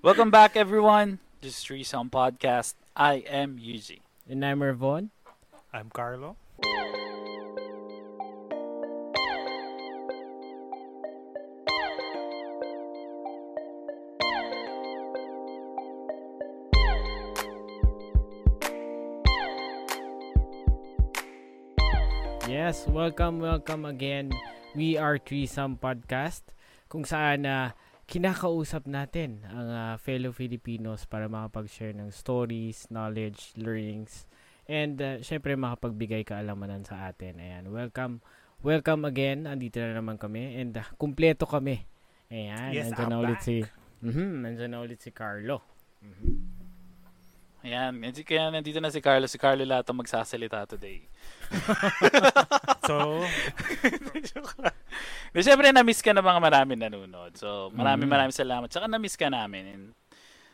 Welcome back, everyone. This is Three Sound Podcast. I am Yuji. And I'm Ervon. I'm Carlo. Yes, welcome, welcome again. We are Threesome Podcast kung saan na kinakausap natin ang uh, fellow Filipinos para makapag-share ng stories, knowledge, learnings, and uh, syempre makapagbigay kaalamanan sa atin. Ayan, welcome, welcome again. Andito na naman kami and uh, kumpleto kami. Ayan, yes, nandiyan na ulit si, mm-hmm, nandiyan na ulit si Carlo. Mm-hmm. Ayan, kaya nandito na si Carlo. Si Carlo lahat ang magsasalita today. so, De, syempre, na-miss ka na mga marami nanonood. So, maraming mm-hmm. maraming salamat. Tsaka na-miss ka namin. And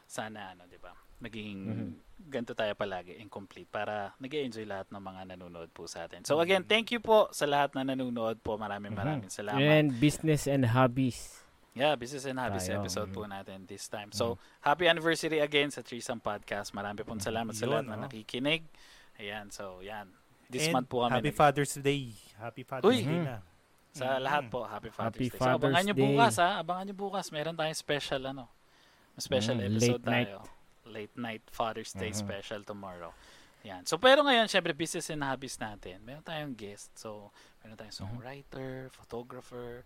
sana, ano, di ba, magiging mm-hmm. ganito tayo palagi, incomplete, para nag enjoy lahat ng mga nanonood po sa atin. So, again, thank you po sa lahat na nanonood po. Maraming maraming mm-hmm. salamat. And business and hobbies. Yeah, Business and Tayo. episode po natin this time. So, mm. happy anniversary again sa Threesome Podcast. Marami pong salamat sa lahat na nakikinig. Ayan, so yan. This and month po kami. Happy nag- Father's Day. Happy Father's Uy. Day na. Sa lahat po, Happy Father's happy Day. Father's so, abangan nyo Day. bukas ha. Abangan nyo bukas. Meron tayong special ano. Special mm, episode late night. tayo. Late night Father's Day uh-huh. special tomorrow. Yan. So, pero ngayon, syempre, business and hobbies natin. Meron tayong guest. So, meron tayong songwriter, uh-huh. photographer,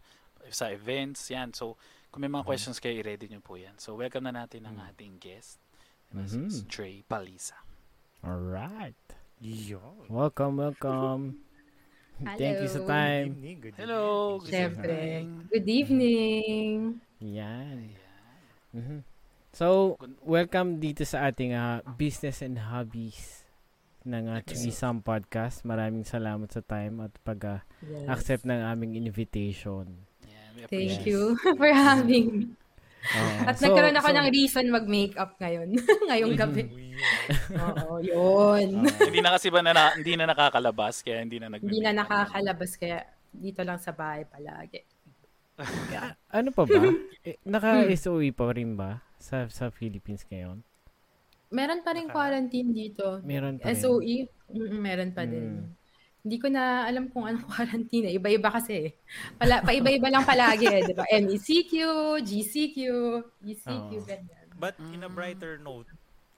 sa events, yan. So, kung may mga mm-hmm. questions kayo, i-ready nyo po yan. So, welcome na natin ang mm-hmm. ating guest. Mm-hmm. Si Dre Palisa. Alright. Yo. Welcome, welcome. Hello. Thank you sa time. Good evening, good Hello. Good Siyempre. evening. Good evening. Yan. Mm-hmm. So, welcome dito sa ating uh, business and hobbies ng uh, Threesome Podcast. Maraming salamat sa time at pag-accept uh, yes. ng aming invitation. Thank you for having me. Uh, At so, nagkaroon ako so, ng reason mag-makeup ngayon. Ngayong gabi. Oo, yun. Uh, hindi na kasi ba na, na, hindi na nakakalabas kaya hindi na nag Hindi na nakakalabas kaya dito lang sa bahay palagi. ano pa ba? Eh, naka-SOE pa rin ba sa sa Philippines ngayon? Meron pa rin quarantine dito. Meron pa rin. SOE, meron pa din. Mm. Hindi ko na alam kung anong quarantine. Iba-iba kasi. Pala, pa-iba-iba lang palagi eh. Diba? MECQ, GCQ, ECQ, oh. ganyan. But in a brighter note,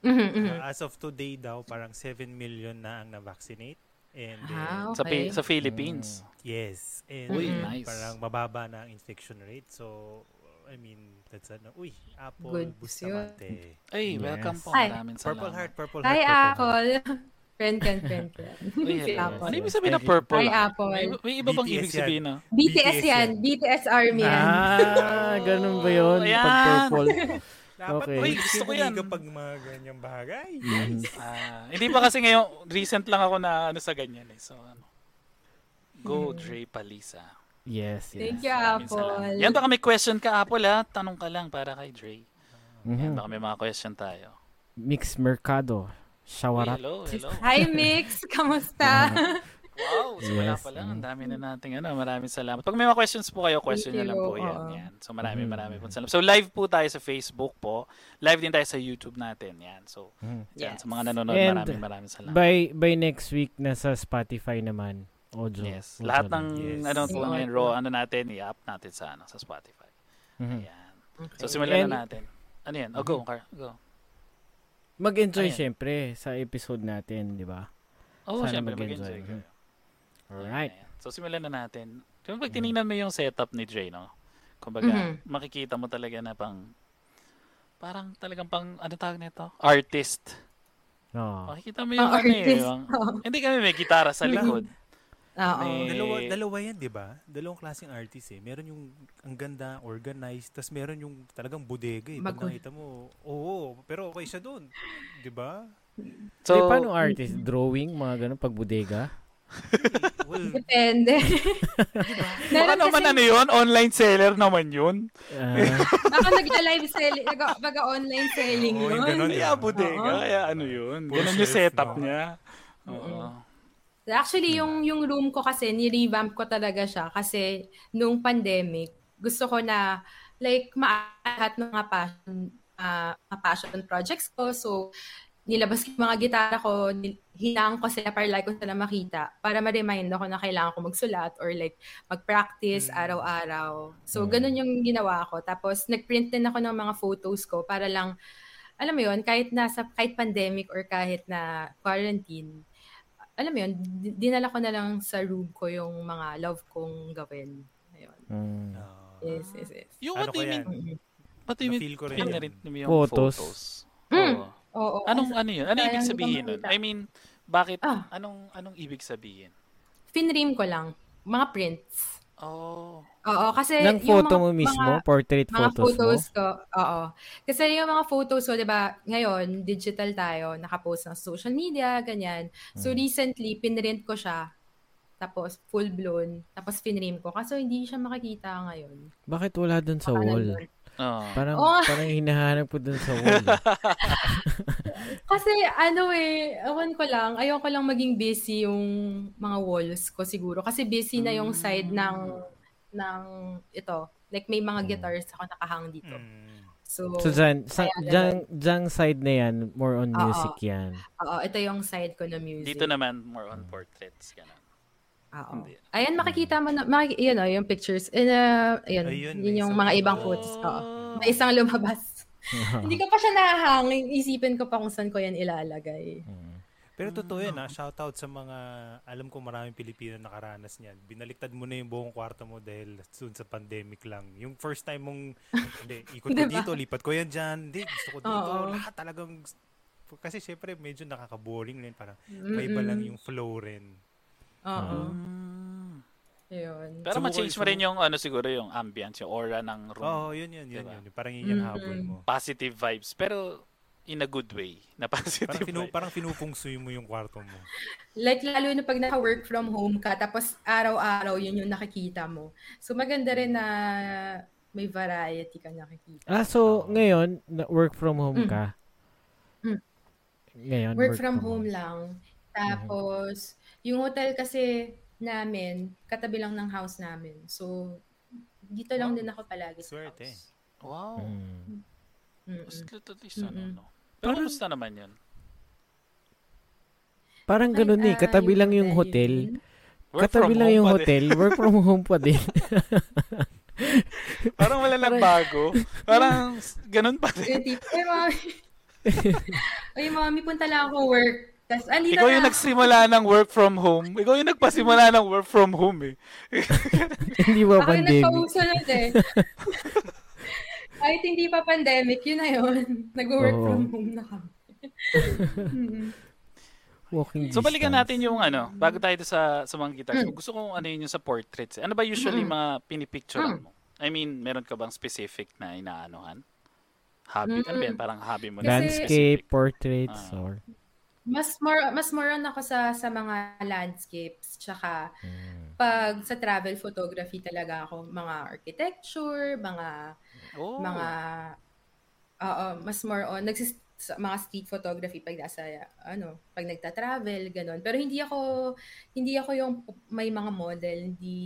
mm-hmm, mm-hmm. Uh, as of today daw, parang 7 million na ang na-vaccinate. And ah, sa, okay. sa Philippines. Mm, yes. And Uy, mm-hmm. nice. parang mababa na ang infection rate. So, I mean, that's ano, uy, Apple, Good Bustamante. Ay, yes. welcome po. Maraming salamat. Purple Heart, Purple Heart. Hi, Apple. Friend can, friend can. Apple. Ano ibig sabihin ng purple? Hi, Apple. May, may iba bang BTS ibig sabihin na? BTS, yan. BTS Army yan. Ah, ganun ba yun? Ayan. Pag purple. Dapat Okay. Uy, gusto ko yan. kapag mga ganyang bagay. Mhm. Ah, hindi pa kasi ngayon, recent lang ako na ano sa ganyan eh. So, ano. Go, Dre Palisa. Yes, yes. Thank you. Apple. Yan baka may question ka, Apple ha? Tanong ka lang para kay Dre. Yan, Mhm. baka may mga question tayo. Mix Mercado. Shawarat. hello, hello. Hi, Mix. Kamusta? Wow, simula Yes, pa lang. mm. Ang dami na nating ano. Maraming salamat. Pag may mga questions po kayo, question nyo Thank lang po yan. Yan. So maraming Mhm. maraming po salamat. So live po tayo sa Facebook po. Live din tayo sa YouTube natin. Yan. So Mhm. yan, Yes. sa mga nanonood, And maraming maraming salamat. By by next week nasa Spotify naman. Audio. Yes. Audio Lahat ng Yes. ano po Yes. ngayon, raw, ano natin, i-up natin sa ano sa Spotify. Mhm. Ayan. Okay. So simulan And- na natin. Ano yan? Oh, go, Car. Go. Mag-enjoy Ayan. syempre sa episode natin, di ba? Oo, Sana syempre mag-enjoy. mag-enjoy. Alright. Ayan. So simulan na natin. Kung pag tinignan mo yung setup ni Dre, no? Kumbaga, Mhm. makikita mo talaga na pang parang talagang pang ano tawag nito? Artist. No. Makikita mo yung Pang ano eh, hindi kami may gitara sa likod. Oo. May- Dalawa, dalawa yan, di ba? Dalawang klaseng artist eh. Meron yung ang ganda, organized, tapos meron yung talagang bodega eh. Pag nakita mo, oo, pero okay siya doon. Di ba? So, So, paano artist? Drawing, mga ganun, pag bodega? Well, Depende. baka Meron naman kasi, ano yun? Online seller naman yun. Baka nag-live selling, nag- baga online selling Oo, yun. ganun. Kaya bodega, kaya ano yun. Ganun yung setup no? niya. Oo. Actually, yung yung room ko kasi, ni-revamp ko talaga siya kasi nung pandemic, gusto ko na like maalat ng mga passion, mga passion projects ko. So, nilabas ko yung mga gitara ko, hinang ko sila para like ko sila makita para ma-remind ako na kailangan ko magsulat or like mag-practice Mm. araw-araw. So, Mm. ganun yung ginawa ko. Tapos, nag-print din ako ng mga photos ko para lang, alam mo yun, kahit nasa, kahit pandemic or kahit na quarantine, alam mo yun, di- dinala ko na lang sa room ko yung mga love kong gawin. Ayun. Mm. Yes, yes, yes. Yung Ano what do you kaya? mean? What do you mean? Na-feel ko rin Pinrint yun. mo yung Photos. photos. Mm. Oo. Oo. Anong ano yun? Ano Sayang ibig sabihin nun? I mean, bakit? Ah. Anong anong ibig sabihin? Finrim ko lang. Mga prints. Oh. Oo, kasi Ng yung photo mga- mo mismo? mga- portrait mga photos, photos mo? ko, oo. Kasi yung mga photos ko, di ba, ngayon, digital tayo, nakapost ng social media, ganyan. So, Mm. recently, pinrint ko siya. Tapos, full-blown. Tapos, finrim ko. Kaso, hindi siya makikita ngayon. Bakit wala dun sa Baka wall? nandun. Oh. Parang, Oo nga. parang hinahanap ko dun sa wall. Kasi, ano eh, awan ko lang, ayoko lang maging busy yung mga walls ko siguro. Kasi busy na yung side ng, ng, ito, like may mga Mm. guitars ako nakahang dito. Mm. So, So, dyan, sa, dyan, dyan side na yan, more on Oo. music yan. oo, ito yung side ko na music. Dito naman more on portraits ganun. Oo. Hindi. Ayan, makikita mo na, maki, yun o, yung pictures. And, uh, ayun, Ayun, yun may yung mga ibang Oh. photos. Oo. May isang lumabas. Hindi ko pa siya nahahangin. Isipin ko pa kung saan ko yan ilalagay. Mm. Pero totoo yan ha, shoutout sa mga, alam ko maraming Pilipino nakaranas niyan. Binaliktad mo na yung buong kwarto mo dahil soon sa pandemic lang. Yung first time mong, hindi, ikot ko Diba? dito, lipat ko yan dyan, hindi, gusto ko dito, Oo. lahat talagang, kasi syempre medyo nakaka-boring rin, parang iba lang yung flow rin. Oo. Mm. Yun. Pero Subukan- ma-change mo rin yung ano siguro yung ambience, yung aura ng room. Oo, oh, yun yun, yun, Diba? yun. Parang yun yung habol mo. Positive vibes. Pero in a good way. Na positive Parang, finu, parang finupungsoy mo yung kwarto mo. Like, lalo na pag naka-work from home ka, tapos araw-araw yun yung nakikita mo. So, maganda rin na may variety ka nakikita. Ah, so, ngayon, na- work from home Mm. ka? Mm. Ngayon, Work from home lang. Tapos, Mm-hmm. Yung hotel kasi namin, katabi lang ng house namin. So, dito lang Wow. din ako palagi sa Swerte. house. Wow. Mm. Mm-mm. Least ano, Mm-mm. no? Pero Parang- kumusta naman yun? Parang Ay, ganun eh, ah, katabi lang yung yun. hotel. Work Katabi lang yung hotel, work from home pa din. Parang wala nagbago. Parang s- ganun pa din. Ay mami. ay mami, punta lang ako work. Tapos, andito Ikaw na yung ako. nagsimula ng work from home. Ikaw yung nagpasimula ng work from home eh. Hindi ba Ako yung pandemic? nun eh. Kahit hindi pa pandemic, yun na yun. Nag-work Oo. from home na kami. Mm. Walking So balikan distance. natin yung ano, bago tayo sa sa mga guitars. Mm. Gusto kong ano yun yung sa portraits. eh. Ano ba usually Mm. mga pinipicture Mm. mo? I mean, meron ka bang specific na inaanuhan? Hobby? Ano ba yan? Mm. Parang hobby mo na Landscape, specific. portraits, Ah. or... Mas more mas more on ako sa sa mga landscapes tsaka Mm. pag sa travel photography talaga ako mga architecture, mga Oh. mga oo, mas more on nagsis sa mga street photography pag nasa ano, pag nagta-travel ganun. Pero hindi ako hindi ako yung may mga model, hindi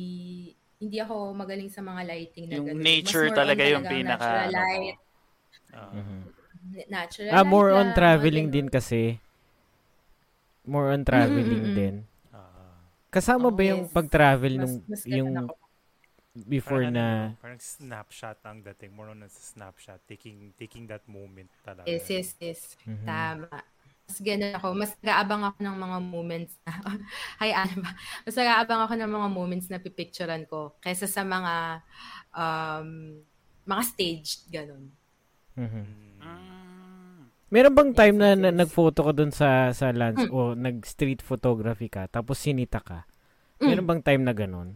hindi ako magaling sa mga lighting na Yung ganun. nature talaga yung pinaka, natural ano, light. Mhm. natural Ah, more light on traveling din kasi. More on traveling Mm, mm, mm, mm. din. Ah. Kasama Oh, ba yung yes. pag-travel Mas, nung mas yung ako. before Parang na ano, parang snapshot ang dating. More on a snapshot. Taking taking that moment talaga. Yes, yes, yes. Mhm. Tama. Mas ganun ako. Mas nag-aabang ako ng mga moments na, ay ano ba? Mas nag-aabang ako ng mga moments na pipicturean ko kaysa sa mga, um, mga staged, ganun. Mhm. Mm. Mm. Meron bang time na, na nag-photo ka dun sa sa lands Mm. o nag-street photography ka tapos sinita ka? Mm. Meron bang time na ganun?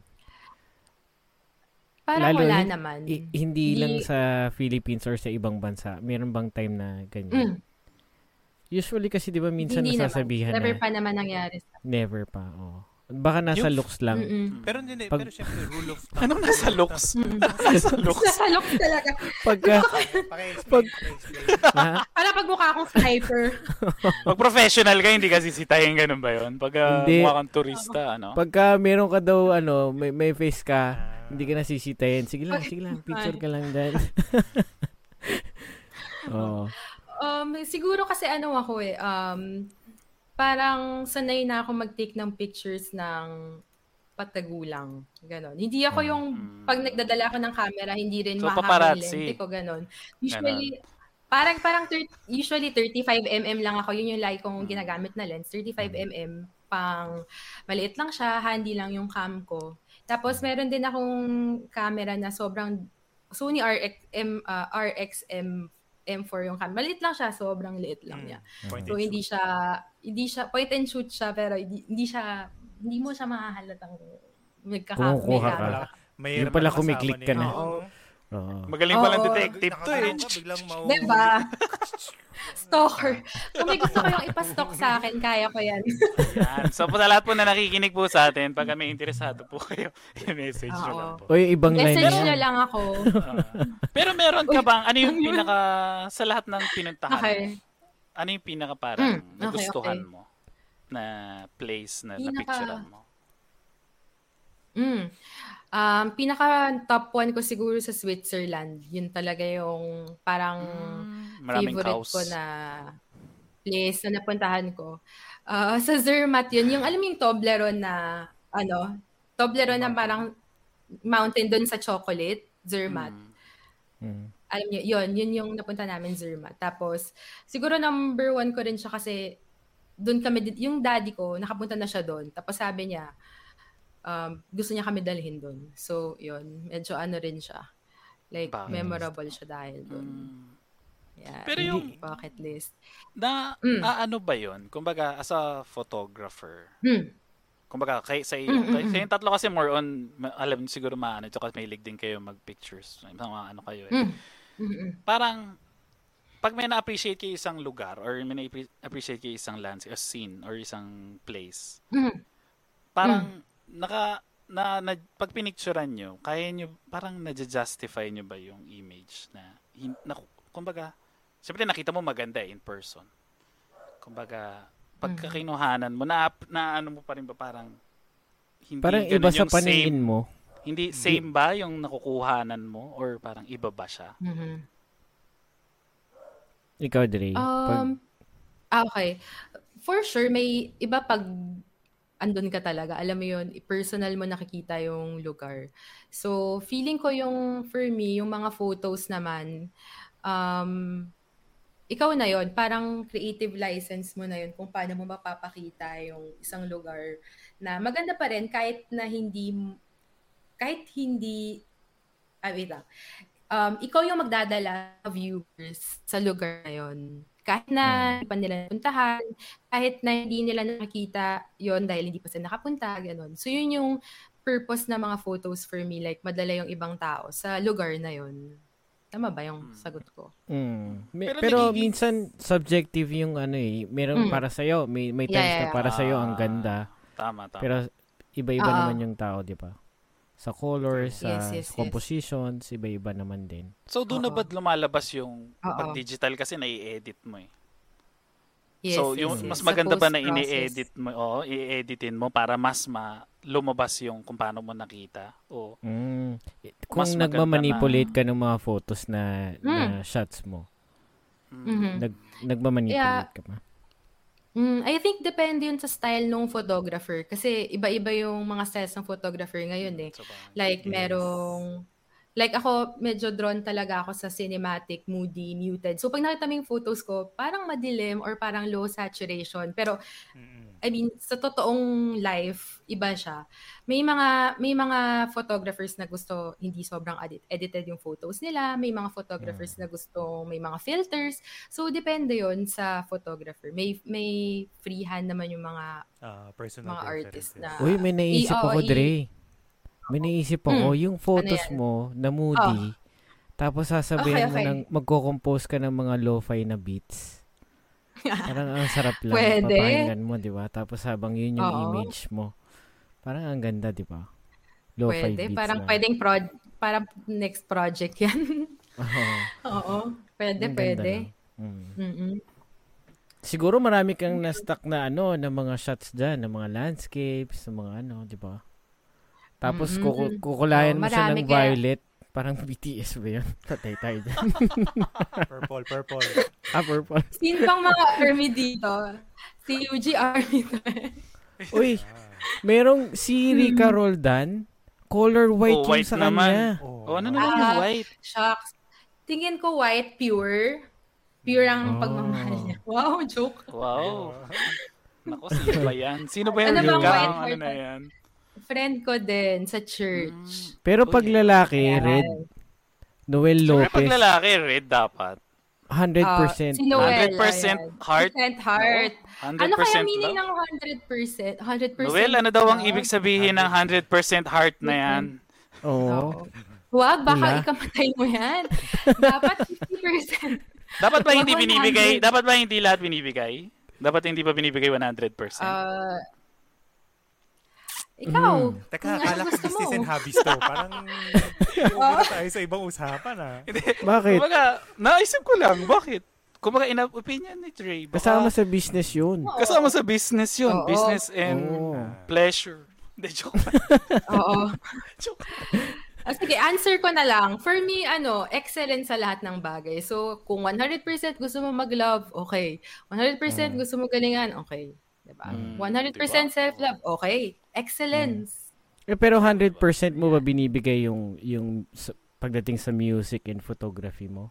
Parang Lalo wala naman. I- hindi lang Hindi- sa Philippines or sa ibang bansa. Meron bang time na ganyan? Mm. Usually kasi 'di ba minsan Hindi nasasabihan naman. Never na pa naman nangyari sa never pa. Oh. Baka nasa Yung- looks lang. Mm-mm. Pero hindi, Pag- pero syempre rule of thumb. Anong nasa looks? Nasa looks? Nasa looks talaga. Pagka Pag- paki-explain. ha? Para pag mukha akong sniper. Pag professional ka, hindi ka sisitahin, ganun ba yun? Pag uh, Hindi. mukha kang turista, ano? Pagka meron ka daw ano, may, may face ka, Ah. hindi ka nasisitayin. Sige lang, sige lang, picture ka lang dyan. Oo. Um, siguro kasi ano ako eh, um, parang sanay na ako mag-take ng pictures ng patagulang. Ganon. Hindi ako yung, Mm. pag nagdadala ako ng camera, hindi rin So, mahaba yung paparazzi. lente ko, ganon. Usually, parang, parang, thir- usually 35mm lang ako. Yun yung like kong ginagamit na lens. 35mm, pang, maliit lang siya, handy lang yung cam ko. Tapos, meron din akong camera na sobrang, Sony RXM, uh, RXM M4 yung camera. Maliit lang siya, sobrang liit lang niya. Point So hindi siya hindi siya point and shoot siya pero hindi, hindi siya hindi mo siya mahahalatang nagkaka Kumukuha may ka. May Yung pala kumiklik ka na. Oo. Oo. Magaling palang Oo. detective to eh. Diba? Stalker. Kung may gusto kayong ipastalk sa akin, kaya ko yan. Yan. So, po sa lahat po na nakikinig po sa atin, pag may interesado po kayo, i-message nyo lang po. O yung ibang line Message na nyo lang ako. Ah. pero meron ka bang, ano yung pinaka, sa lahat ng pinuntahan, Okay. ano yung pinaka parang Mm, okay, nagustuhan okay. mo na place na Pinaka- napicturean mo? Mm. Um, pinaka top one ko siguro sa Switzerland. Yun talaga yung parang Mm, favorite cows. ko na place na napuntahan ko. Ah, sa Zermatt yun, yung alam mo yung Toblerone na, ano, Toblerone na parang mountain doon sa chocolate, Zermatt. Mm. Mm. Alam niyo, yun, yun yung napunta namin Zermatt. Tapos, siguro number one ko rin siya kasi doon kami, yung daddy ko, nakapunta na siya doon. Tapos sabi niya, um, gusto niya kami dalhin doon. So, yun, medyo ano rin siya. Like, Bucket memorable siya dahil doon. Mm. Yeah, Pero yung- bucket list. Na, Mm. ah, ano ba yun? Kumbaga, as a photographer, Hmm. kumbaga, kay, sa, iyo, Mm, mm, kay, mm. sa yung tatlo kasi more on, alam niyo siguro maano, tsaka mahilig din kayo mag-pictures. Mga ano kayo eh. Mm. Mm, mm. Parang, pag may na-appreciate kayo isang lugar or may na-appreciate kayo isang landscape, or scene, or isang place, Mm. parang, naka, na, na, pag pinicturean nyo, kaya nyo, parang na-justify nyo ba yung image na, hin, na kumbaga, siyempre nakita mo maganda eh, in person. Kumbaga, pagka kinuhanan mo, na, na ano mo pa rin ba parang, hindi Parang iba sa yung same, paningin mo. hindi same ba yung nakukuhanan mo or parang iba ba siya? Mhm. Ikaw, Dre. Pag, Um, ah, okay. For sure, may iba pag andun ka talaga. Alam mo yun, personal mo nakikita yung lugar. So, feeling ko yung, for me, yung mga photos naman, um, ikaw na yon parang creative license mo na yun kung paano mo mapapakita yung isang lugar na maganda pa rin kahit na hindi, kahit hindi, ah, wait lang. Um, ikaw yung magdadala viewers sa lugar na yon kahit na hindi pa nila puntahan, kahit na hindi nila nakakita yon dahil hindi pa sila nakapunta, ganun. So, yun yung purpose ng mga photos for me, like madala yung ibang tao sa lugar na yon Tama ba yung sagot ko? mm. May- Pero pero nagiging- minsan subjective yung ano eh. Meron Mm. para sa'yo. May, may Yeah, times yeah, na yeah. para sa'yo ang Ah, ganda. Tama, tama. Pero iba-iba Ah. naman yung tao, di ba? Sa colors, sa, Yes, yes, sa yes. compositions, iba-iba naman din. so, doon na ba lumalabas yung, pag digital kasi nai-edit mo eh. Yes, so, yes, yung yes. mas maganda ba na ini-edit mo, oo, i-editin mo para mas ma lumabas yung kung paano mo nakita. O, Mm. Kung Mas nagmamanipulate ka ng mga photos na, na Mm. shots mo, Mhm. nag, nagmamanipulate ka ba? Mm, I think depende yun sa style ng photographer. Kasi iba-iba yung mga styles ng photographer ngayon eh. so, parang- Like, merong... Like ako, medyo drawn talaga ako sa cinematic, moody, muted. So, pag nakita mo yung photos ko, parang madilim or parang low saturation. Pero. I mean, sa totoong life, iba siya. May mga may mga photographers na gusto hindi sobrang edit, edited yung photos nila. May mga photographers na gusto may mga filters. So, depende yon sa photographer. May may freehand naman yung mga Ah, personal mga artist na- Uy, may naisip oo, ako, i- Dre. May naisip ako, Mm. yung photos Ano yan? mo na moody, tapos sasabihin Okay, mo okay. ng magko-compose ka ng mga lo-fi na beats. Parang ang sarap lang. Pwede. Papakinggan mo, di ba? Tapos habang yun yung Oo. image mo. Parang ang ganda, di ba? Lo-fi pwede. beats Parang na. pwedeng prod para next project yan. Oo. Oo. Pwede, Ang pwede. lang. Mm. Mm-mm. Siguro marami kang na-stuck na ano, na mga shots dyan, ng mga landscapes, ng mga ano, di ba? Tapos Mm-mm. kuku- kukulayan Oo, mo siya ng kaya- violet, Parang BTS ba yun? Patay tayo dyan. Purple, purple. ah, purple. Sino pang mga army dito? Si UG Army to eh. Uy, merong si Rica Roldan. Color white Oh, yung white sa naman. kanya. Oh, ano naman yung Ah. white? Shucks. Tingin ko white, pure. Pure ang Oh. pagmamahal niya. Wow, joke. Wow. Nako, sino ba yan? Sino ba yung Ano bang Rica? white Ano white? na yan? Friend ko din sa church. Pero pag lalaki, Ayan. red. Noel Siyempre, pag Lopez, lalaki, red dapat. 100%. Ah, si Noel, 100% ayan. heart. 100% heart. 100% Ano kaya meaning love. ng 100%? 100% Noel, ano daw ang ibig sabihin ng 100% heart na yan? Oo. Oo. Huwag, baka Wala. ikamatay mo yan. Dapat 50%. Dapat ba hindi 100. binibigay? Dapat ba hindi lahat binibigay? Dapat hindi ba binibigay 100%? Uh, ikaw, Teka, kung ano akala ko business and hobbies to. Parang umuuna tayo sa ibang usapan ah. Bakit? Kumbaga, naisip ko lang, bakit? Kumbaga, in opinion ni Trey, baka Kasama sa business yun. kasama sa business yun. Oo. Business and Oo. pleasure. Hindi, joke. Oo. joke. Ah, sige, answer ko na lang. For me, ano, excellent sa lahat ng bagay. So, kung 100% gusto mo mag-love, okay. 100% gusto mo galingan, okay. Diba? Mm, 100% diba? self-love, okay. Excellence. Eh, pero 100% mo ba binibigay yung yung sa- pagdating sa music and photography mo?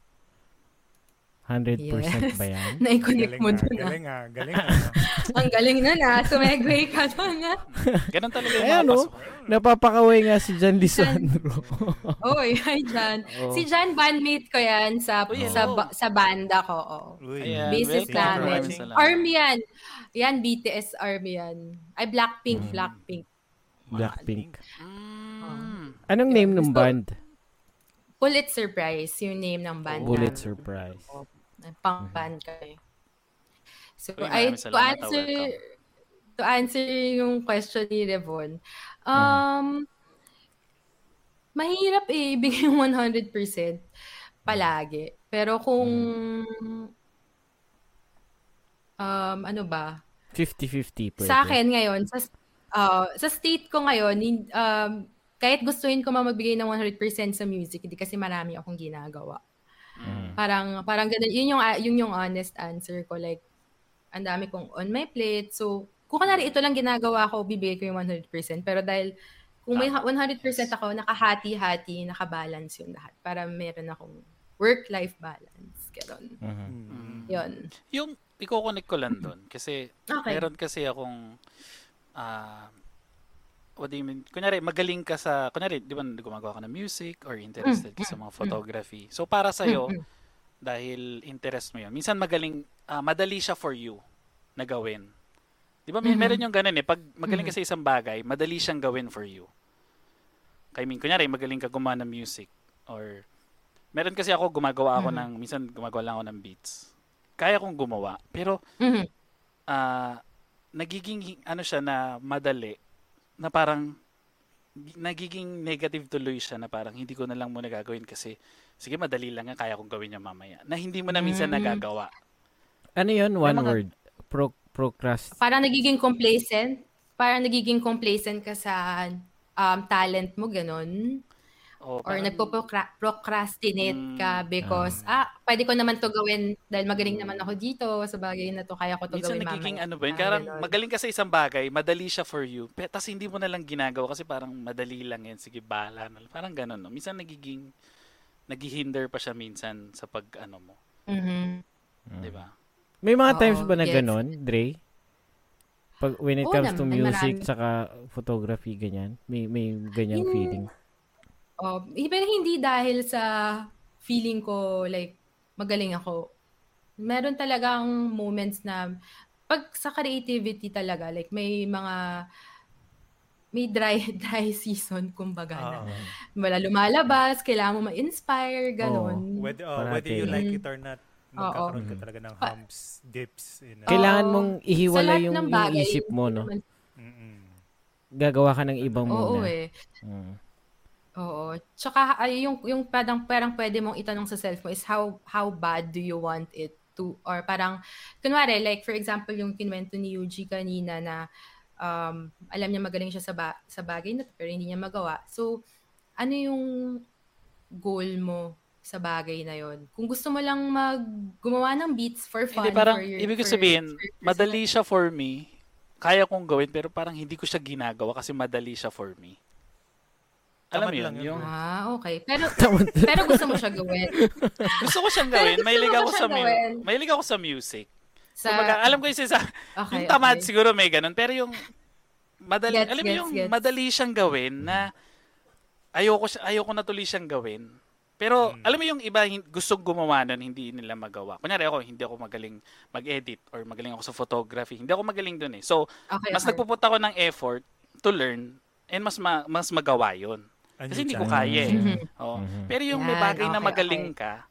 100% Yes. ba yan? Na-connect Galing mo ah, dun ah. galing ah, galing ah. Ang galing na na. Sumegway ka dun ah. Ganun talaga yung Ayan, mga no? pasok. Napapakaway nga si John Lisandro. Oy, hi Jan. Oo. Si Jan, bandmate ko yan sa Uy, sa, sa banda ko. Oh. Uy, Ayan, Basis welcome. namin. Army yan. Yan, BTS Army yan. Ay, Blackpink, Mm. Blackpink. Blackpink. Mm. Anong name ng band? Pulitzer Prize, yung name ng band. Bullet namin. Surprise. Pang band kami. So, Uy, ay, to ah, answer, welcome. to answer yung question ni Revon, um, mahirap eh, ibigay yung 100% palagi. Pero kung, um, ano ba, 50-50 pwede. sa akin ngayon, sa, uh, sa state ko ngayon, um, kahit gustuhin ko ma magbigay ng 100% sa music, hindi kasi marami akong ginagawa. Mm. Parang parang ganun, yun yung yun yung honest answer ko like ang dami kong on my plate. So, kung kunwari ito lang ginagawa ko, bibigay ko yung 100%. Pero dahil kung may ha- 100% ako, nakahati-hati, nakabalance yung lahat. Para meron akong work-life balance. Ganon. Mhm. Mm. Yun. Yung, i-connect ko lang doon. Kasi, Okay. meron kasi akong, ah, what do you mean? Kunyari, magaling ka sa, kunyari, di ba, gumagawa ka ng music or interested ka sa mga photography. So, para sa'yo, Mm, dahil interest mo yun, minsan magaling, ah, madali siya for you na gawin. Di ba, may Mhm. meron yung ganun eh. Pag magaling ka Mhm. sa isang bagay, madali siyang gawin for you. I mean, kunyari, magaling ka gumawa ng music or meron kasi ako gumagawa ako Mhm. ng minsan gumagawa lang ako ng beats. Kaya kong gumawa, pero Mhm. ah nagiging ano siya na madali na parang gi- nagiging negative tuloy siya na parang hindi ko na lang muna gagawin kasi sige madali lang yan kaya kong gawin yan mamaya na hindi mo na minsan Mm. nagagawa Ano yun? One mga- word. Pro procrast. Parang nagiging complacent. Parang nagiging complacent ka sa um, talent mo, ganon. O Or parang- nagpo-procrastinate Mm, ka because, ah, pwede ko naman to gawin dahil magaling naman ako dito sa bagay na to, kaya ko to minsan gawin nagiging mamaya. ano ba yun ganon. magaling ka sa isang bagay madali siya for you pero tas hindi mo na lang ginagawa kasi parang madali lang yan sige lang. parang ganun no minsan nagiging naghihinder pa siya minsan sa pag ano mo Mhm. di ba May mga Oo, times ba na yes. ganon, Dre? Pag when it Oo comes to naman, music marami. saka photography ganyan, may may ganyang Hin- feeling. Oh, pero hindi dahil sa feeling ko like magaling ako. Meron talagang moments na pag sa creativity talaga like may mga may dry dry season kumbaga na. Ah, Wala lumalabas, kailangan mo ma-inspire, ganon. whether, oh, Parati. whether you like Mm. it or not, magkakaroon ka Oo. talaga ng humps, dips. In, Oo. Kailangan Oo. mong ihiwalay yung, ng yung bagay, isip mo, no? Mm-mm. Gagawa ka ng ibang Oo muna. eh. Mm. Oo. Tsaka ay, yung yung parang parang pwede mong itanong sa self mo is how how bad do you want it to or parang kunwari like for example yung kinwento ni Yuji kanina na um, alam niya magaling siya sa ba- sa bagay na to, pero hindi niya magawa. So ano yung goal mo sa bagay na yon. Kung gusto mo lang mag gumawa ng beats for fun Hindi, parang, for your, ibig ko sabihin, for madali siya for me. Kaya kong gawin, pero parang hindi ko siya ginagawa kasi madali siya for me. Alam mo yun, yung Ah, okay. Pero pero gusto mo siya gawin. gusto ko siyang gawin. Gusto Mahilig ako sa mu- mahilig ako sa music. Sa Kumbaga, alam ko yung sa okay, yung tamad okay. siguro may ganun, pero yung madali, Gets, alam mo yung gets. madali siyang gawin na ayoko siya, ayoko na tuloy siyang gawin. Pero Mm. alam mo yung iba gustong gumawa nun, hindi nila magawa. Kunyari ako, hindi ako magaling mag-edit or magaling ako sa photography. Hindi ako magaling dun eh. So, Okay, mas okay. nagpupunta ako ng effort to learn and mas ma- mas magawa yon. Kasi hindi ko kaya eh. Mhm. Oo. Mhm. Pero yung may bagay na okay, magaling ka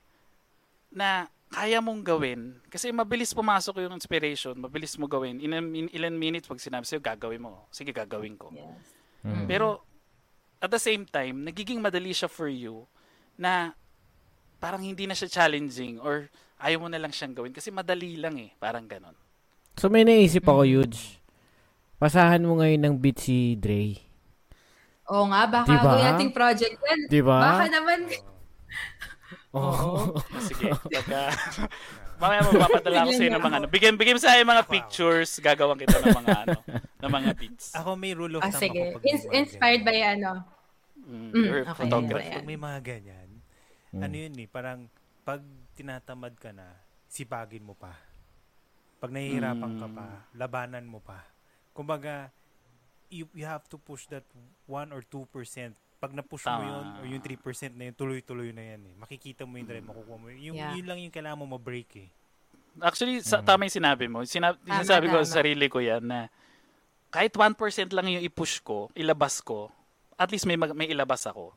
na kaya mong gawin kasi mabilis pumasok yung inspiration, mabilis mo gawin. In, in ilan minutes pag sinabi sa'yo, gagawin mo. Sige, gagawin ko. Yes. Mhm. Pero at the same time, nagiging madali siya for you na parang hindi na siya challenging or ayaw mo na lang siyang gawin kasi madali lang eh. Parang ganon. So may naisip ako, Mm. Yuge. Pasahan mo ngayon ng beat si Dre. Oo nga, baka Diba? gawin nating project yan. Di ba? Baka naman. Oo. Sige. Pagka, mamaya mapapadala ko sa'yo ng mga ano. Bigyan, bigyan mo sa mga pictures. Gagawan kita ng mga ano, ng mga beats. Ako may rule of Ah, thumb sige. ako Ins- inspired by ano. Mm, Mm, or okay. photography. Pag may mga ganyan, Mm. ano yun eh, parang pag tinatamad ka na, sipagin mo pa. Pag nahihirapan ka Mm. pa, labanan mo pa. Kumbaga, you, you have to push that 1 or 2%. Pag na-push mo Tama. yun, or yung 3% na yun, tuloy-tuloy na yan eh. Makikita mo yung drive, makukuha mo. yun. Yung, Yeah. Yun lang yung kailangan mo ma-break eh. Actually, sa, tama yung sinabi mo. Sinab- Tama, sinasabi ko tama. sa sarili ko yan na kahit 1% lang yung i-push ko, ilabas ko, at least may, mag- may ilabas ako.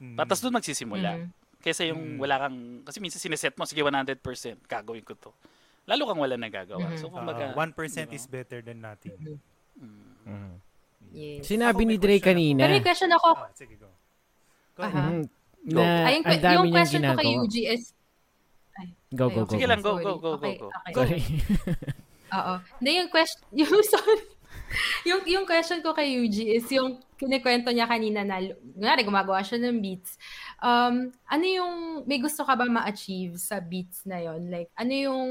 Mm. Patas doon magsisimula. Mhm. Kesa yung Mm. wala kang, kasi minsan sineset mo, sige 100%, gagawin ko to. Lalo kang wala nagagawa. Mhm. So, kumbaga, 1% diba? is better than nothing. mm, Mhm. Yes. Sinabi Ako, ni Dre kanina. Pero yung question ako, Ah, sige, go. Go. Mhm. Go. Na ay, yung, ang dami yung question ko kay. UG is, Go, go, go. Sige go. lang, go, Sorry. go, go, go, Okay, go. okay. Go. Sorry. oo. Na yung question, yung, sorry. yung, yung question ko kay UG is yung kinikwento niya kanina na, nga gumagawa siya ng beats. Um, ano yung, may gusto ka ba ma-achieve sa beats na yon Like, ano yung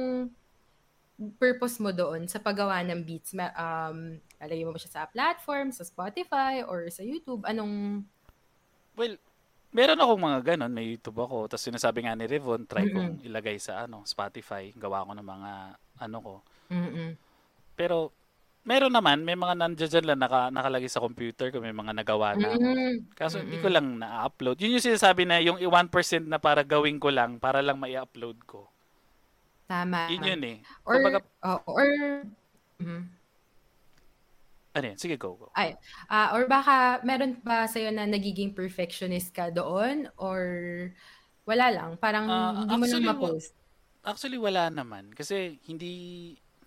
purpose mo doon sa paggawa ng beats? Ma- um, lalagay mo ba siya sa platform, sa Spotify, or sa YouTube? Anong, Well, meron akong mga ganon. May YouTube ako. Tapos sinasabi nga ni Revon, try kong ilagay sa ano Spotify. Gawa ko ng mga ano ko. mm Pero, meron naman, may mga nandiyan dyan lang naka, nakalagay sa computer ko. May mga nagawa na ako. Kaso hindi ko lang na-upload. Yun yung sinasabi na yung 1% na para gawin ko lang, para lang mai-upload ko. Tama. Yun yun eh. Or, Kumbaga, oh, or, mhm. Ano yun? Sige, go, go. Ay, ah or baka meron ba sa'yo na nagiging perfectionist ka doon? Or wala lang? Parang Ah, hindi mo lang actually, wa- ma-post? Actually, wala naman. Kasi hindi,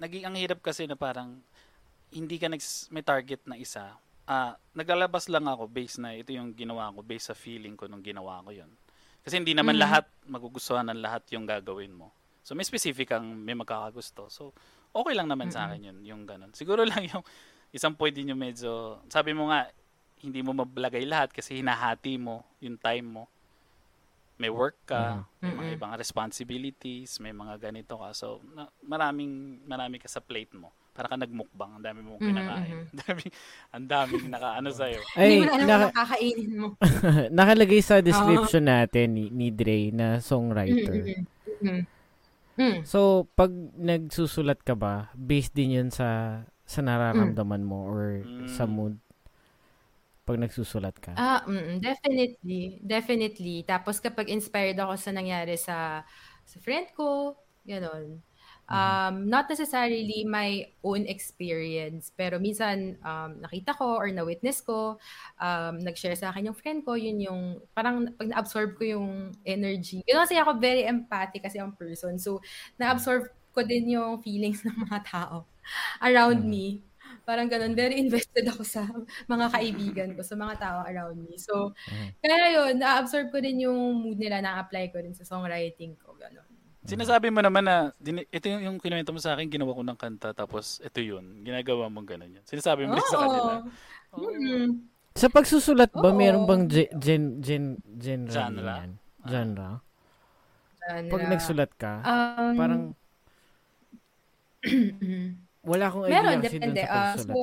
naging ang hirap kasi na parang hindi ka nags, may target na isa. Ah, naglalabas lang ako based na ito yung ginawa ko based sa feeling ko nung ginawa ko yun. Kasi hindi naman Mhm. lahat magugustuhan ng lahat yung gagawin mo. So may specific ang may magkakagusto. So okay lang naman sa akin yun, yung ganun. Siguro lang yung isang din yung medyo, sabi mo nga, hindi mo mablagay lahat kasi hinahati mo yung time mo. May work ka, may mga ibang responsibilities, may mga ganito ka. So, na, maraming, marami ka sa plate mo. Para ka nagmukbang, ang dami mong kinakain. Ang daming, ang daming naka, ano sa'yo. Hindi Ay, mo na alam naka- kakainin mo. nakalagay sa description natin ni, ni Dre na songwriter. Mhm. Mm. So, pag nagsusulat ka ba, based din yun sa sa nararamdaman mo or sa Mm. mood pag nagsusulat ka? Ah, mm, definitely. Definitely. Tapos kapag inspired ako sa nangyari sa sa friend ko, gano'n. Um, not necessarily my own experience, pero minsan um, nakita ko or na-witness ko, um, nag-share sa akin yung friend ko, yun yung, parang pag na-absorb ko yung energy. Yun kasi ako very empathic kasi ang person. So, na-absorb ko din yung feelings ng mga tao around me. Parang ganun, very invested ako sa mga kaibigan ko, sa mga tao around me. So, kaya yun, na-absorb ko din yung mood nila, na-apply ko rin sa songwriting ko, ganun. Sinasabi mo naman na, din- ito yung, yung kinuwento mo sa akin, ginawa ko ng kanta, tapos ito yun, ginagawa mo ganun yun. Sinasabi mo rin sa kanila. Oo. Mm. Sa pagsusulat ba, Oo. meron bang ge- gen, gen, genre? Genre? yan? Genre? Genre. Pag nagsulat ka, Um, parang wala akong idea Meron, kasi dun depende. sa pagsulat. so,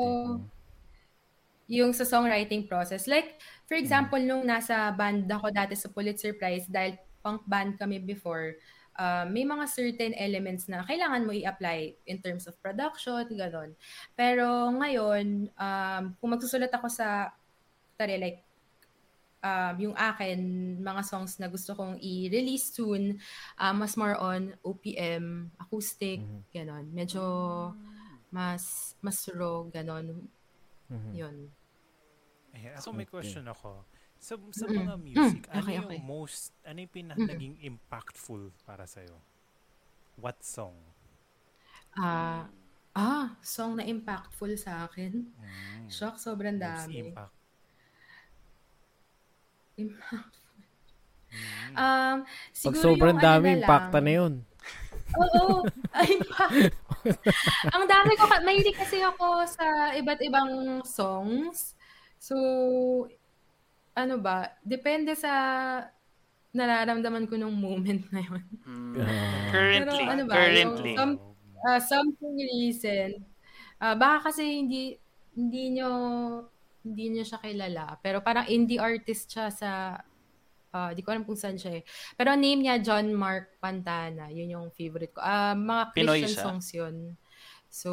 yung sa songwriting process. Like, for Mm. example, nung nasa band ako dati sa Pulitzer Prize, dahil punk band kami before, uh, may mga certain elements na kailangan mo i-apply in terms of production, gano'n. Pero ngayon, um, kung magsusulat ako sa, tari, like, um, yung akin, mga songs na gusto kong i-release soon, uh, mas more on OPM, acoustic, Mhm. gano'n. Medyo mas mas raw, gano'n. Mhm. Yun. Eh, ako may Okay. question ako. Sa, sa Mm. mga music, Mm, ano okay, yung okay. most, ano yung pinaka Mm. naging impactful para sa'yo? What song? Ah, ah, song na impactful sa akin. Mm. Shock, sobrang Most dami. impact. Impact. Mm. Um, Pag siguro sobrang yung ano dami, na impacta na yun. Oo. Ay. Ang dami ko, ka- mahilig kasi ako sa iba't ibang songs. So, ano ba, depende sa nararamdaman ko nung moment na yun. Mm. Ah. currently, Pero ano ba, currently. yung some- Ah, something recent. Ah, baka kasi hindi hindi nyo hindi nyo siya kilala. Pero parang indie artist siya sa ah, di ko alam kung saan siya eh. Pero name niya John Mark Pantana. Yun yung favorite ko. Ah, mga Pinoy Christian siya? songs yun. So,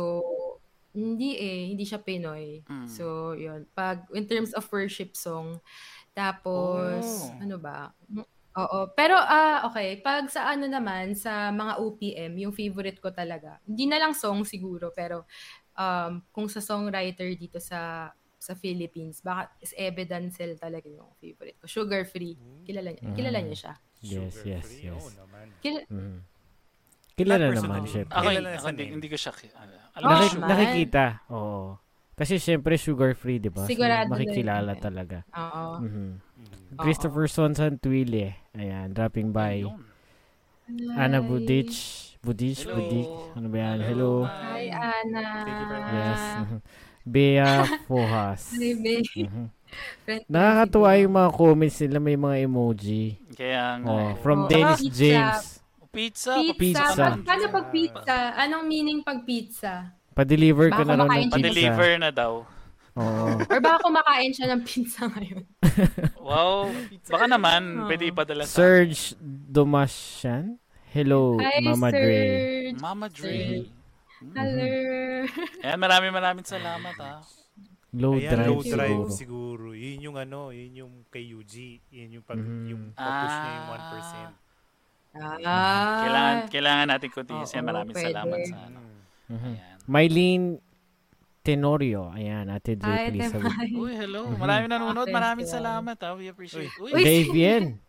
hindi eh. Hindi siya Pinoy. Mm. So, yun. Pag, in terms of worship song, tapos, Oh. ano ba? Oo. Pero, ah okay. Pag sa ano naman, sa mga OPM, yung favorite ko talaga. Hindi na lang song siguro, pero um, kung sa songwriter dito sa sa Philippines, baka is Ebe Dancel talaga yung favorite ko. Sugar Free. Kilala niya, kilala Mm. niya siya. Yes, yes, Sugar-free? yes. Oo naman. Kil- Mhm. Kilala Not naman, syempre. Ako, Kilala ako hindi, hindi ko siya, ki- ah, alam Oh, Nakik- nakikita. Oo. Kasi syempre sugar-free, di ba? Sigurado so, makikilala na yun. talaga. Oo. Mhm. Mm. Christopher Sonsan Tuile. Ayan, dropping by. Ayun. Ana. Budich. Budich, Hello. Budich. Ano ba yan? Hello. Hi, Ana. Thank you very much. Yes. Bea Fohas. Hi. Friend ko Nakakatuwa yung mga comments nila. May mga emoji. Kaya nga. Oh, eh. from Oh, Dennis pizza. James. Pizza. Pizza. Pizza. Pag, paano pag pizza? Anong meaning pag pizza? Pa-deliver ka na raw ng pizza. Pa-deliver na daw. Oo. Or baka kumakain siya ng pizza ngayon? Wow. Baka naman, Oh. pwede ipadala sa Serge Domasian. Hello, Hi, Mama Dre. Serge. Mama Dre. Mm-hmm. Hello. Ayan, maraming maraming salamat ha. Low Ayan, drive low drive siguro. siguro. Yun yung ano, yun yung kay UG. Yun yung pag, Mhm. yung pag-push niya yung Ah. 1%. Ah. Kailangan, kailangan natin yan. Oo, Maraming pwede. salamat sa ano. Mm. Mhm. Ayan. Mylene Tenorio. Ayan, Ate Dre, Hi, please. sabi- Temay. Uy, hello. Mhm. Maraming nanonood. Maraming salamat ha. We appreciate. Uy, Uy, Dave Yen. Yeah.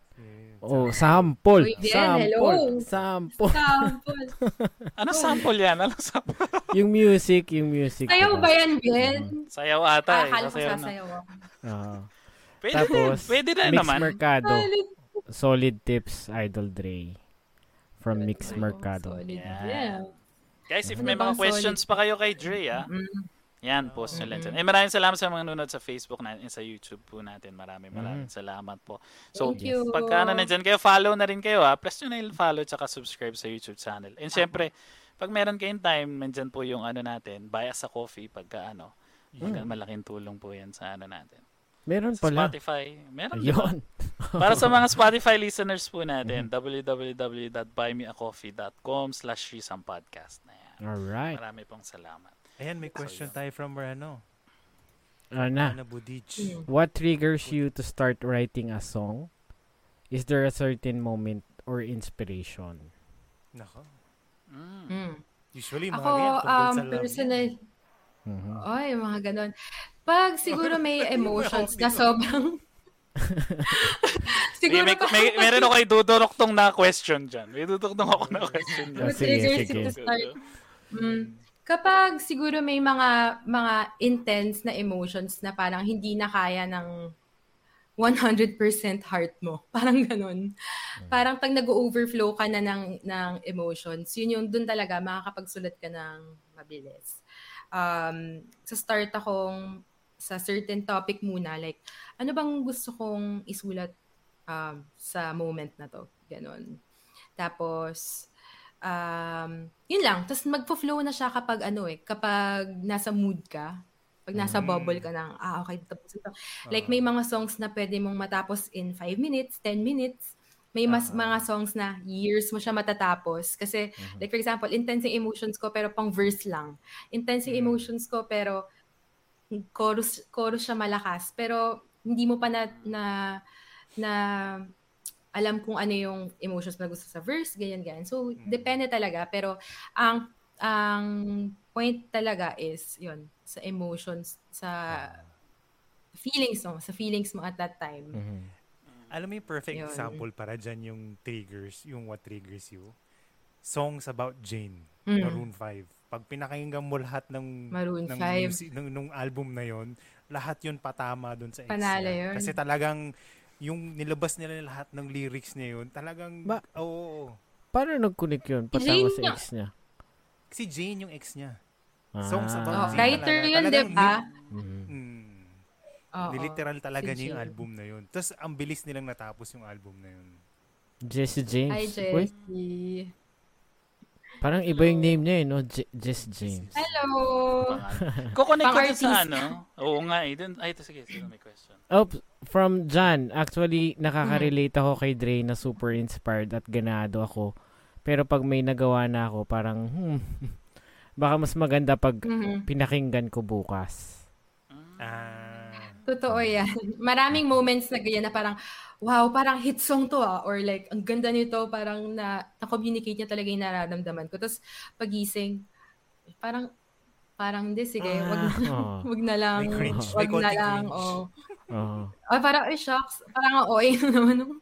Oh, sample. Uy, Bien, sample. hello. Sample. Sample. ano sample yan? Ano sample? yung music, yung music. Sayaw diba? ba yan, Ben? Sayaw ata eh. Akala ko Sasayaw ako. Oo. Pwede, Tapos, pwede na Mix naman. Mercado. Solid. Tips, Idol Dre. From Mix Mercado. Solid. Yan. Yeah. Guys, if Ano may mga questions solid? pa kayo kay Dre ah. Mm. Yan, post nyo lang dyan. Eh, maraming salamat sa mga nanonood sa Facebook natin, sa YouTube po natin. Maraming maraming salamat po. So, Thank you. pagka ano na dyan kayo, follow na rin kayo ha. Press nyo na yung follow tsaka subscribe sa YouTube channel. And syempre, pag meron kayong time, nandyan po yung ano natin, buy us a coffee pagka ano. Pagka malaking tulong po yan sa ano natin. Meron Sa pala. Spotify. Meron? Ayun. Para sa mga Spotify listeners po natin, www.buymeacoffee.com slash podcast na yan. Alright. Marami pong salamat. Ayan, may question tayo from our ano, Ano na? Ana Budich. What triggers you to start writing a song? Is there a certain moment or inspiration? Nako. Mm. Usually, mga Ako, ganyan, tungkol um, sa personal, Mhm. ay, mga ganon. Pag siguro may emotions na sobrang, May, siguro may, may, meron ako iduduroktong na question dyan. May duduroktong ako na question dyan. sige, sige. you to start. Mm, kapag siguro may mga mga intense na emotions na parang hindi na kaya ng 100% heart mo. Parang ganun. Parang pag nag-overflow ka na ng, ng emotions, yun yung dun talaga makakapagsulat ka ng mabilis. Um, sa start akong sa certain topic muna. Like, ano bang gusto kong isulat um, sa moment na to? Ganon. Tapos, um, yun lang. Tapos magpo-flow na siya kapag ano eh, kapag nasa mood ka. Pag nasa Mm. bubble ka ng, ah, okay, tapos ito. Like, may mga songs na pwede mong matapos in 5 minutes, 10 minutes. May mas Ah. mga songs na years mo siya matatapos. Kasi, Mhm. like for example, intense yung emotions ko pero pang verse lang. Intense yung Mm. emotions ko pero chorus, chorus siya malakas. Pero hindi mo pa na, na, na alam kung ano yung emotions na gusto sa verse, ganyan, ganyan. So, Mm. depende talaga. Pero, ang, ang point talaga is, yun, sa emotions, sa feelings mo, sa feelings mo at that time. Mhm. Alam mo yung perfect Yun. example para dyan yung triggers, yung what triggers you. Songs about Jane, Mm. Maroon 5. Pag pinakinggan mo lahat ng Maroon ng 5. music, ng, nung album na yon lahat yun patama dun sa ex Panalo niya. yun. Kasi talagang yung nilabas nila lahat ng lyrics niya yun, talagang, Ba- oo, oo, oo. Paano nag-connect yun? Patama sa nga. ex niya. Si Jane yung ex niya. Ah. Songs about Oh, Jane writer talaga. yun, di ba? Mm, Oo. niliteral talaga si niya yung Jane. album na yun. Tapos ang bilis nilang natapos yung album na yun. Jesse James. Hi, Uy, Jessie. Parang iba yung name niya eh, no? Je- Jess James. Hello! Kukunik ko dun sa ano. Oo nga eh. Dun, ay, ito, sige. Sino may question? Oh, from John, actually, nakaka-relate ako kay Dre na super inspired at ganado ako. Pero pag may nagawa na ako, parang, hmm, baka mas maganda pag Mhm. pinakinggan ko bukas. Mm. Ah, Totoo yan. Maraming moments na ganyan na parang, wow, parang hit song to ah. Or like, ang ganda nito, parang na, na-communicate niya talaga yung nararamdaman ko. Tapos, pagising, parang, parang hindi, sige, wag, na, Oh, wag na lang, May cringe. wag May na lang, oh. oh, Oh, parang, ay, shucks, parang, oh, eh, naman, oh.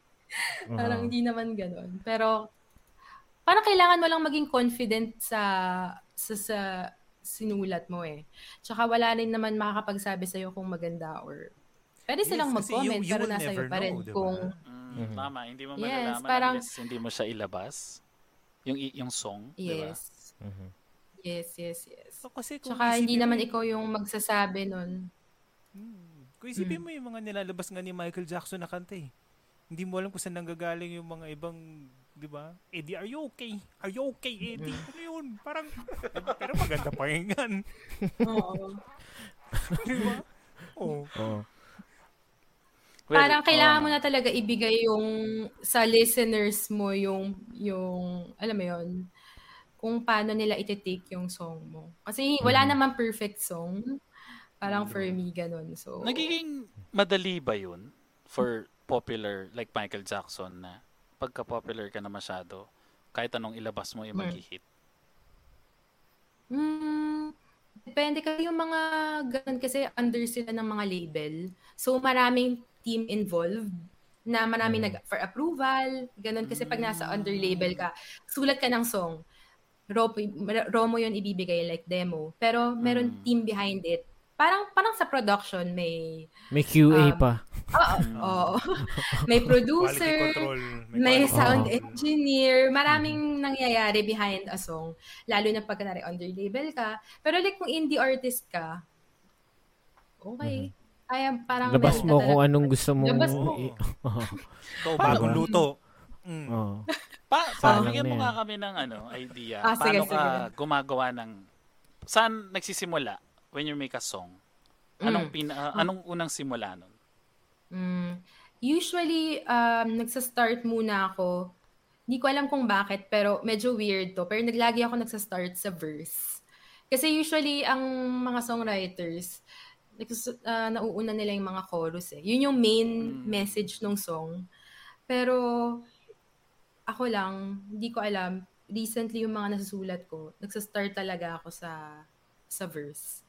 parang hindi naman ganun. Pero, parang kailangan mo lang maging confident sa, sa, sa sinulat mo eh. Tsaka wala rin naman makakapagsabi sa'yo kung maganda or pwede Yes, silang kasi mag-comment you- you pero nasa iyo pa rin know, diba? kung Mm, Mhm. Tama, hindi mo Yes, malalaman parang- unless hindi mo siya ilabas. Yung yung song, di ba? yes. Mhm. Yes, yes, yes. so kasi kung Tsaka hindi naman mo, ikaw yung magsasabi nun. Hmm. Kung isipin Mm. mo yung mga nilalabas nga ni Michael Jackson na kanta eh. Hindi mo alam kung saan nanggagaling yung mga ibang, di ba? Eddie, are you okay? Are you okay, Eddie? Mm. Ano yun? Parang, pero maganda pakinggan. Oo. di ba? Oo. Oh. Well, Parang kailangan oo. mo na talaga ibigay yung sa listeners mo yung yung alam mo yon kung paano nila iti-take yung song mo. Kasi wala Mhm. namang perfect song. Parang for me ganun. So Nagiging madali ba yun for popular, like Michael Jackson, na pagka-popular ka na masyado, kahit anong ilabas mo, yung Hmm. mag-hit? Mm, depende kasi yung mga ganun kasi under sila ng mga label. So maraming team involved na maraming Mhm. nag for approval, ganun kasi pag nasa under label ka, sulat ka ng song. Raw, raw mo yun ibibigay like demo. Pero meron Mm. team behind it. Parang parang sa production may May QA Um, pa. oo, oo. may Quality producer, control. may quality sound control. engineer, maraming nangyayari behind a song. Lalo na pag kunwari under label ka. Pero like kung indie artist ka, okay. Kaya parang Labas mo kung talaga- anong gusto mong... Labas mo. i-. Ito, bagong luto. Mm. Oo. Pa, Sayang bigyan mo nga kami ng ano, idea. Ah, sige, Paano ka sige. gumagawa ng... Saan nagsisimula when you make a song? Anong, Mm. pina, ah, anong unang simula nun? Mm. Usually, um, nagsa-start muna ako. Hindi ko alam kung bakit, pero medyo weird to. Pero naglagi ako nagsa-start sa verse. Kasi usually, ang mga songwriters, nags- ah, nauuna nila yung mga chorus eh. Yun yung main Mm. message ng song. Pero, ako lang, hindi ko alam. Recently, yung mga nasusulat ko, nagsa-start talaga ako sa sa verse.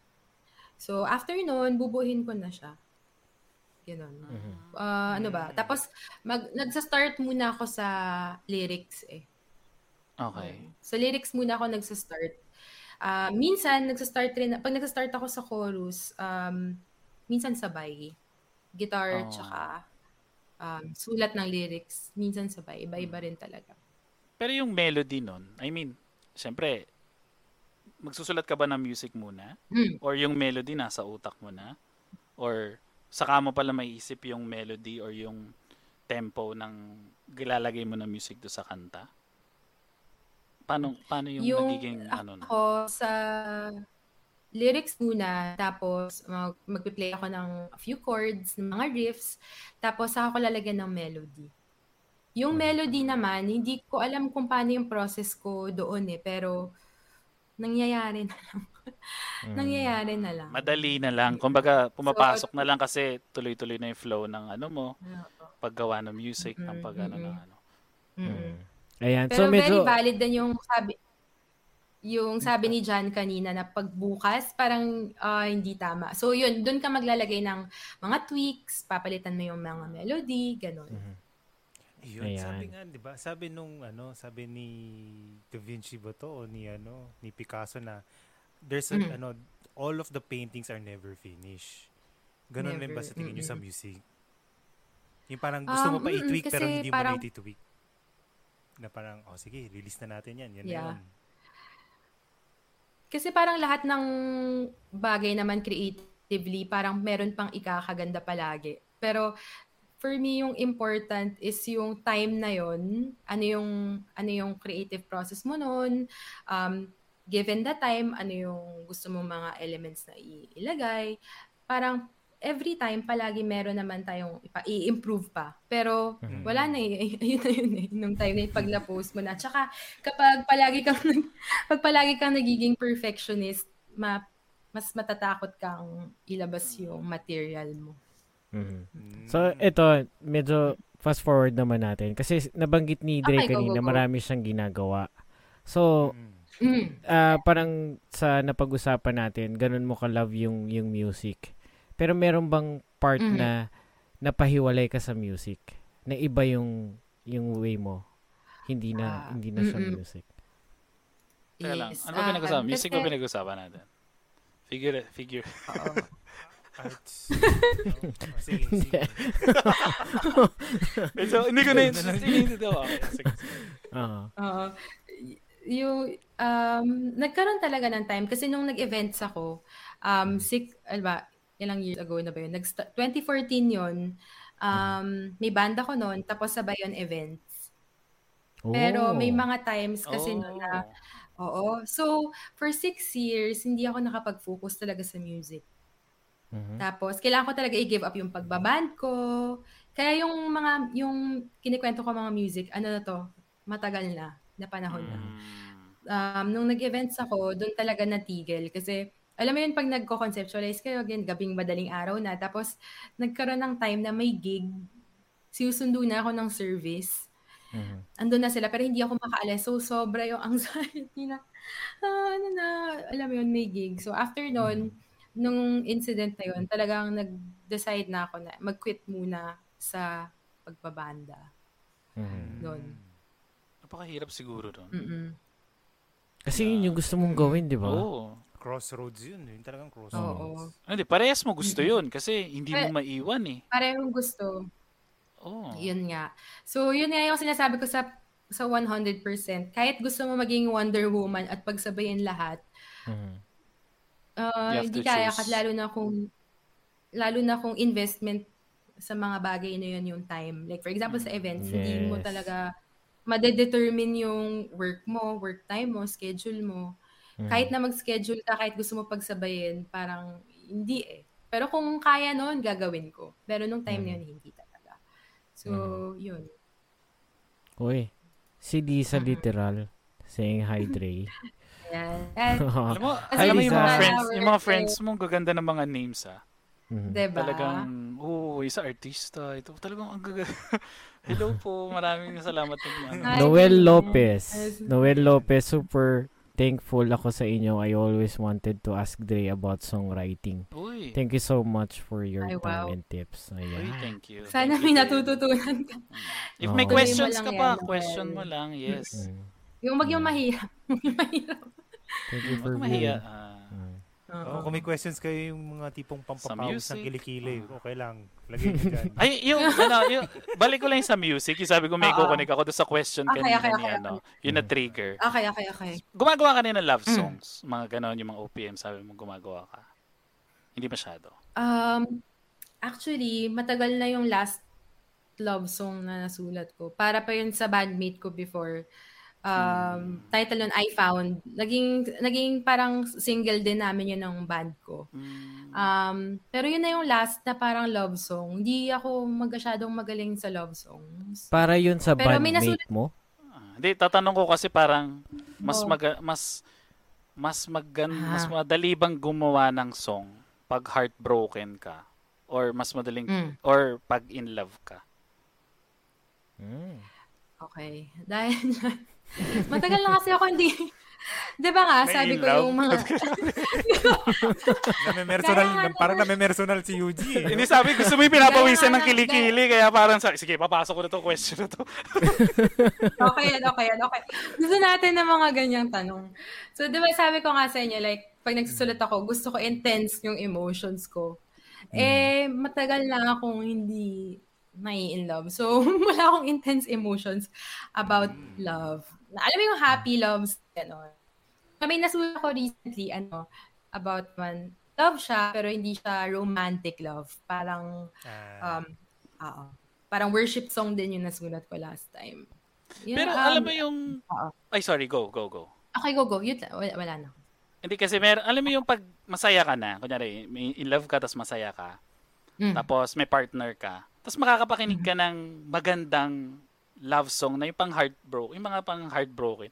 So, after nun, bubuhin ko na siya. Ganon. Mhm. Ah, ano ba? Mm. Tapos, mag, nagsa-start muna ako sa lyrics eh. Okay. Sa lyrics muna ako nagsa-start. Ah, minsan, nagsa-start rin, pag nagsa-start ako sa chorus, um, minsan sabay. Guitar, Oh. tsaka um, sulat ng lyrics. Minsan sabay. Iba-iba rin talaga. Pero yung melody nun, I mean, syempre, magsusulat ka ba ng music muna? Mm. Or yung melody nasa utak mo na? Or saka mo pala maiisip yung melody or yung tempo ng gilalagay mo ng music do sa kanta? Paano paano yung, Yung nagiging ano na? ako sa lyrics muna, tapos mag, magpi-play ako ng a few chords, ng mga riffs, tapos saka ko lalagyan ng melody. Yung melody naman, hindi ko alam kung paano yung process ko doon eh, pero nangyayari na lang. nangyayari na lang. Madali na lang. Kumbaga, pumapasok na lang kasi tuloy-tuloy na yung flow ng ano mo, paggawa ng music, ng pag ano ng ano. Mm-mm. Ayan. Pero so medyo very valid din yung sabi yung sabi ni John kanina na pagbukas parang ah, hindi tama. So yun, doon ka maglalagay ng mga tweaks, papalitan mo yung mga melody, ganun. Mhm. Yun, Ayan. sabi nga, 'di ba? Sabi nung ano, sabi ni Da Vinci ba to o ni ano, ni Picasso na there's a, Mhm. ano, all of the paintings are never finished. Ganon rin ba Never, sa tingin niyo sa mm-mm. music? Yung parang gusto mo Um, pa mm-mm, i-tweak pero hindi parang- mo na i-tweak. Na parang, oh sige, release na natin yan. Yan Yeah. na yun. Kasi parang lahat ng bagay naman creatively, parang meron pang ikakaganda palagi. Pero for me, yung important is yung time na yon ano yung, ano yung creative process mo nun, um, given the time, ano yung gusto mo mga elements na ilagay. Parang every time, palagi meron naman tayong ipa- i-improve pa. Pero Mhm. wala na eh. Ayun na yun eh. Nung time na pag na-post mo na. Tsaka kapag palagi kang, nag- pag palagi kang nagiging perfectionist, ma, mas matatakot kang ilabas yung material mo. Mhm. Mm. So ito, medyo fast forward naman natin kasi nabanggit ni Dre Okay, kanina go, go. marami siyang ginagawa. So, Mm. Ah parang sa napag-usapan natin, ganun mo ka-love yung yung music. Pero meron bang part Mhm. na napahiwalay ka sa music? Na iba yung yung way mo? Hindi na Ah, hindi na sa mm-mm. music. Teka lang, Yes. ano ba Ah, pinag-usapan? Music ba pinag-usapan natin? Figure, figure. Oo. Arts. Oh, sige, sige. Hindi ko na yun. Hindi daw. Okay, sige. Oo. Yung, um, nagkaroon talaga ng time kasi nung nag-events ako, um, six, ano ba, ilang years ago na ba yun? Nag 2014 yun. Um, may banda ko noon, tapos sabay yun events. Pero may Oh. mga times kasi Oh. noon na, oo. So, for six years, hindi ako nakapag-focus talaga sa music. Mhm. Tapos, kailangan ko talaga i-give up yung pagbaband ko. Kaya yung mga, yung kinikwento ko mga music, ano na to, matagal na, na panahon na. Mm. Um, nung nag-events ako, doon talaga natigil. Kasi, alam mo yun, pag nagko-conceptualize kayo, again, gabing madaling araw na. Tapos, nagkaroon ng time na may gig. Sinusundo na ako ng service. Mhm. Andun na sila, pero hindi ako makaalis. So, sobra yung anxiety na, ah, ano na, alam mo yun, may gig. So, after nun, nung incident na yun, talagang nag-decide na ako na mag-quit muna sa pagbabanda. Mhm. Doon. Napakahirap siguro doon. Mm-mm. Kasi yun yung gusto mong gawin, di ba? Oo. Crossroads yun. Yun talagang Oo. crossroads. Hindi, parehas mo gusto yun kasi hindi mo maiwan eh. Parehong gusto. Oo. Yun nga. So, yun nga yung sinasabi ko sa sa 100%. Kahit gusto mo maging Wonder Woman at pagsabayin lahat, Mhm. uh, hindi kaya kasi lalo na kung lalo na kung investment sa mga bagay na yun yung time. Like for example sa events, hindi mo Yes. talaga madedetermine yung work mo, work time mo, schedule mo. Mhm. Kahit na mag-schedule ka, kahit gusto mo pagsabayin, parang hindi eh. Pero kung kaya noon, gagawin ko. Pero nung time na yun, hindi talaga. So, yun. Uy, si Lisa literal saying hi, Dre. And, Alam mo, alam mo yung mga friends, yung mga friends mo, ang gaganda ng mga names ah. Mhm. diba? Talagang, oo, isa artista. Ito talagang ang gaganda. Hello po, maraming salamat. Ano. Noel Lopez. Noel Lopez, super thankful ako sa inyo. I always wanted to ask Dre about songwriting. Uy, Thank you so much for your Ay, time wow. and tips. uy, Ayan. thank you. Sana Thank may you, natututunan ka. If Oo. may questions ka pa, question mo lang, yes. Mm. Yung mag yung Mm. mahirap. Yung mahirap. Thank you for Huwag mahiya. being... ah. Mm. Oo, kung may questions kayo yung mga tipong pampapawis ng kilikili, okay lang. Lagay nyo dyan. Ay, yung, ano, yung, balik ko lang yung sa music. Yung sabi ko may Oo. kukonek ako doon sa question Okay, kanina okay, ni okay, ano. Yun na trigger. Okay, okay, okay. Gumagawa ka rin ng love Mm. songs. Mga ganon, yung mga OPM, sabi mo gumagawa ka. Hindi masyado. Um, actually, matagal na yung last love song na nasulat ko. Para pa yun sa bandmate ko before. Um, title nun, I Found. Naging, naging parang single din namin yun ng band ko. Mm. Um, pero yun na yung last na parang love song. Hindi ako magasyadong magaling sa love songs. Para yun sa Pero may bandmate mo? Ah, Hindi, tatanong ko kasi parang mas Oo. maga, mas mas magan, Ah. mas madali bang gumawa ng song pag heartbroken ka or mas madaling Mm. or pag in love ka. Mm. Okay. Dahil matagal na kasi ako hindi... Di ba nga, May sabi ko love? yung mga... Namemersonal, Kaya nga- parang namemersonal si Yuji. Eh. Hindi sabi gusto mo yung pinapawisan ng kilikili kaya parang sa sige papasok ko na to question na to. okay yan, okay yan, okay. Gusto natin ng mga ganyang tanong. So, di ba sabi ko nga sa inyo, like, pag nagsusulat ako, gusto ko intense yung emotions ko. Eh, matagal na akong hindi may in love. So, wala akong intense emotions about love. Na, alam mo yung happy loves, gano'n. May nasulat ko recently, ano, about one, love siya, pero hindi siya romantic love. Parang, Ah, um, oo. Parang worship song din yung nasulat ko last time. Yun, Pero um, alam mo yung oo. ay sorry, go go go. Okay, go, go. Yun, wala, wala na. Hindi kasi mer alam mo yung pag masaya ka na, kunyari may in love ka tapos masaya ka, Mm. tapos may partner ka, tapos makakapakinig ka ng magandang love song na yung pang heartbroken, yung mga pang heartbroken.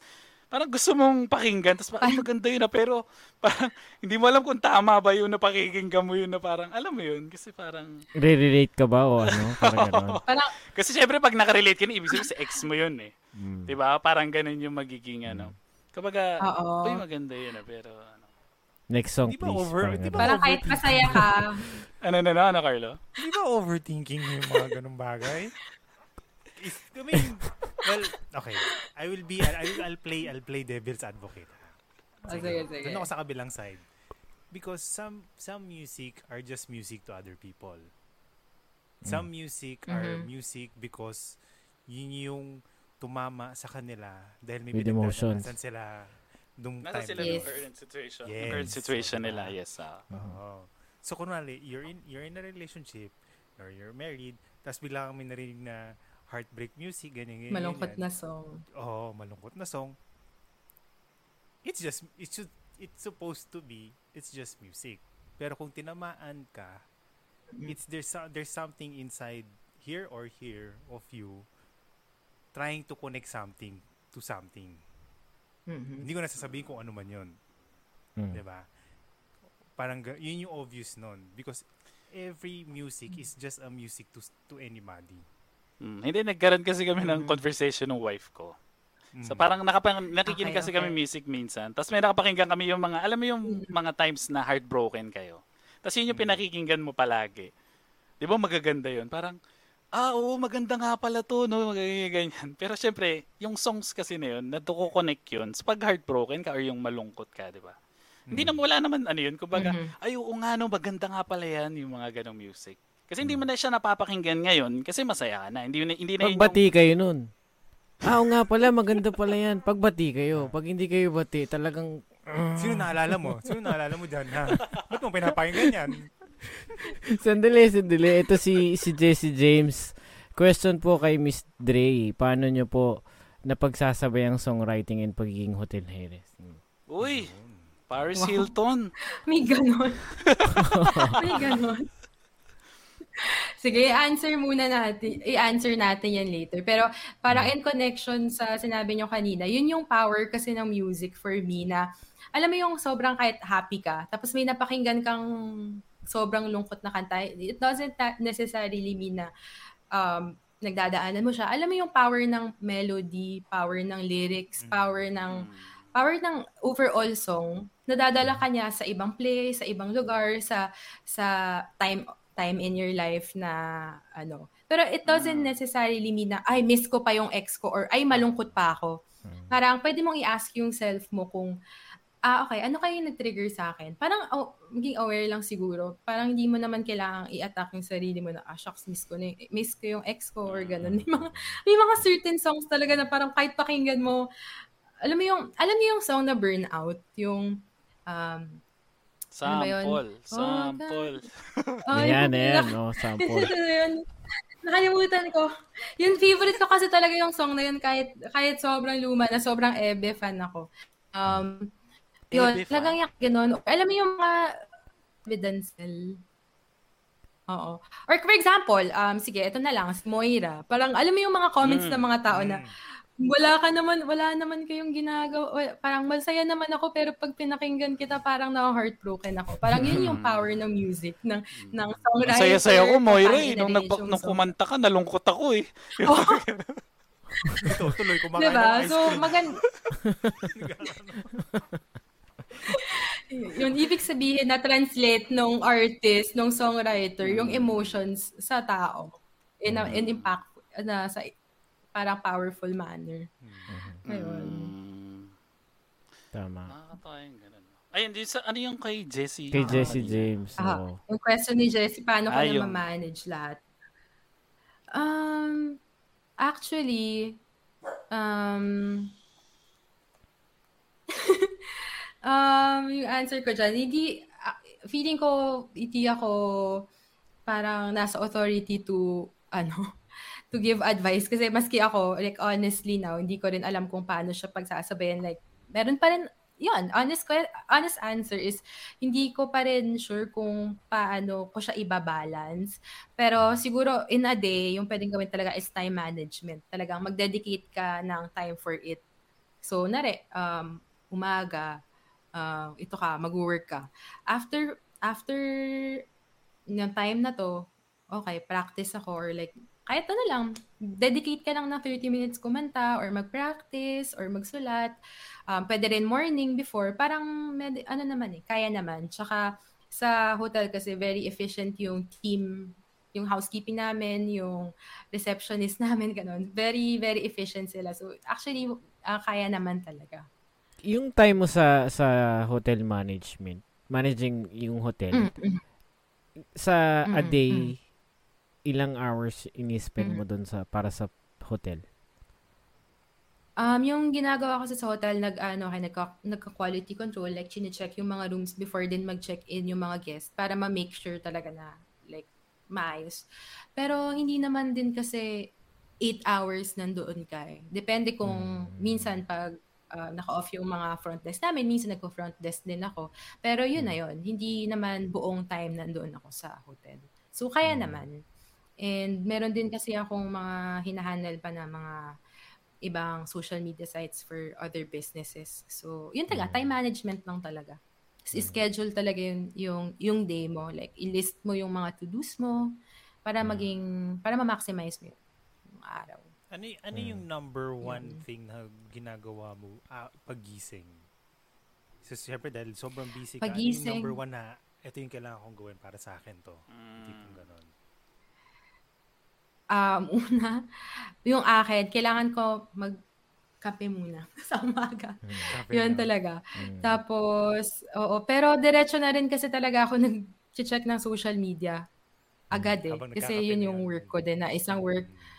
Parang gusto mong pakinggan, tapos parang, maganda yun na, pero parang hindi mo alam kung tama ba yun na pakikinggan mo yun na parang, alam mo yun, kasi parang, Re-relate ka ba o ano? Parang ganon. Parang, kasi syempre pag nakarelate ka na, ibig sabihin sa ex mo yun eh. Mm. 'Di ba? Parang ganun yung magiging ano. Kumbaga, Oo. uy maganda yun ah, pero ano. Next song, Di ba please. over- Parang di ba parang kahit masaya ka, Ano na na, ano Carlo? Di ba overthinking mo yung mga ganong bagay? If, I mean, well, okay. I will be, I will, I'll play, I'll play devil's advocate. Oh, sige, sige. Doon ako sa kabilang side. Because some, some music are just music to other people. Some music are Mhm. music because yun yung tumama sa kanila dahil may pinagdadaanan sila nung Nasa time sila Yes. current situation. Yes. Current situation So, nila, diba? yes. ah. Oo. So, kunwari, you're in, you're in a relationship or you're married, tapos bigla kang may narinig na heartbreak music, ganyan, ganyan. malungkot ganyan. na song. Oo, malungkot na song. It's just, it should, it's supposed to be, it's just music. Pero kung tinamaan ka, it's there's, there's something inside here or here of you trying to connect something to something. Mhm. Hindi ko nasasabihin kung ano man yun. Mm. 'di ba? Parang yun yung obvious nun because every music is just a music to to anybody. Mm, hindi, nagkaroon kasi kami ng Mhm. conversation ng wife ko. So Mm. parang nakapang, nakikinig Okay, kasi okay. kami music minsan. Tapos may nakapakinggan kami yung mga, alam mo yung mga times na heartbroken kayo. Tapos yun yung Mm. pinakikinggan mo palagi. Di ba magaganda yun? Parang, ah oo, maganda nga pala to, no? Magaganda ganyan. Pero syempre, yung songs kasi na yun, natuko-connect yun sa pag heartbroken ka or yung malungkot ka, di ba? Hindi Mm. naman wala naman ano yun. Kumbaga, Mhm. ay oo nga no, maganda nga pala yan, yung mga ganong music. Kasi hindi mo na siya napapakinggan ngayon kasi masaya ka na. Hindi, na- hindi na yun yung- Pagbati kayo nun. Ah, oo nga pala, maganda pala yan. Pagbati kayo. Pag hindi kayo bati, talagang... Sino naalala mo? Sino naalala mo dyan, ha? Ba't mo pinapakinggan yan? sandali, sandali. Ito si, si Jesse James. Question po kay Miss Dre. Paano nyo po napagsasabay ang songwriting and pagiging hotel heiress? Mm. Uy, Paris Wow. Hilton. May ganon. May ganon. Sige, i-answer muna natin. I-answer natin yan later. Pero parang in connection sa sinabi nyo kanina, yun yung power kasi ng music for me na, alam mo yung sobrang kahit happy ka, tapos may napakinggan kang sobrang lungkot na kanta, it doesn't necessarily mean na um, nagdadaanan mo siya. Alam mo yung power ng melody, power ng lyrics, power ng power ng overall song, nadadala ka niya sa ibang place, sa ibang lugar, sa sa time time in your life na ano. Pero it doesn't Mm. necessarily mean na, ay, miss ko pa yung ex ko or ay, malungkot pa ako. Parang pwede mong i-ask yung self mo kung, ah, okay, ano kayo yung nag-trigger sa akin? Parang oh, maging aware lang siguro. Parang hindi mo naman kailangang i-attack yung sarili mo na, ah, shucks, miss ko, na, y- miss ko yung ex ko or ganun. May mga, may mga certain songs talaga na parang kahit pakinggan mo, alam mo yung, alam mo yung song na Burnout, yung, um, Ano ba yun? Sample. Oh, Sample. Ay, Ayan, ayan, no, sample. Ano yun? Nakalimutan ko. Yung favorite ko kasi talaga yung song na yun kahit kahit sobrang luma na sobrang ebe fan ako. Um, yun, Ebe fan? talagang yung ganun. Alam mo yung mga Vidancel. Oo. Or for example, um, sige, ito na lang, si Moira. Parang alam mo yung mga comments Mm. ng mga tao na wala ka naman, wala naman kayong ginagawa. wa- Parang masaya naman ako pero pag pinakinggan kita parang na-heartbroken ako. Parang yun yung power ng music, ng, ng songwriter. Saya-saya ko, Moira eh. Nung, generation. nung So, kumanta ka, nalungkot ako eh. Ito, tuloy kumakain Diba? ng ice So, cream. maganda. yun, ibig sabihin na translate nung artist, nung songwriter, yung emotions sa tao in a, in impact na sa parang powerful manner. Ayun. Mm, Tama. nakakatawa yung ganun. Ayun, di sa, ano yung kay Jessie? Kay Ah, Jesse. James. Ah, oo. yung question ni Jessie, paano ko Ah, na ma-manage lahat? Um, actually, um, um, yung answer ko dyan, hindi, ah, feeling ko, hindi ako parang nasa authority to, ano, to give advice. Kasi maski ako, like, honestly now, hindi ko rin alam kung paano siya pagsasabayan. Like, meron pa rin, yun, honest, ko- honest answer is, hindi ko pa rin sure kung paano ko siya ibabalance. Pero siguro, in a day, yung pwedeng gawin talaga is time management. Talagang mag-dedicate ka ng time for it. So, nare, um, umaga, uh, ito ka, mag-work ka. After, after ng time na to, okay, practice ako or like, kahit ano lang, dedicate ka lang ng 30 minutes kumanta or mag-practice or magsulat. Um, pwede rin morning before. Parang, med- ano naman eh, kaya naman. Tsaka, sa hotel kasi very efficient yung team, yung housekeeping namin, yung receptionist namin, ganun. Very, very efficient sila. So, actually, ah, kaya naman talaga. Yung time mo sa sa hotel management, managing yung hotel, Mm, mm. sa a Mm, day, mm. Ilang hours ini-spend mo Mm. doon sa para sa hotel? Um, yung ginagawa ko sa hotel, nag, ano, nagka, nagka-quality control, like, chine-check yung mga rooms before din mag-check-in yung mga guests para ma-make sure talaga na, like, maayos. Pero, hindi naman din kasi 8 hours nandoon ka eh. Depende kung Mm. minsan pag ah, naka-off yung mga front desk namin, minsan nagko-front desk din ako. Pero yun na yun, hindi naman buong time nandoon ako sa hotel. So, kaya Mm. naman. And meron din kasi akong mga hinahandle pa na mga ibang social media sites for other businesses. So, yun talaga, Mm. time management lang talaga. Is- Schedule talaga yung, yung, yung day mo. Like, i-list mo yung mga to-dos mo para Mm. maging, para ma-maximize mo yung araw. Ano, ano Mm. yung number one Yun. thing na ginagawa mo ah, pagising? So, siyempre dahil sobrang busy ka, ano yung Pagising. number one na ito yung kailangan kong gawin para sa akin to? Tipong ganon. Um, una, yung akin, kailangan ko magkape muna sa umaga. Sabi Yun na, talaga. Mm. Tapos, oo, pero diretso na rin kasi talaga ako nag-check ng social media. Agad eh. Habang Kasi yun yung work ko din na isang work. Mm.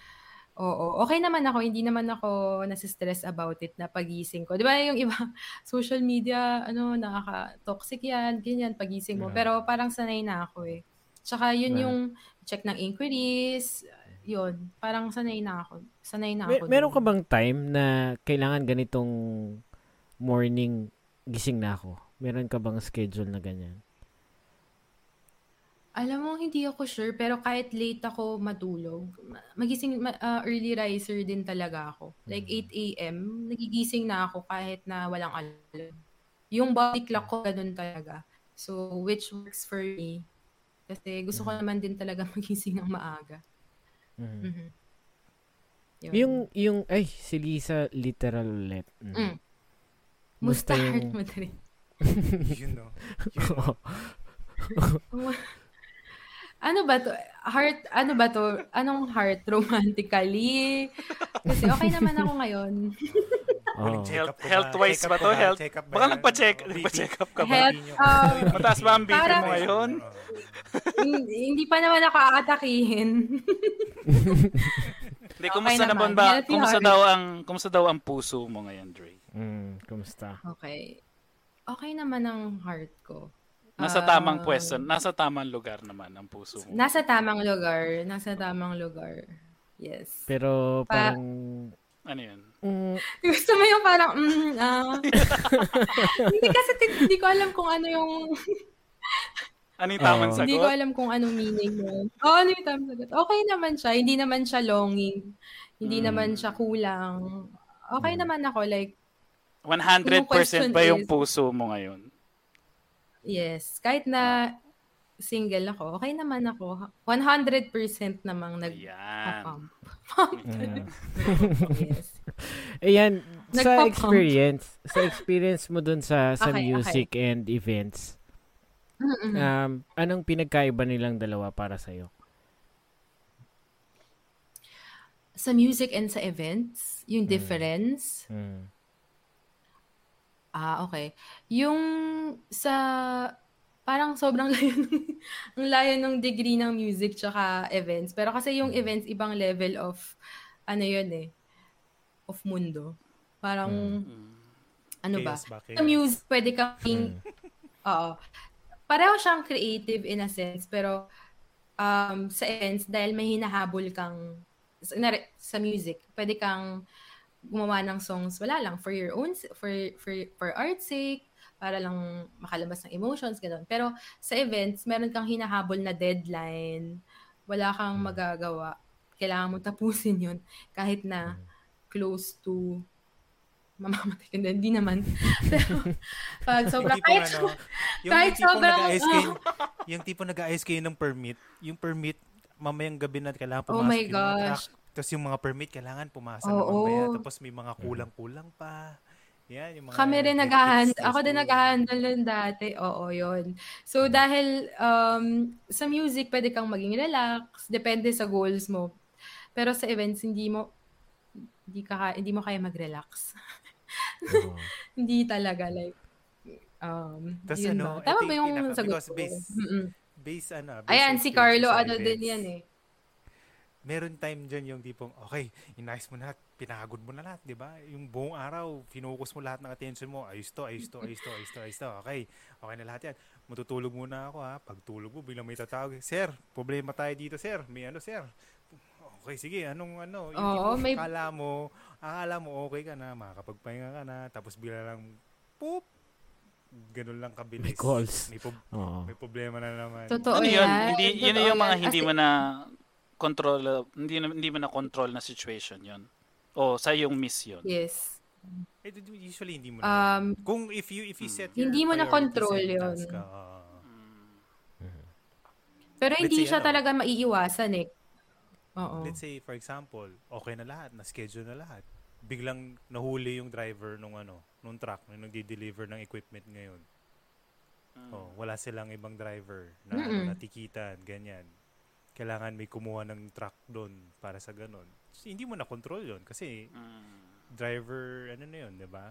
Oo, okay naman ako. Hindi naman ako nasistress about it na pagising ko. Di ba yung iba, social media, ano, nakaka-toxic yan, ganyan, pagising mo. Yeah. Pero parang sanay na ako eh. Tsaka yun Right. yung check ng inquiries, yun, parang sanay na ako. Sanay na Mer- ako. meron ka bang time na kailangan ganitong morning gising na ako? Meron ka bang schedule na ganyan? Alam mo, hindi ako sure, pero kahit late ako matulog, ma- magising, ma- ah, early riser din talaga ako. Like 8 a.m., nagigising na ako kahit na walang alarm. Yung body clock ko, ganun talaga. So, which works for me. Kasi gusto ko naman din talaga magising ng maaga. Mhm. Mhm. Yun. Yung, yung, ay, si Lisa literal ulit. Mm. Mm. Musta Musta yung- heart mo rin. Yun no. Yun, no. ano ba to? Heart, ano ba to? Anong heart? Romantically? Kasi okay naman ako ngayon. Check Health- Check up ba to? Health- Baka nagpa-check, Oo, nagpa-check up ka ba? Health, um, Mataas ba ang BP Para- mo ngayon? Oo. hindi, hindi pa naman ako aatakihin. Hindi, Okay kumusta naman naman. ba? Kumusta daw ang kumusta daw ang puso mo ngayon, Dre? Mm, kumusta? Okay. Okay naman ang heart ko. Nasa tamang pwesto, nasa tamang lugar naman ang puso mo. Nasa tamang lugar. Nasa tamang lugar. Yes. Pero Pa- parang... Ano yun? Mm, Gusto mo yung parang, mm, ah. hindi kasi hindi ko alam kung ano yung, Ano yung tamang Oo. sagot? hindi ko alam kung anong meaning nun. Oo, ano yung tamang sagot. Okay naman siya. Hindi naman siya longing. Hindi Mm. naman siya kulang. Okay Mm. naman ako. Like, 100% question ba yung is- puso mo ngayon? yes. Kahit na single ako, okay naman ako. 100% namang nag-pump. Mm. yes. Ayan, sa experience, sa experience mo dun sa sa Okay, music and events, Mm-mm. um, anong pinagkaiba nilang dalawa para sa'yo? sa music and sa events, yung difference, Mm. Ah, okay. Yung sa parang sobrang layo ng, ang layo ng degree ng music tsaka events. Pero kasi yung events, ibang level of, ano yun eh, of mundo. Parang, Mm. ano ba? Chaos ba? Sa Chaos. music, pwede kang, Mm. oo. Pareho siyang creative in a sense, pero um, sa events, dahil may hinahabol kang, sa, sa music, pwede kang gumawa ng songs, wala lang, for your own, for, for, for art's sake, para lang makalabas ng emotions, gano'n. Pero sa events, meron kang hinahabol na deadline, wala kang magagawa. Kailangan mo tapusin yun kahit na close to mamamatay ka na. Hindi naman. Pero pag Yung sobrang, tipo kahit, ano, yung, kahit yung kayo, yung tipo nag-ayos kayo ng permit, yung permit, mamayang gabi na kailangan Oh pumasok my yung mga gosh. Tapos yung mga permit, kailangan pumasa Oo. na mamaya. Tapos may mga kulang-kulang pa. Yan, yung mga Kami rin nag-handle. Ako din nag-handle nun dati. Oo, yon So, dahil um, sa music, pwede kang maging relax. Depende sa goals mo. Pero sa events, hindi mo hindi ka hindi mo kaya mag-relax. Oo. hindi talaga like um Tas yun ano, ba? Tama ba yung sagot because ko? base- Mm-mm. Based ano, based Ayan, si Carlo, ano din yan eh. Meron time dyan yung tipong, okay, inayos mo na lahat, pinagod mo na lahat, di ba? Yung buong araw, finokus mo lahat ng attention mo, ayos to, ayos to, ayos to, ayos to, ayos to, okay, okay na lahat yan. Matutulog muna ako ha, pagtulog mo, biglang may tatawag, sir, problema tayo dito, sir, may ano, sir. Okay, sige, anong ano, yung Oo, tipong may- akala mo, akala mo okay ka na, makakapagpahinga ka na, tapos bigla lang, poop, ganun lang kabilis. May calls. May, prob- Oo. may problema na naman. Totoo ano yun? yan. Hindi, yun Totoo yung mga yan. hindi As mo na control, hindi, na- hindi mo na control na situation yun. O sa yung miss yun. Yes. Eh, usually hindi mo na. Um, Kung if you if you Mm. set your Hindi mo na control yun. task, ah, pero Let's hindi say, siya ano, talaga maiiwasan eh. Oo. let's say for example, okay na lahat, na schedule na lahat. Biglang nahuli yung driver nung ano, nung truck na nagde-deliver ng equipment ngayon. Mm. Oh, wala silang ibang driver na ano, natikitan, ganyan. Kailangan may kumuha ng truck doon para sa ganun. So, hindi mo na control 'yon kasi Mm. driver ano na 'yon, 'di ba?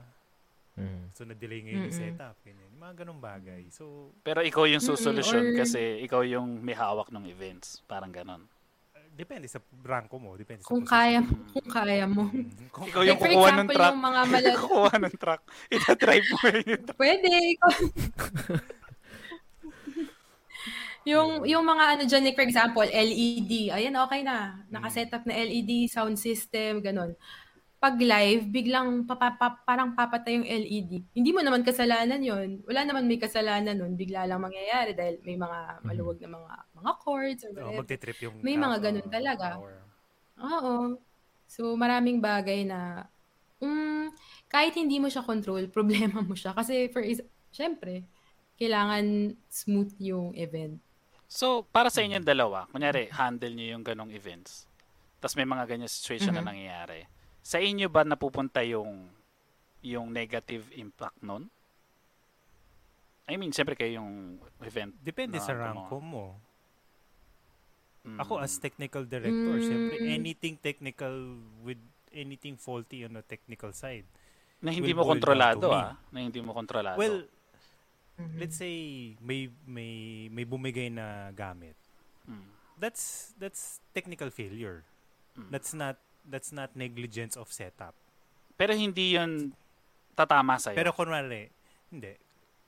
Mm. So na-delay ngayon yung setup, ganyan. Yung mga ganung bagay. So Pero ikaw yung susolusyon or- kasi ikaw yung may hawak ng events. Parang ganon. uh, depende sa ranko mo, depende sa Kung position kaya mo. kung kaya mo. Mm, kung Ikaw kaya yung Like, kukuha ng truck. yung mga malal... Kukuha ng truck. Ita-drive mo yun yung truck. Pwede. ikaw. yung yung mga ano dyan, like for example, LED. Ayan, okay na. Nakaset up na LED, sound system, ganun. Pag live, biglang papa, pa- parang papatay yung LED. Hindi mo naman kasalanan yon Wala naman may kasalanan nun. Bigla lang mangyayari dahil may mga maluwag na mga mga chords or Oh, whatever. magte-trip yung May mga ganun talaga. power. Oo. So, maraming bagay na, mm, kahit hindi mo siya control, problema mo siya. Kasi, for is, syempre, kailangan smooth yung event. So, para sa inyong dalawa, kunyari, handle nyo yung ganong events. Tapos may mga ganyan situation na Mhm. nangyayari. Sa inyo ba napupunta yung yung negative impact nun? I mean, siyempre kayo yung event. Depende na sa ranko mo. Mm. Ako as technical director, Mm. syempre anything technical with anything faulty on the technical side. na hindi mo kontrolado ah. Na hindi mo kontrolado. Well, Mhm. let's say may may may bumigay na gamit. Mm. That's that's technical failure. Mm. That's not that's not negligence of setup. Pero hindi yun tatama sa'yo. Pero kunwari, hindi.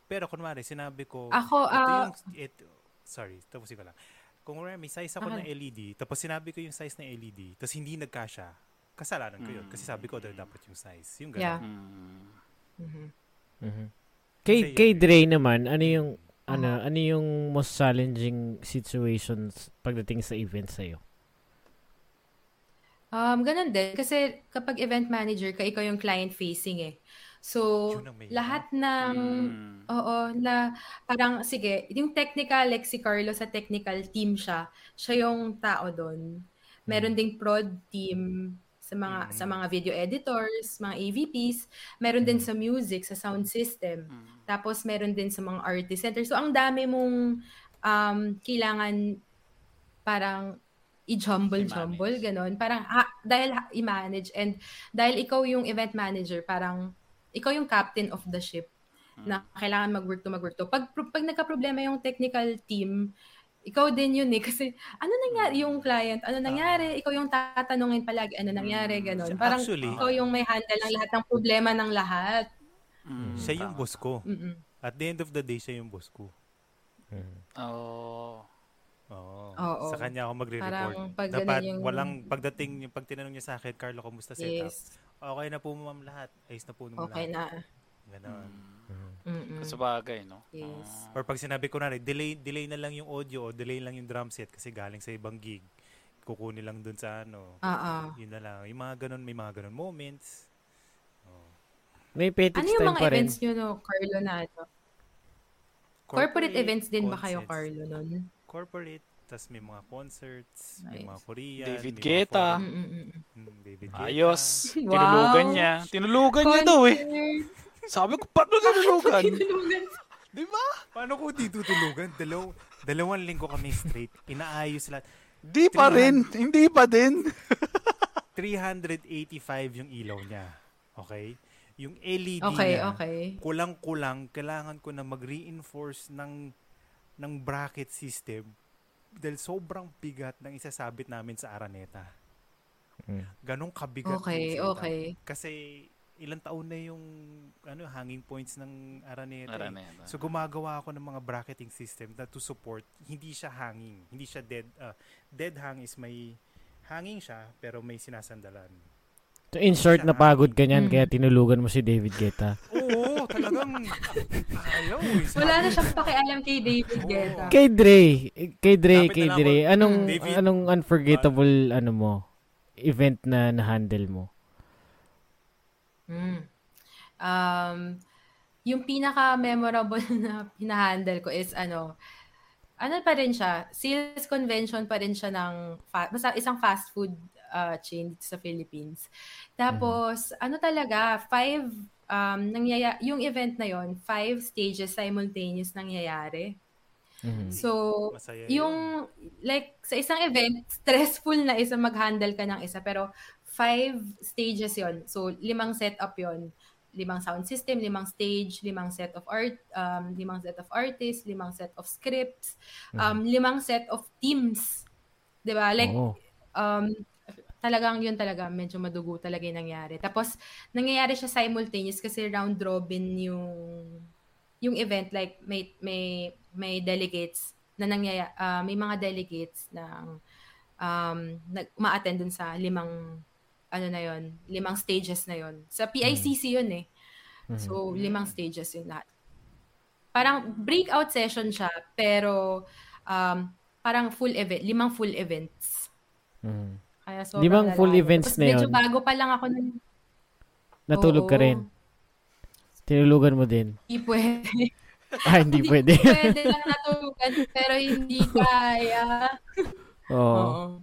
Pero kunwari, sinabi ko, Ako, ito ah, yung, ito, sorry, tapusin ko lang. Kung kunwari, may size ako Okay. ng LED, tapos sinabi ko yung size ng LED, tapos hindi nagkasya, kasalanan ko yun. Kasi sabi ko, daw dapat yung size. Yung Yeah. ganun. Mm. Kay kay Dre naman, ano yung ano ano yung most challenging situations pagdating sa event sa iyo? Um, ganun din. Kasi kapag event manager ka, ikaw yung client-facing eh. So, lahat ng... Mm. Oo, na parang, sige, yung technical, like si Carlo sa technical team siya, siya yung tao doon. Meron ding prod team sa mga Mm. sa mga video editors, mga AVPs, meron din sa music, sa sound system. Mm. Tapos meron din sa mga artist center. So ang dami mong um, kailangan parang i-jumble-jumble, I-manage. ganon. Parang ha, dahil ha- i-manage and dahil ikaw yung event manager, parang ikaw yung captain of the ship na kailangan mag-work to mag-work to. Pag, pag nagka-problema yung technical team, ikaw din yun eh. Kasi ano nangyari yung client? Ano nangyari? Ikaw yung tatanungin palagi, ano nangyari? Ganon. Parang Actually, ikaw yung may handle ng lahat ng problema ng lahat. Mm. siya yung boss ko. Mm-mm. At the end of the day, siya yung boss ko. Oh. Oo. Oo. Sa kanya ako magre-report. Parang pag ganun Dapat yung- walang pagdating, yung pag tinanong niya sa akin, Carlo, kumusta setup? Yes. Okay na po ma'am lahat. Ayos na po naman Okay lahat. na. Ganon. Mm-mm. Sa bagay, no? Yes. Ah. Or pag sinabi ko na rin, delay, delay na lang yung audio o delay lang yung drum set kasi galing sa ibang gig. Kukunin lang dun sa ano. Ah. Yun na lang. Yung mga ganun, may mga ganun moments. May petix Ano yung time mga pa rin. events nyo, no, Carlo, na ito? Corporate, events din ba kayo, concerts. Carlo, nun? Corporate. Tapos may mga concerts, may Nice. mga Korean. David may mga Guetta. Mm-mm-mm. Mm, David Guetta. Ayos. Wow. Tinulugan niya. Tinulugan niya daw eh. Sabi ko, paano? Tinulugan. Di ba? Paano ko di tutulugan? Dalaw, dalawang linggo kami straight. Inaayos lahat. Di pa rin. Hindi pa din. 385 yung ilaw niya. Okay? Yung LED Okay, niya, okay. kulang-kulang, kailangan ko na mag-reinforce ng ng bracket system dahil sobrang bigat ng isasabit namin sa Araneta. Mm. Ganong kabigat Okay, yung setup. okay. Kasi ilang taon na yung ano hanging points ng Araneta. eh. Araneta. So gumagawa ako ng mga bracketing system na to support hindi siya hanging, hindi siya dead uh, dead hang is may hanging siya pero may sinasandalan. So in short, napagod ka niyan Mm. kaya tinulugan mo si David Guetta. Oo, talagang ayaw. eh. Wala na siyang pakialam kay David Guetta. Kay Dre, kay Dre, Lapit kay na Dre, anong David, anong unforgettable ano mo event na na-handle mo? Mm. Um, yung pinaka-memorable na pinahandle ko is ano, ano pa rin siya, sales convention pa rin siya ng, fa- basta isang fast food uh, chain dito sa Philippines. Tapos, ano talaga, five, um, nangyaya, yung event na yon five stages simultaneous nangyayari. Mhm. So, Masaya yung, like, sa isang event, stressful na isa mag-handle ka ng isa, pero five stages yon So, limang setup yon Limang sound system, limang stage, limang set of art, um, limang set of artists, limang set of scripts, um, limang set of teams. 'Di ba Like, Oo. um, talagang yun talaga, medyo madugo talaga yung nangyari. Tapos, nangyayari siya simultaneous kasi round robin yung yung event like may may may delegates na nangyaya ah, may mga delegates ng um nag uma-attend dun sa limang ano na yon limang stages na yon sa PICC yun eh so limang stages yun lahat parang breakout session siya pero um parang full event limang full events Mhm. kaya sobrang Limang full events Tapos na medyo yun. bago pa lang ako nun. Natulog ka Oo. rin. Tinulugan mo din. Hindi pwede. Ah, hindi pwede. pwede lang natulugan, pero hindi kaya. Oo.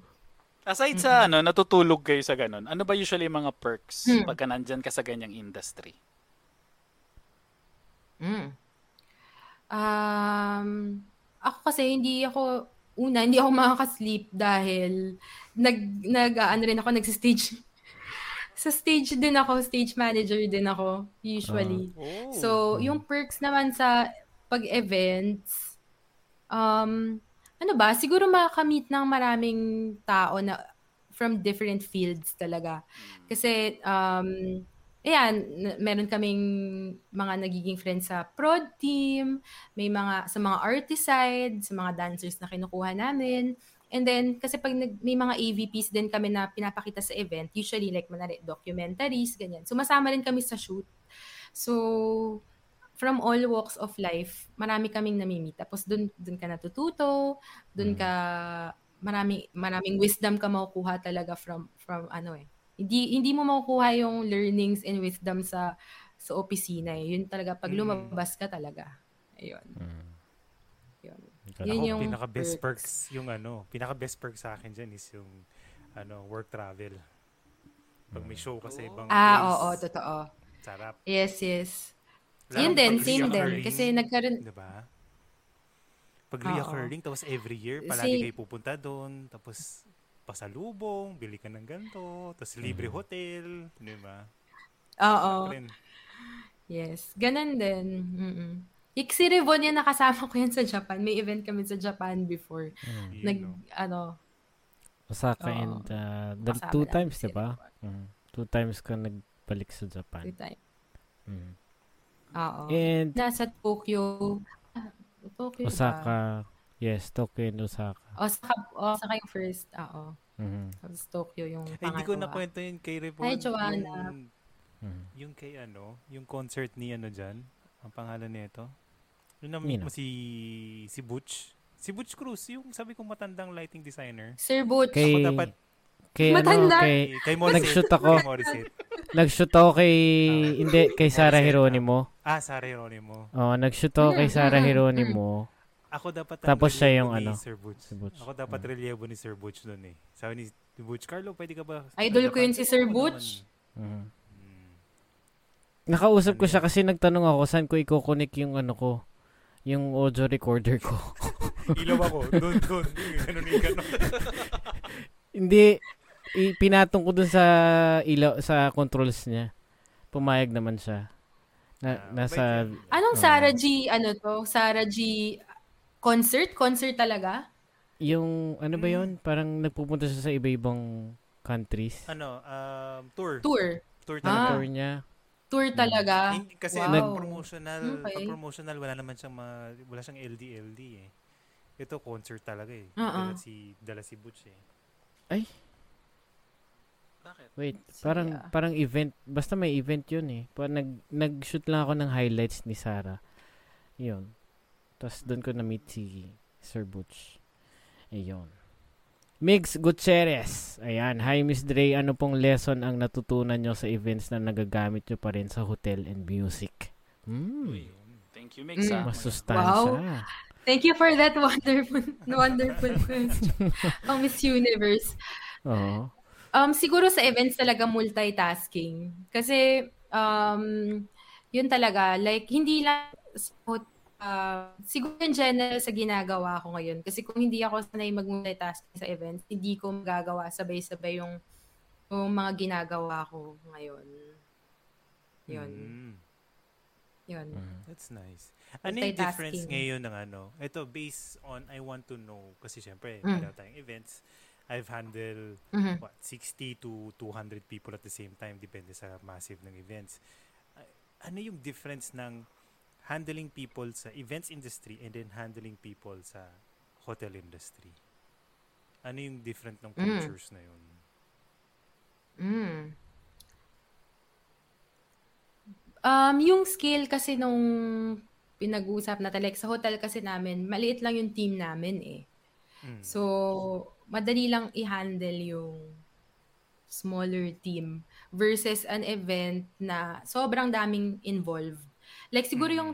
Aside sa ano, natutulog kayo sa ganun, ano ba usually yung mga perks Hmm. pagka nandyan ka sa ganyang industry? Mm. Um, ako kasi hindi ako, una, hindi ako makaka-sleep dahil nag, nag, ano rin ako, nag-stage. sa stage din ako, stage manager din ako, usually. Oh. So, yung perks naman sa pag-events, um, ano ba, siguro makakamit ng maraming tao na from different fields talaga. Kasi, um, ayan, meron kaming mga nagiging friends sa prod team, may mga sa mga artist side, sa mga dancers na kinukuha namin. And then, kasi pag nag, may mga AVPs din kami na pinapakita sa event, usually like manali, documentaries, ganyan. Sumasama rin kami sa shoot. So, from all walks of life, marami kaming namimit. Tapos dun, dun ka natututo, dun ka, marami, maraming wisdom ka makukuha talaga from, from ano eh. Hindi, hindi mo makukuha yung learnings and wisdom sa, sa opisina eh. Yun talaga, pag Mm. lumabas ka talaga. Ayun. Mm. Yun. Ganun. Yun yung pinaka best perks. perks yung ano, pinaka best perks sa akin dyan is yung ano, work travel. Pag may show ka sa ibang Ah, place, oo, totoo. sarap. Yes, yes. Lalo Yun din, same din. Kasi nagkaroon, Diba? Pag reoccurring, tapos every year, palagi kayo pupunta doon, tapos pasalubong, bili ka ng ganito, tapos libre hotel, di ba? oo, yes. Ganun din. Mm-mm. Ik si Revon yan, nakasama ko yan sa Japan. May event kami sa Japan before. Mm. Nag, no? ano, Osaka Oo. and uh, the two times, si di ba? Mm. Two times ka nagbalik sa Japan. Two time. Mm. Oo. And Nasa Tokyo. Tokyo ba? Osaka, yes, Tokyo and Osaka. Osaka, Osaka yung first. Oo. Mhm. Tapos Tokyo yung Ay, hindi ko pangalawa. nakwento yun kay Revon. Hi, Joanna. Yung, Mhm. yung kay ano, yung concert ni ano dyan, ang pangalan nito. Yung Nino? na-meet mo si, si Butch. Si Butch Cruz, yung sabi kong matandang lighting designer. Sir Butch. Kay, Ako dapat, kay ano, Matanda. kay, kay, kay Morissette. Nag-shoot ako. Nag-shoot ako kay, Ah. hindi, kay Sarah Morissette, Geronimo. Ah, Sarah Geronimo. Oh, nag-shoot ako kay Sarah Geronimo. Ako dapat Tapos siya yung ano, Sir Butch. si Butch. Ako dapat Mm. relievo ni Sir Butch doon eh. Sabi ni Butch, Carlo, pwede ka ba? Idol ko yun si Sir Oo Butch. Mhm. Mm. Nakausap ko Ano siya yun? kasi nagtanong ako saan ko i-connect yung ano ko, yung audio recorder ko. Ilaw ako. Doon, doon. Ganun, ganun. Hindi, pinatong ko dun sa ilaw, sa controls niya. Pumayag naman siya. Na, Ah, nasa. Anong Oo. Sarah G, ano to? Sarah G concert? Concert talaga? yung, ano ba Mm. yun? Parang nagpupunta siya sa iba-ibang countries. Ano, um, tour. Tour. Tour Ah. talaga. Tour niya. Tour talaga. Hindi- kasi Wow. pag promotional, Okay. pag promotional wala naman siyang ma, wala siyang LDLD eh. Ito concert talaga eh. Oo. Dala si dala si Butch eh. Bakit? Wait, parang ah, parang event, basta may event yun eh. Pa, nag, nag-shoot lang ako ng highlights ni Sarah. Yun. Tapos doon ko na-meet si Sir Butch. Ayun. Migs Gutierrez. Ayan. Hi, Miss Dre. Ano pong lesson ang natutunan nyo sa events na nagagamit nyo pa rin sa hotel and music? Hmm. Thank you, Mix. Mm. ah. Masustansya. Thank you for that wonderful wonderful question. Pang Miss Universe. Oo. Um, siguro sa events talaga multitasking. Kasi, um, yun talaga, like, hindi lang, uh, siguro in general sa ginagawa ko ngayon. Kasi kung hindi ako sanay mag-multitasking sa events, hindi ko magagawa sabay-sabay yung, yung mga ginagawa ko ngayon. Yun. Mm, Yun. Mm. that's nice. Ano yung difference ngayon ng ano? Ito based on I want to know kasi syempre, Mm. meron tayong events. I've handled Mhm. what 60 to 200 people at the same time depende sa massive ng events. A- Ano yung difference ng handling people sa events industry and then handling people sa hotel industry? Ano yung different ng Mm. cultures na yun? Mm. Um, yung scale kasi nung pinag-usap natin, like sa hotel kasi namin, maliit lang yung team namin eh. Mm. So, madali lang i-handle yung smaller team versus an event na sobrang daming involved. Like siguro yung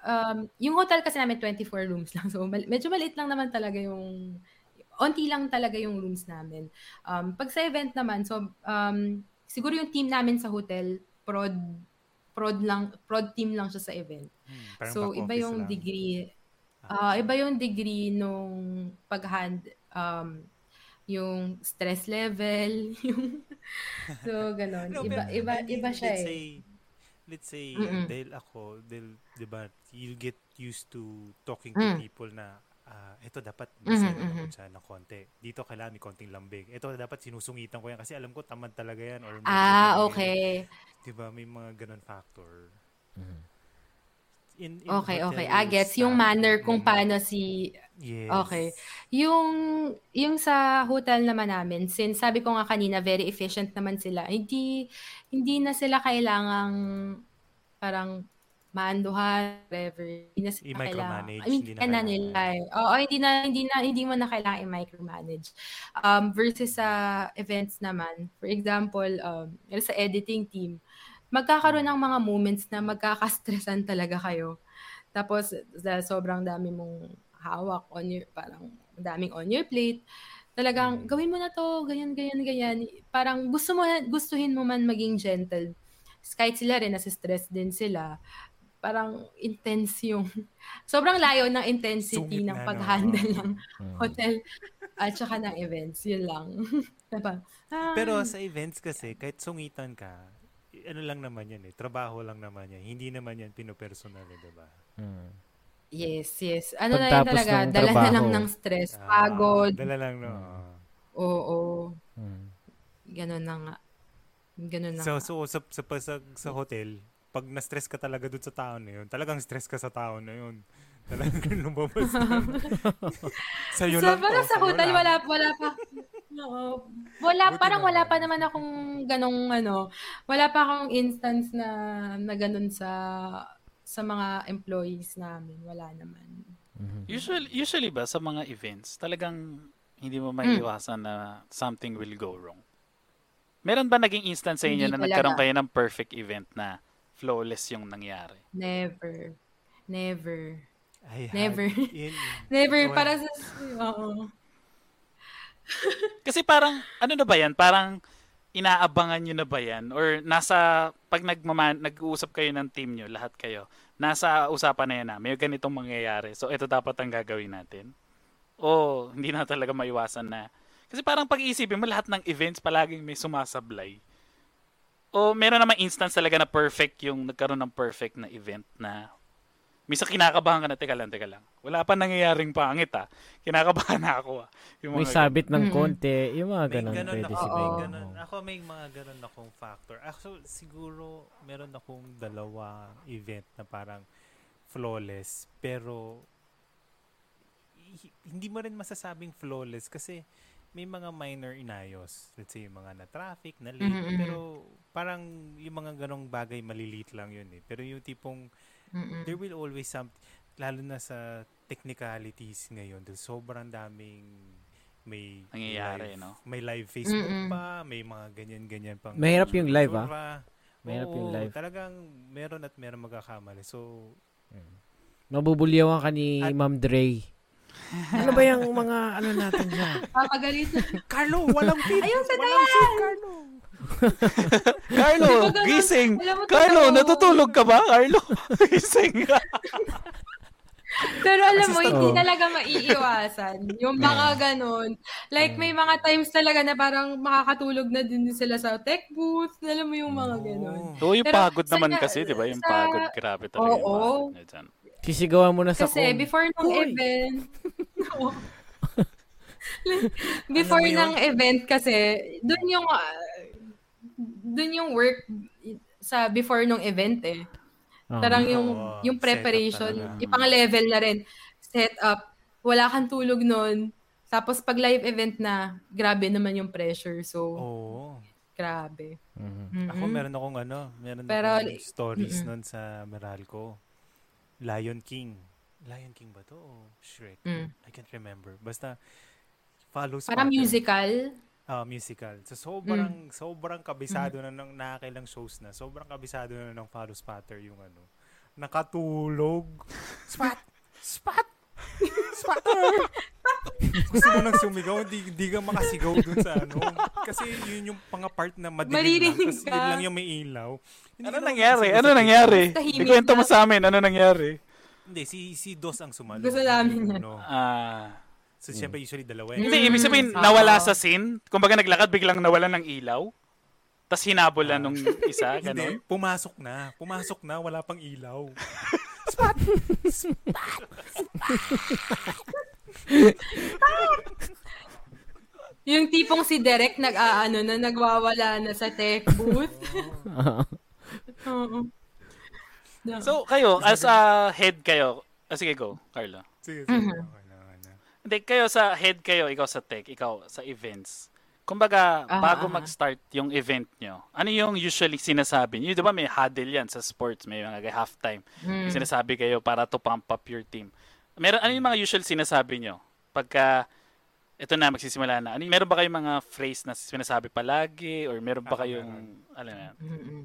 um, yung hotel kasi namin 24 rooms lang. So mal- medyo maliit lang naman talaga yung onti lang talaga yung rooms namin. Um, pag sa event naman, so um, siguro yung team namin sa hotel prod prod lang prod team lang siya sa event. Hmm, So, iba yung lang. degree. Ah iba yung degree nung pag-hand, um, yung stress level, yung, so, ganon. No, Iba, iba, I mean, iba siya let's eh. Say, let's say, Mm-mm. dahil ako, dahil, di ba, you'll get used to talking to Mm. people na ah, ito dapat Mhm, masaya mhm. mm siya ng konti. Dito kailangan may konting lambig. Ito dapat sinusungitan ko yan kasi alam ko tamad talaga yan. Or Ah, okay. Diba, may mga ganun factor. Mhm. In, in Okay, okay. Ah, gets yung manner kung mm, paano si Yes. Okay. Yung yung sa hotel naman namin, since sabi ko nga kanina very efficient naman sila. Hindi hindi na sila kailangang parang maanduhan, whatever. Hindi na sila kailangan. I-micromanage, I mean, hindi na na nila. eh. Oo, hindi na hindi na hindi mo na kailangan i-micromanage. Um versus sa events naman, for example, um sa editing team, magkakaroon ng mga moments na magkakastressan talaga kayo. Tapos sobrang dami mong hawak on your parang daming on your plate. Talagang Mm. gawin mo na to, ganyan ganyan ganyan. Parang gusto mo gustuhin mo man maging gentle. Kahit sila rin nasa stress din sila. Parang intense yung sobrang layo ng intensity Sungit ng na, no? pag-handle ng Mhm. hotel at saka ng events. Yun lang. diba? Ah, Pero sa events kasi, kahit sungitan ka, ano lang naman yan eh, trabaho lang naman yan. Hindi naman yan pinopersonal eh, diba? Mhm. yes, yes. Ano na yun Pagtapos talaga, dala na lang trabaho. ng stress, Ah, pagod. Dala lang, no? Mm. Oo, Mhm. ganun na nga. Ganun na So, nga. so sa, sa, sa, sa, sa hotel, pag na-stress ka talaga dun sa tao na yun, talagang stress ka sa tao na yun. Talagang lumabas ka. sa'yo So, lang to. sa sa'yo hotel, lang. wala, wala pa. Oo. Wala, Buti parang wala pa naman akong ganong, ano, wala pa akong instance na, na ganun sa, sa mga employees namin. Wala naman. Mhm. Usually, usually ba sa mga events, talagang hindi mo Hmm. maiiwasan na something will go wrong? Meron ba naging instance sa inyo Hindi na nagkaroon kayo ng perfect event na flawless yung nangyari? Never. Never. I Never. in, Never. Well- Para sa, oo. Kasi parang, ano na ba yan? Parang inaabangan nyo na ba yan? Or nasa, pag nagmaman, nag-uusap kayo ng team nyo, lahat kayo, nasa usapan na yan na, may ganitong mangyayari. So, ito dapat ang gagawin natin. O, hindi na talaga maiwasan na. Kasi parang pag-iisipin mo, lahat ng events palaging may sumasablay. O, meron naman instance talaga na perfect yung nagkaroon ng perfect na event na Misa kinakabahan ka na, teka lang, teka lang. Wala pa nangyayaring pangit ah. Kinakabahan na ako ah. Yung May mga sabit ng Mm-mm. konti. Yung mga may ganun ganun pwede ako, siguro. may ganun. Ako may mga ganun akong factor. Actually, siguro meron akong dalawa event na parang flawless. Pero hi- hindi mo rin masasabing flawless kasi may mga minor inayos. Let's say, yung mga na-traffic, na late. Mhm, mhm. Pero parang yung mga ganong bagay maliliit lang yun eh. Pero yung tipong Mm-mm. there will always some lalo na sa technicalities ngayon dahil sobrang daming may Nangyayari, live, no? may live Facebook Mm-mm. pa may mga ganyan-ganyan pang Mahirap yung live, ah. Mahirap yung live. talagang meron at meron magkakamali so Mabubulyawan ka ni At- Ma'am Dre. ano ba yung mga ano natin siya? Papagalit. Carlo walang feed Ayun, sa walang feed Carlo Carlo, gising! Alam mo, Carlo, totoo. natutulog ka ba? Carlo, gising ka! Pero alam mo, hindi talaga maiiwasan. Yung mga ganun. Like, may mga times talaga na parang makakatulog na din sila sa tech booth. Alam mo yung mga ganun. Oo. Oo, yung Pero pagod sa- naman kasi, di ba? Yung sa- pagod, grabe talaga yung pagod dyan. Sisigawan mo na sa Kasi com. before nung Hoy! event, before Ano ng event kasi, dun yung, ah, dun yung work sa before nung event eh. Parang yung, Oo, yung preparation, ipang level na rin. Set up. Wala kang tulog nun. Tapos pag live event na, grabe naman yung pressure. So, Oo. grabe. Mhm. Ako Mm-mm. meron akong ano, meron Pero- akong stories Mm-mm. nun sa Meralco. Lion King. Lion King ba to? O Shrek? Mm. I can't remember. Basta follows Parang pattern. musical. Ah, musical. So sobrang Mm. sobrang kabisado na ng nakakailang shows na. Sobrang kabisado na ng Follow Spatter yung ano. Nakatulog. Spot! Spot! Spatter! Gusto mo nang sumigaw, di, di ka makasigaw dun sa ano. Kasi yun yung mga part na madilim lang. Maririnig Tapos yun lang yung may ilaw. Hindi Ano nangyari? Ano nangyari? Ikwento mo sa amin, ano nangyari? Hindi, si, si Dos ang sumalo. Gusto namin yan. Ano. Ah... So, mm. siyempre, usually dalawa. Eh. Hindi, ibig sabihin, mm. nawala sa scene. Kumbaga, naglakad, biglang nawala ng ilaw. Tapos hinabulan ah. nung isa, ganun. Hindi, pumasok na. Pumasok na, wala pang ilaw. Spot! Spot! Spot! Yung tipong si Derek nag uh, ano na nagwawala na sa tech booth. So kayo as a uh, head kayo. Ah, sige go, Carla. Sige, sige. Mm-hmm. Okay. Hindi, kayo sa head kayo, ikaw sa tech, ikaw sa events. Kumbaga, Aha, bago aha. mag-start yung event nyo, ano yung usually sinasabi nyo? Di ba may huddle yan sa sports, may mga halftime. Mm. Sinasabi kayo para to pump up your team. Meron, ano yung mga usual sinasabi nyo? Pagka, ito na, magsisimula na. Ano, meron ba kayong mga phrase na sinasabi palagi? Or meron ba kayong, meron. ano yan? Mm-mm.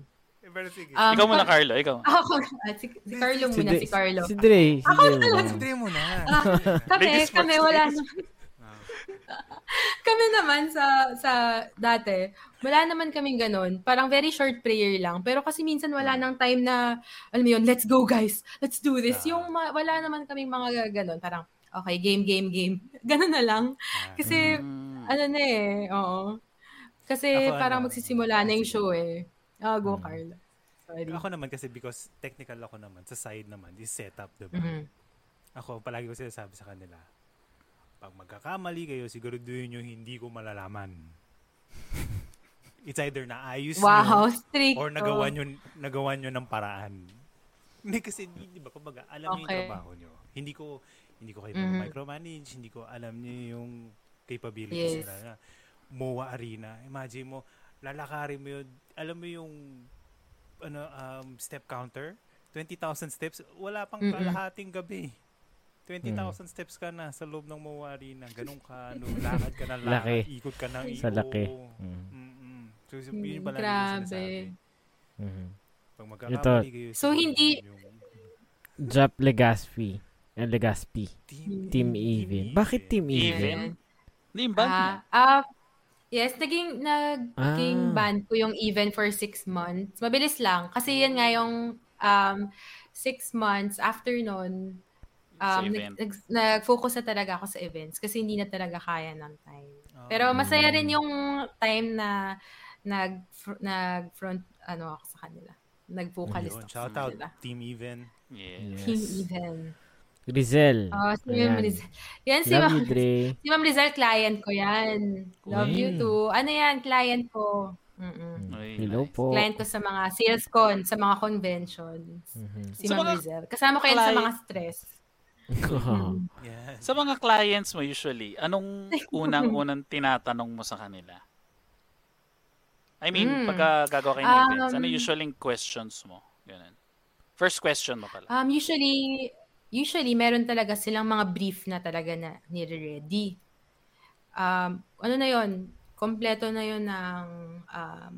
Pero sige. Um, ikaw muna, Carlo. Ikaw. Ako, ah, si, si Carlo Si muna, Dre- si Carlo. Si Dre. Si Ako Dre talaga. muna. Sige mo na. Kami, Ladies kami first, wala na. kami naman sa sa dati, wala naman kaming ganun. Parang very short prayer lang. Pero kasi minsan wala Hmm. nang time na, alam mo yun, let's go guys, let's do this. Ah. Yung ma- wala naman kaming mga ganun. Parang, okay, game, game, game. Ganun na lang. Ah. Kasi, Mm. ano na eh, oo. Kasi Ako, parang ano, magsisimula na yung show eh. Ah, go, Mm. Carla. Sorry. Ako naman kasi because technical ako naman, sa side naman, is setup, diba? Mhm. Ako, palagi ko sinasabi sa kanila, pag magkakamali kayo, siguraduhin nyo hindi ko malalaman. It's either naayos Wow, nyo, strict. or nagawa nyo, nagawa nyo ng paraan. Hindi kasi, di di ba, kumbaga, alam nyo yung Okay. trabaho nyo. Hindi ko, hindi ko kayo Mhm. micromanage, hindi ko alam nyo yung capabilities Yes. nila. MOA Arena, imagine mo, lalakarin mo yun, alam mo yung ano um, step counter, 20,000 steps, wala pang kalahating gabi. 20,000 steps ka na sa loob ng MOA Arena. Ganun ka, ano, lakad ka ng lakad, Laki. ikot ka ng ikot. Sa laki. Mm. Mm-mm. So, Mm, yun pala yung grabe. sinasabi. Mhm. Pag magkakamali kayo, So, hindi- yung Drop Legaspi. Eh, Legaspi. team, Team Even. Bakit Team Even? Even? Band Ah, niya. ah, yes, naging, naging Ah. band ko yung even for six months. Mabilis lang. Kasi yan nga yung um, six months after nun, Sa um, event. nag, nag- nag-focus na talaga ako sa events kasi hindi na talaga kaya ng time. Ah. Pero masaya Mm. rin yung time na nag nag front ano ako sa kanila. Nag-vocalist ako shout sa out, kanila. Team Even. Yes. Team Even. Rizel. Oh, si Ayan. Ma'am Rizal. Yan si Love Ma'am you, Dre. Si Ma'am Rizal, client ko yan. Love you Uy. too. Ano yan, client ko. Mm-mm. Uy, Hello nice. po. Client ko sa mga sales con, sa mga conventions. Mhm. Si Sa Ma'am mga Rizal. Kasama ko yan sa client- mga stress. Yan. Sa mga clients mo usually, anong unang-unang tinatanong mo sa kanila? I mean, Mm. pagka gagawa kayo ng events, ano Um, usually questions mo? Ganun. First question mo pala. Um, usually, usually, meron talaga silang mga brief na talaga na nire-ready. Um, ano na yon Kompleto na yon ng um,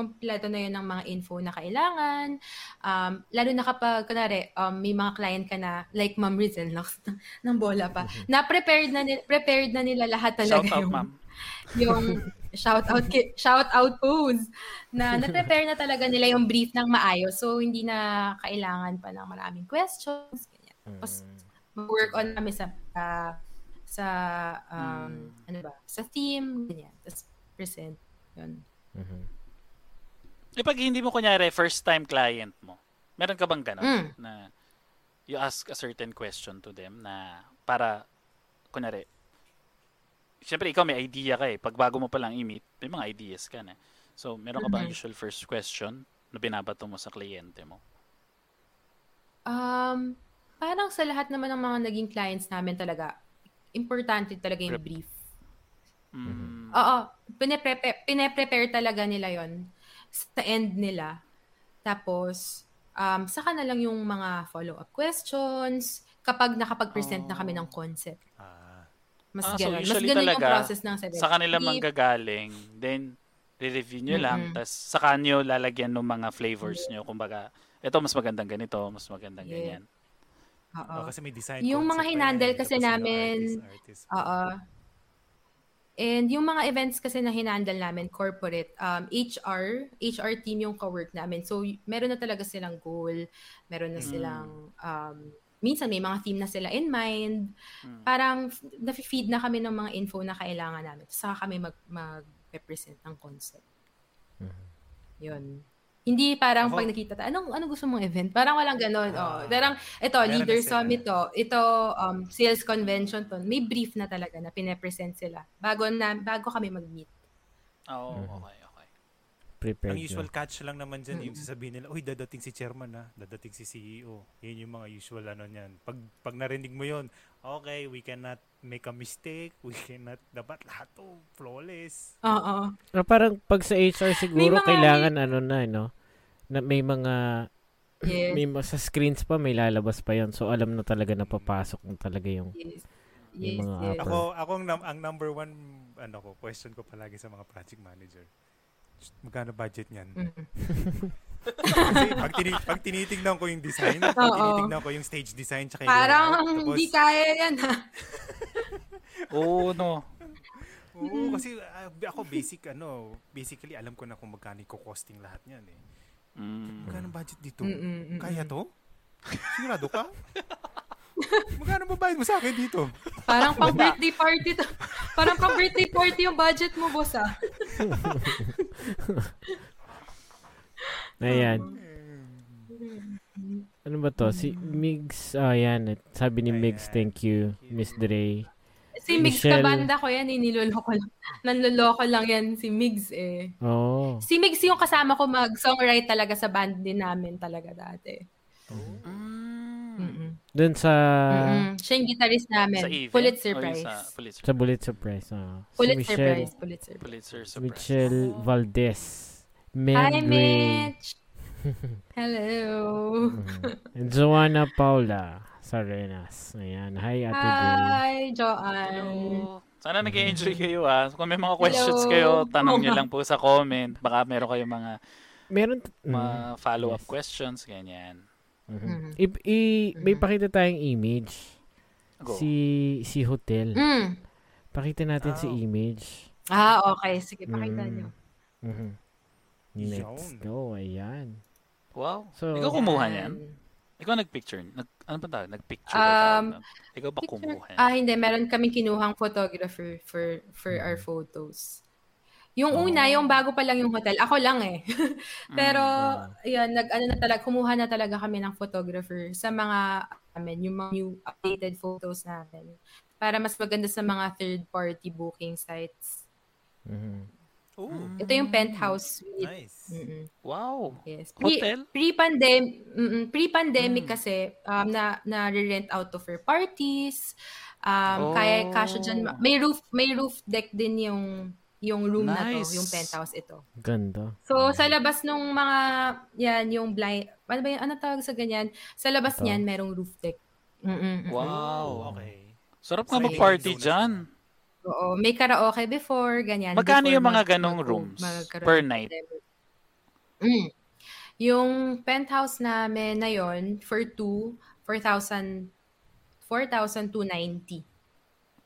kompleto na yun ng mga info na kailangan. Um, lalo na kapag, kunwari, um, may mga client ka na, like Ma'am Rizel, ng, ng bola pa, na prepared na, ni- prepared na nila lahat talaga Shout out, yung, ma'am. yung shout out shout out pose na na-prepare na talaga nila yung brief ng maayos so hindi na kailangan pa ng maraming questions. Tapos work on kami sa ah, sa um, ano ba sa theme ganyan tapos present yun Mhm. Eh, pag hindi mo kunyari, first time client mo, meron ka bang ganun? Mm. Na you ask a certain question to them na para, kunyari, Siyempre, ikaw may idea ka eh. Pag bago mo pa lang i-meet, may mga ideas ka na. So, meron ka ba Mhm. usual first question na binabato mo sa kliyente mo? um parang sa lahat naman ng mga naging clients namin talaga importante talaga yung brief Mm. Oo, pine-prepare, pine-prepare talaga nila yon sa end nila. Tapos, um, saka na lang yung mga follow-up questions kapag nakapag-present na kami ng concept. Ah, Mas Ah, so ganun. Mas usually ganun yung talaga, process ng event. Sa kanila manggagaling, then re-review nyo lang, Mm-mm. tas saka nyo lalagyan ng mga flavors nyo. Kumbaga, ito mas magandang ganito, mas magandang Yeah. ganyan. Oo. oh, kasi may design Yung mga hinandle kasi namin. Oo. And yung mga events kasi na hinandle namin, corporate, um, HR, HR team yung ka-work namin. So, meron na talaga silang goal. Meron na Mm. silang, um, minsan may mga theme na sila in mind. Mm. Parang nafe-feed na kami ng mga info na kailangan namin. Saka kami mag, mag-represent ng concept. Yun. Hindi parang Ako- pag nakita tayo, anong, anong gusto mong event? Parang walang ganon. Ah. oh. Parang, ito, leader summit to. Ito, um, sales convention to. May brief na talaga na pine-present sila bago, na, bago kami mag-meet. Oh, Mhm. okay, okay. Prepared Ang usual na. catch lang naman dyan, yung Mm. sasabihin nila, uy, dadating si chairman na, dadating si CEO. Yan yung mga usual ano niyan. Pag, pag narinig mo yon okay, we cannot make a mistake, we cannot, dapat lahat to flawless. Oo. Ah, parang pag sa HR siguro mga- kailangan ano na no na may mga Yes. may mga- sa screens pa may lalabas pa yon so alam na talaga na papasok na talaga yung Yes. Yung Yes, mga yes. upper. Ako, ako ang, ang number one, ano ko, question ko palagi sa mga project manager. Magkano budget niyan? Mm. Kasi pag, tini- pag tinitingnan ko yung design, pag Oo. tinitingnan ko yung stage design, tsaka yung Parang layout, tapos- hindi kaya yan ha. Oo, no. Oo, kasi ah, ako basic, ano, basically alam ko na kung magkano yung costing lahat niyan eh. Mm. Magkano budget dito? Mm-mm, mm-mm. Kaya to? Sigurado ka? Magkano ba bayad mo sa akin dito? Parang pang birthday party to. Parang pang birthday party yung budget mo, boss ah. ayan ano ba to si Migs ah yan sabi ni Migs thank you Miss Dre Si Migs Michelle. kabanda ko yan, iniloloko lang. Nanloloko lang yan si Migs eh. oh Si Migs yung kasama ko mag-songwrite talaga sa band din namin talaga dati. Mm. Mm-mm. dun sa Mm-mm. Siya yung guitarist namin. Sa event? Pulitzer Prize. Sa Pulitzer, sa Bullet Surprise ah. si Pulitzer Michelle Prize. Pulitzer Prize. Pulitzer Surprise. Michelle Oh. Valdez Hi, Mel Ray Mitch! Hello! And Joanna Paula Sarenas ayan hi Ate Hi, Joanne! Hello. Sana nag-enjoy kayo ah. Kung may mga questions Hello. kayo, tanong nyo lang po sa comment. Baka meron kayong mga, meron t- mga Mhm. follow-up Yes. questions, ganyan. Mhm. Mhm. I- i- may Mhm. pakita tayong image Go. si si hotel Mm. pakita natin si Oh. image Ah, okay. Sige, pakita Mm. nyo. Mhm. Let's go. Ayan. Wow. So, Ikaw kumuha Yan. niyan? Ikaw nag-picture? Nag, ano ba tawag? Nag-picture Um, ba tawag nun? Ikaw ba Picture- kumuha? Ah, hindi. Meron kaming kinuhang photographer for for our Mm. photos. Yung Oh. una, yung bago pa lang yung hotel, ako lang eh. Pero, Mm. yun, nag, ano na talaga, kumuha na talaga kami ng photographer sa mga, amin, yung mga new updated photos namin. Para mas maganda sa mga third-party booking sites. Mhm. Oh, Mm. Ito yung penthouse suite. nice. Mm-mm. Wow. Yes. Pre, Hotel? pre-pandemic, mm, pre-pandemic Mm. kasi um, na na rent out to for parties. Um, kaya Oh. kasya dyan, ma- may roof may roof deck din yung yung room na to, Nice. yung penthouse ito. Ganda. So sa labas nung mga yan yung blind, ano ba yan, ano tawag sa ganyan? Sa labas Ito. niyan merong roof deck. Mm-mm. Wow. Okay. Sarap nga mag-party dyan. Oo, may karaoke before, ganyan. Magkano before yung mga mag- ganong mag- rooms per night? Mm. Yung penthouse namin na yon for two, 4,000 4,290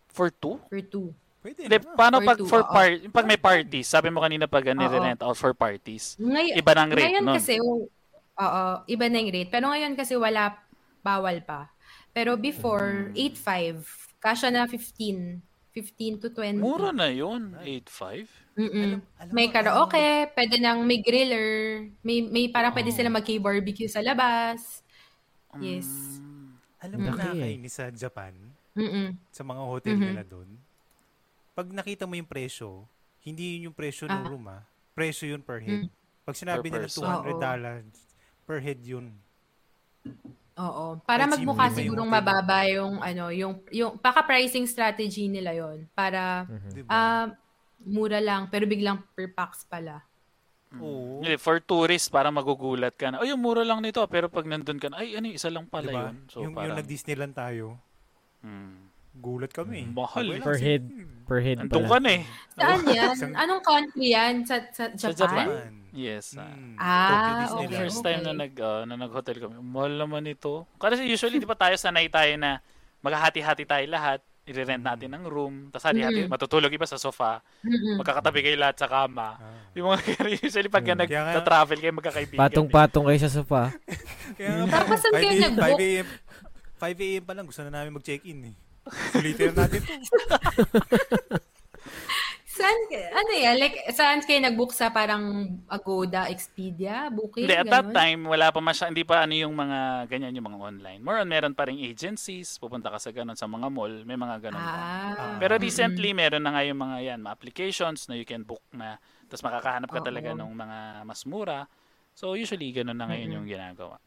For two? for two. Pwede Hindi, paano For pag two, for oo. part, pag may parties, sabi mo kanina pag nire-rent out for parties, Ngay- iba ng rate ngayon nun. kasi, oo, iba na yung rate. Pero ngayon kasi wala, bawal pa. Pero before, Mm. 8,500. Kasya na 15. 15 to 20. Mura na yun, 8.5. Mm-mm. May karaoke, pwede nang may griller, may, may parang pwede Oh. sila mag-barbecue sa labas. Yes. Mm. Alam mo, Okay. nakakainis sa Japan, Mm-mm. sa mga hotel Mhm. nila doon. Pag nakita mo yung presyo, hindi yun yung presyo ng Ah. room ah. Presyo yun per head. Mm. Pag sinabi Per nila person. $200 per head yun. Oo. Para magmukha yung sigurong mababa yung ano, yung yung paka-pricing strategy nila yon para Mhm. Diba? ah mura lang pero biglang per pax pala. Oo. Hindi, for tourists, para magugulat ka na, ay, yung mura lang nito. Pero pag nandun ka na, ay, ano, isa lang pala Diba? yun. So, yung, yung parang, nag-Disneyland tayo, hmm. gulat kami. Mahal. Wala, Per head. Per head Nandun ka pala. na eh. Saan yan? Anong country yan? Sa, sa Sa Japan? Yes. ah. Mm. Ah, Tokyo okay, Disneyland. First time na okay. nag ah, na nag-hotel kami. Mahal naman ito. Kasi usually, di ba tayo sanay tayo na maghahati-hati tayo lahat, i-rent natin ng room, tapos hati-hati, Mm. matutulog iba sa sofa, Mm-mm. magkakatabi kayo lahat sa kama. Ah. Yung mga usually pag Mm. Nag-travel kayo magkakaibigan. Patong-patong kayo sa sofa. Kaya nga, Tapos saan 5 kayo nag-book? 5 a.m. 5 a.m. pa lang, gusto na namin mag-check-in eh. Sulitin na natin to. Saan ano yan, like, saan kayo nag-book sa parang Agoda, Expedia, Booking, Hindi, at that time, wala pa masya, hindi pa ano yung mga, ganyan yung mga online. More on, meron pa rin agencies, pupunta ka sa ganun, sa mga mall, may mga ganun pa. Ah. Pero recently, meron na nga yung mga yan, mga applications na you can book na, tapos makakahanap ka Oo. talaga ng mga mas mura. So, usually, ganun na ngayon yung ginagawa.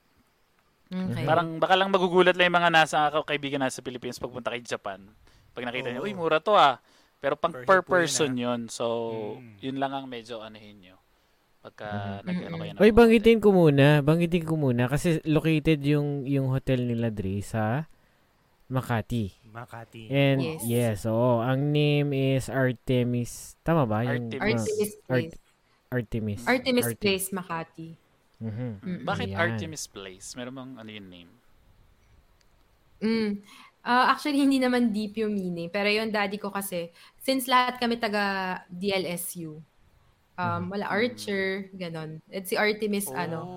Okay. Parang baka lang magugulat lang yung mga nasa kaibigan nasa Philippines pagpunta kay Japan. Pag nakita niyo, Oo. uy, mura to ah. Pero pang Per per person ah. yun. So, Mm. yun lang ang medyo anuhin nyo. Pagka nag ano kayo ng Oy, banggitin ko muna. Banggitin ko muna kasi located yung yung hotel nila Dre sa Makati. Makati. And Yes. yes, oo. Ang name is Artemis. Tama ba? Yung, Artemis. Artemis Art- Place. Artemis. Artemis Artem- Place, Makati. Mhm. Mm-mm. Bakit Ayan. Artemis Place? Meron bang ano yung name? Mm. Ah, actually, hindi naman deep yung meaning. Pero yung daddy ko kasi, since lahat kami taga DLSU, um, wala archer, ganon. At si Artemis, ano,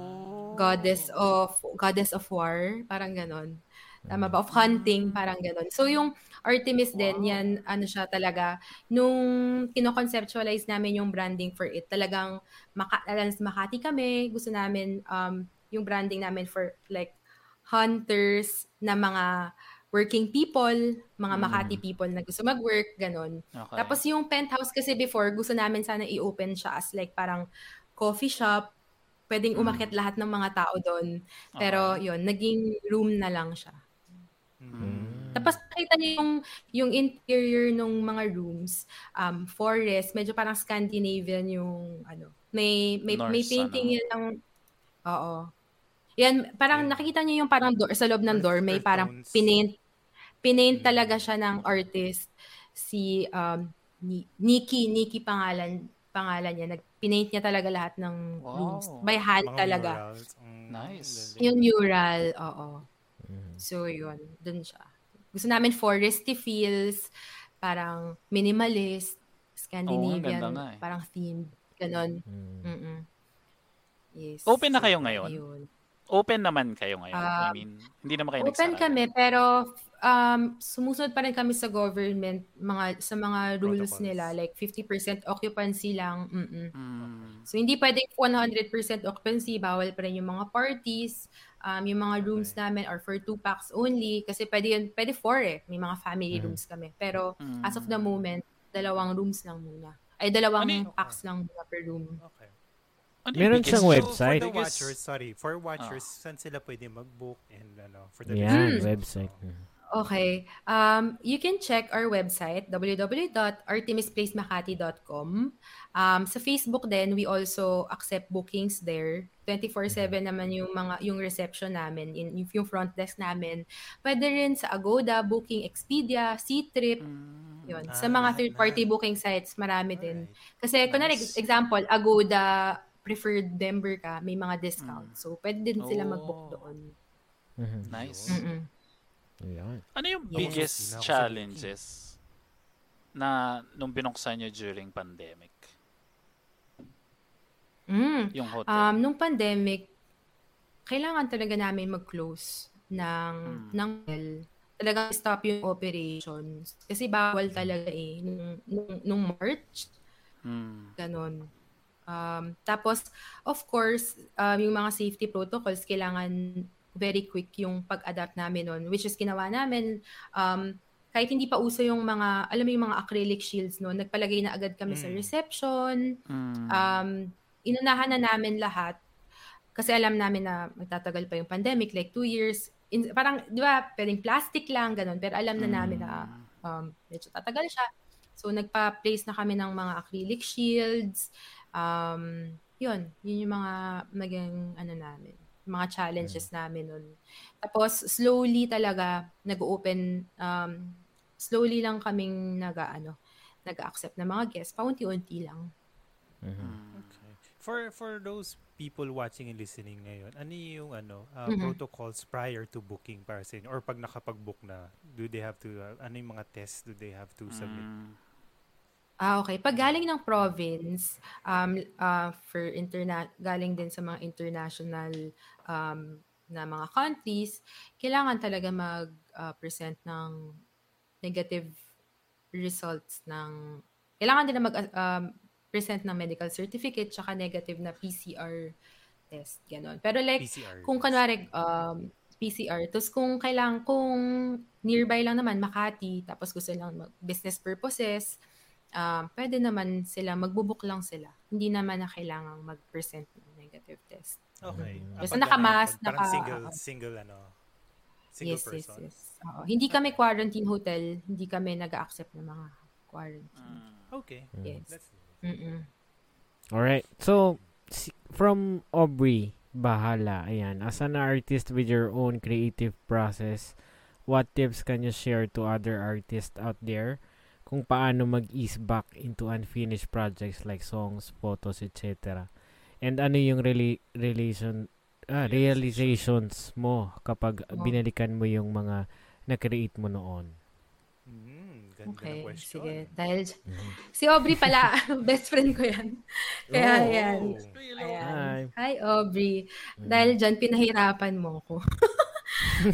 goddess of, goddess of war, parang ganon. Tama ba? Of hunting, parang ganon. So, yung Artemis din, yan, ano siya talaga, nung kinoconceptualize namin yung branding for it, talagang maka, Makati kami, gusto namin, um, yung branding namin for, like, hunters na mga working people, mga Mm. Makati people na gusto mag-work, ganon. Okay. Tapos yung penthouse kasi before, gusto namin sana i-open siya as like parang coffee shop. Pwedeng Mm. umakyat lahat ng mga tao doon. Pero yun, naging room na lang siya. Mm. Tapos nakita niyo yung, yung interior ng mga rooms, um, forest, medyo parang Scandinavian yung ano. May may may Norse, painting ano? yan ng Oo. Yan, parang Yeah. nakikita niyo yung parang door, sa loob ng door, may parang pinaint pinaint Mm. talaga siya ng artist si um Ni- Nikki, Nikki pangalan pangalan niya. Nagpinaint niya talaga lahat ng Wow. rooms by hand Mga talaga. murals. Mm, Nice. Yung mural, oo. Mhm. So, yun. Dun siya. Gusto namin foresty feels, parang minimalist, Scandinavian, nga eh. parang themed. Ganon. Mm. Mm-mm. Yes. Open na So, kayo ngayon? Yun. Open naman kayo ngayon. I Um, mean, hindi naman kayo Open nagsara. kami, pero um, sumusunod pa rin kami sa government, mga sa mga rules Protocols. nila, like 50% occupancy lang. Mm-mm. Mm. So, hindi pwedeng 100% occupancy. Bawal pa rin yung mga parties. Um, yung mga rooms Okay. namin are for two packs only. Kasi pwede yun, pwede four eh. May mga family Mhm. rooms kami. Pero Mm. as of the moment, dalawang rooms lang muna. Ay, dalawang Ano y- packs lang muna per room. Okay. Ano yung Meron siyang So, website. for the watchers, sorry, for watchers, Ah. saan sila pwede mag-book and ano, for the Yan, listeners website. also. Okay. Um, you can check our website, www.artemisplacemakati.com. Um, sa Facebook din, we also accept bookings there. 24-7 naman yung mga yung reception namin, in, yung front desk namin. Pwede rin sa Agoda, Booking, Expedia, C-Trip, Mm. yun. Ah, sa mga lahat third-party na. booking sites, marami din. Alright. Kasi, kunwari, Nice. example, Agoda preferred member ka, may mga discount. Mm. So, pwede din sila Oh. mag-book doon. Mhm. Nice. Mm-mm. Ayan. Ano yung biggest sa challenges na nung binuksan nyo during pandemic? Mm. Yung hotel. Um, nung pandemic, kailangan talaga namin mag-close ng, Mm. ng hotel. Talagang stop yung operations. Kasi bawal talaga eh. Nung, nung, nung March, Mm. ganon. Um, tapos, of course, um, yung mga safety protocols, kailangan very quick yung pag-adapt namin nun. Which is ginawa namin, um, kahit hindi pa uso yung mga, alam mo yung mga acrylic shields no, nagpalagay na agad kami sa Mm. reception, Mm. um, inunahan na namin lahat kasi alam namin na magtatagal pa yung pandemic, like two years. In, parang, di ba, pwedeng plastic lang, ganun. Pero alam na namin na Mm. um, medyo tatagal siya. So, nagpa-place na kami ng mga acrylic shields. Um, yun, yun yung mga maging, ano namin, mga challenges namin nun. Tapos, slowly talaga, nag-open, um, slowly lang kaming nag, ano, nag-accept ng mga guests. Paunti-unti lang. Mhm. Mm. Okay. For for those people watching and listening ngayon, ano yung ano uh, Mhm. protocols prior to booking para sa inyo or pag nakapag-book na, do they have to uh, ano yung mga tests do they have to submit? Mm. Ah, okay. Pag galing ng province, um, uh, for interna galing din sa mga international um, na mga countries, kailangan talaga mag-present ng negative results ng kailangan din na mag um, present ng medical certificate tsaka negative na PCR test, ganon. Pero like, PCR. kung kanwari, um, PCR, tapos kung kailangan, kung nearby lang naman, Makati, tapos gusto lang mag business purposes, um, pwede naman sila, magbubuk lang sila. Hindi naman na kailangang mag-present ng negative test. Okay. Mm. Basta pag nakamas, ano, parang naka- single, oo. single ano, single yes, person. yes, yes. Oo. Hindi kami quarantine hotel, hindi kami nag-accept ng mga quarantine. Mm. Okay. Yes. That's Mm-mm. Alright. So, from Aubrey, bahala. Ayan. As an artist with your own creative process, what tips can you share to other artists out there kung paano mag-ease back into unfinished projects like songs, photos, etc. And ano yung rela- relation ah, realizations mo kapag Oh. binalikan mo yung mga na-create mo noon? Mm, ganda Okay, question. sige. Dahil si Aubrey pala, best friend ko yan. Kaya Oh. yan. Ayan. Hi. Hi, Aubrey. Mm. Dahil dyan, pinahirapan mo ko.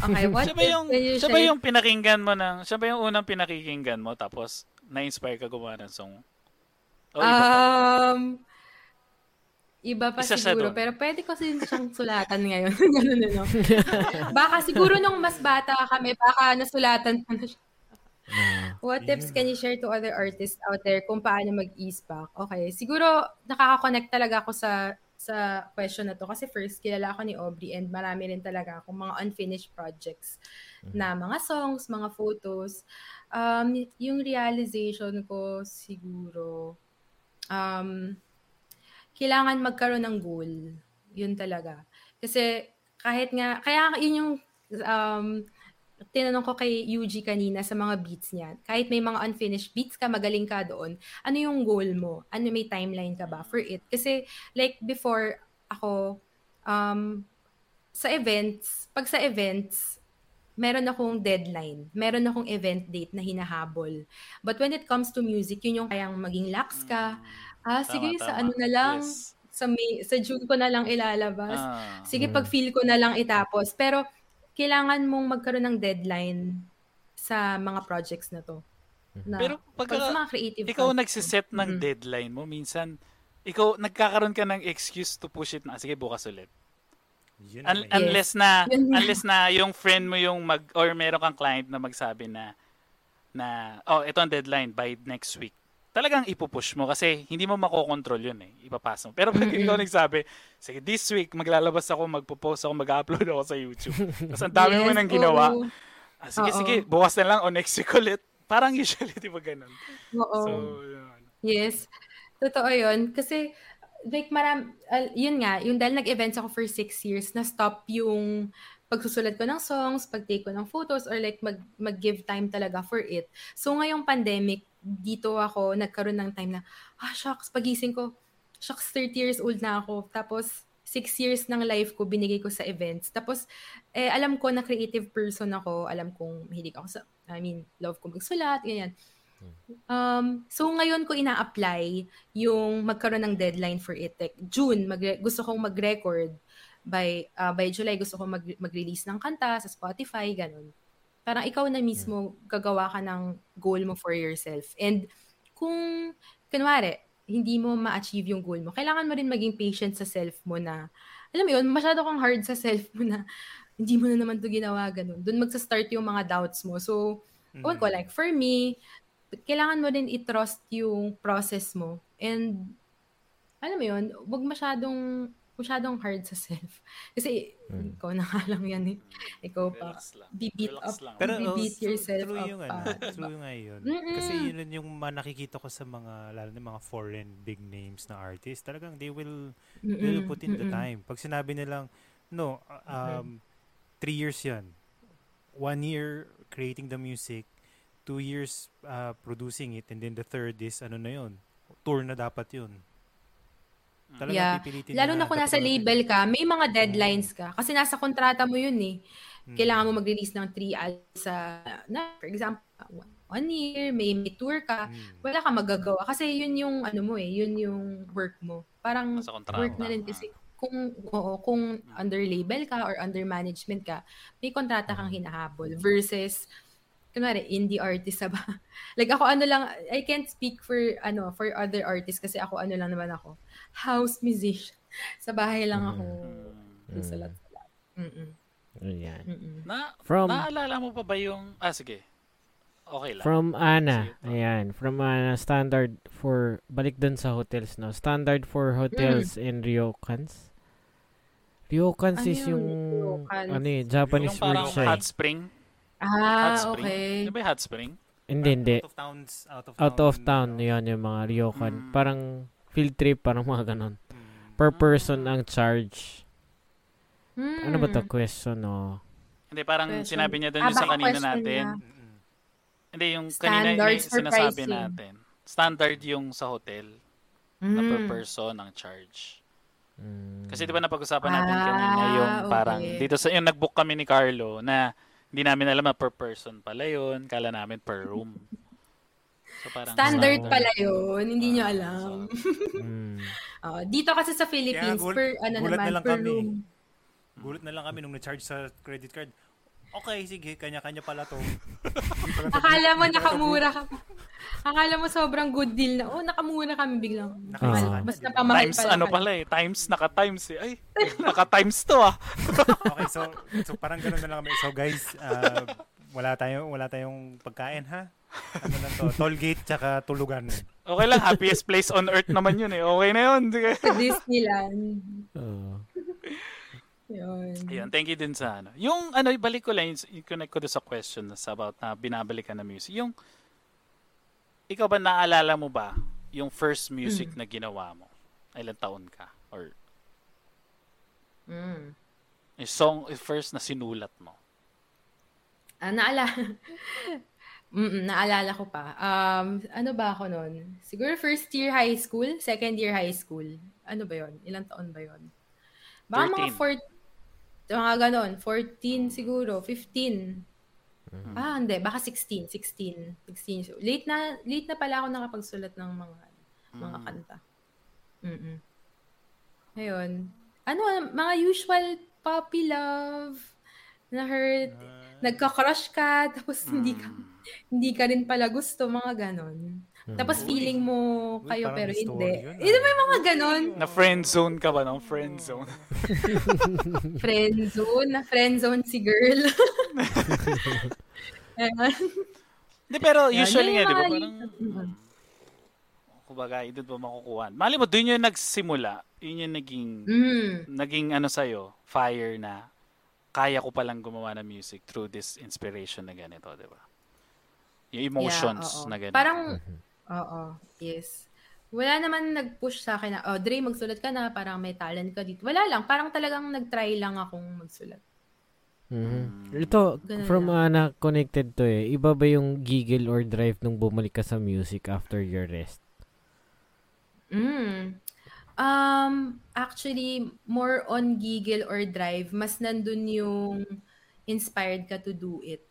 okay, what Siya ba yung, siya ba yung pinakinggan mo ng, siya ba yung unang pinakikinggan mo tapos na-inspire ka gumawa ng song? O, iba pa? Um, iba pa Isa siguro. Pero pwede ko sin siyang sulatan ngayon. Ganun, no? baka siguro nung mas bata kami, baka nasulatan ko na siya. What tips can you share to other artists out there kung paano mag-ease back? Okay, siguro nakaka-connect talaga ako sa sa question na to kasi first kilala ako ni Aubrey and marami rin talaga akong mga unfinished projects na mga songs, mga photos. Um, yung realization ko siguro um, kailangan magkaroon ng goal. Yun talaga. Kasi kahit nga, kaya yun yung um, tinanong ko kay UG kanina sa mga beats niya. Kahit may mga unfinished beats ka, magaling ka doon, ano yung goal mo? Ano may timeline ka ba for it? Kasi like before ako, um, sa events, pag sa events, meron akong deadline. Meron akong event date na hinahabol. But when it comes to music, yun yung kayang maging lax ka. Ah, Tama, sige, sa tama. ano na lang, Yes. sa May, sa June ko na lang ilalabas. Ah. Sige, Mm. pag feel ko na lang itapos. Pero, kailangan mong magkaroon ng deadline sa mga projects na to. Na, Pero pagka pag sa mga creative ikaw projects. nagsiset ng Mhm. deadline mo, minsan, ikaw, nagkakaroon ka ng excuse to push it na, sige, bukas ulit. Yun Un- yun. unless na, Yun unless na yung friend mo yung mag, or meron kang client na magsabi na, na, oh, ito ang deadline by next week. Talagang ipupush mo kasi hindi mo makokontrol yun eh. Ipapasa mo. Pero pag ikaw nagsabi, sige, this week, maglalabas ako, magpo-post ako, mag-upload ako sa YouTube. Tapos ang dami mo Yes, nang ginawa. oo. Ah, sige, Oo. sige, bukas na lang o next week ulit. Parang usually, di ba ganun? Oo. So, yun. Yes. Totoo yun. Kasi, like, maram, uh, yun nga, yung dahil nag-events ako for six years, na-stop yung pagsusulat ko ng songs, pag-take ko ng photos, or like mag, mag-give time talaga for it. So, ngayong pandemic, dito ako nagkaroon ng time na, ah, shucks, pagising ko, shucks, 30 years old na ako. Tapos, six years ng life ko binigay ko sa events. Tapos, eh, alam ko na creative person ako. Alam kong mahilig ako sa, I mean, love ko magsulat, ganyan. Um, so ngayon ko ina-apply yung magkaroon ng deadline for it. Like June, mag- gusto kong mag-record. By, uh, by July, gusto kong mag- mag-release ng kanta sa Spotify, ganun. Parang ikaw na mismo gagawa ka ng goal mo for yourself. And kung, kunwari, hindi mo ma-achieve yung goal mo, kailangan mo rin maging patient sa self mo na, alam mo yun, masyado kang hard sa self mo na, hindi mo na naman to ginawa, ganun. Doon magsa-start yung mga doubts mo. So, Mm. Ewan ko, like, for me, kailangan mo din i-trust yung process mo. And, alam mo yun, wag masyadong, masyadong hard sa self. Kasi, Mm. ikaw na nga lang yan eh. Ikaw pa. Be-beat Relax up. lang. Pero You oh, beat true- yourself true up, yung ano, ah, true yung nga yun. Mm-mm. Kasi yun yung nakikita ko sa mga, lalo na mga foreign big names na artist, talagang they will, they will Mm-mm, put in the mm-mm. time. Pag sinabi nilang, no, uh, um, three years yan. One year creating the music, two years uh, producing it, and then the third is, ano na yun, tour na dapat yun. Talagang Yeah. pipilitin Lalo nila, na kung nasa label ka, may mga deadlines ka. Kasi nasa kontrata mo yun eh. Mm. Kailangan mo mag-release ng three albums sa, na, for example, one year, may, may tour ka. Mm. Wala ka magagawa. Kasi yun yung, ano mo eh, yun yung work mo. Parang work na rin kasi kung oo, kung under label ka or under management ka, may kontrata kang hinahabol versus kunwari, indie artist ba? like ako ano lang, I can't speak for, ano, for other artists kasi ako ano lang naman ako. House musician. Sa bahay lang ako. Mm. Salat-salat. Mm-mm. Ayan. Mm-mm. Na, From naalala mo pa ba yung... Ah, sige. Okay lang. from Ana. Sige, Ayan, from Ana standard for balik dun sa hotels no. Standard for hotels in ryokans. Ryokans Ano is yun? yung Ryokans? ano eh, Japanese yung parang word siya. eh. hot spring. Ah, hot spring. okay. Di ba yung hot spring? Hindi, hindi. Out of towns, out of Out of town, ano. yun yung mga ryokan. Mm. Parang field trip, parang mga ganon. Mm. Per person ang charge. Hmm. Ano ba to question, no? Hindi, parang Question. sinabi niya doon Ah, yung sa kanina natin. niya. Hindi, yung kanina Standards yung for sinasabi pricing. natin. Standard yung sa hotel na per Mm. person ang charge. Mm. Kasi di ba napag-usapan natin Ah, kanina yung parang okay. dito sa yung nag-book kami ni Carlo na hindi namin alam na per person pala yun, kala namin per room. So parang Standard Wow. pala yun. Hindi nyo Ah, alam. Mm. Oo, dito kasi sa Philippines, gul- per, ano gulat naman, na lang per kami. room. Gulat na lang kami nung na-charge sa credit card. Okay, sige, kanya-kanya pala to. Akala mo nakamura ka pa. Akala mo sobrang good deal na, oh, nakamura kami biglang. Nakita Ah. Mas napamahal times pala ano pala eh, times naka-times eh. Ay, naka-times to ah. Okay, so so parang ganoon na lang kami. So guys, uh, wala tayong wala tayong pagkain ha. Ano lang to? Toll gate tsaka tulugan. Okay lang, happiest place on earth naman yun eh. Okay na yun. Disneyland. Oo. Yun. Ayun, thank you din sa ano. Yung ano, ibalik ko lang, yung, connect ko sa question sa about na binabalikan na music. Yung, ikaw ba naalala mo ba yung first music Mm. na ginawa mo? Ilan taon ka? Or Mm. yung song, yung first na sinulat mo? Ah, naalala. Mm, naalala ko pa. Um, ano ba ako noon? Siguro first year high school, second year high school. Ano ba 'yon? Ilang taon ba 'yon? Baka mga 4 mga ganon, 14 siguro, 15. Ah, hindi, baka 16, 16, 16. So, late na late na pala ako nakapagsulat ng mga mga Mm. kanta. Mm. Ngayon, ano, mga usual puppy love, na hurt, nagka-crush ka, tapos hindi ka Mm. hindi ka rin pala gusto, mga ganon. Tapos Uy. feeling mo Uy, kayo parang pero hindi. yun, ah. Ito may mga ganon. Na friend zone ka ba no? Friend zone. Friend zone, na friend zone si girl. Hindi, pero usually nga, di ba? Parang, kumbaga, doon ba makukuha? Mali mo, doon yung nagsimula. Yun yung naging, Mm. naging ano sa'yo, fire na kaya ko palang gumawa ng music through this inspiration na ganito, di ba? Yung emotions Yeah, oo. na ganito. Parang, oo, yes. Wala naman nag-push sa akin na, oh, Dre, magsulat ka na, parang may talent ka dito. Wala lang, parang talagang nag-try lang akong magsulat. Mhm. Ito, Ganun from lang. Ana, connected to eh. Iba ba yung giggle or drive nung bumalik ka sa music after your rest? Mm. Um, actually, more on giggle or drive, mas nandun yung inspired ka to do it.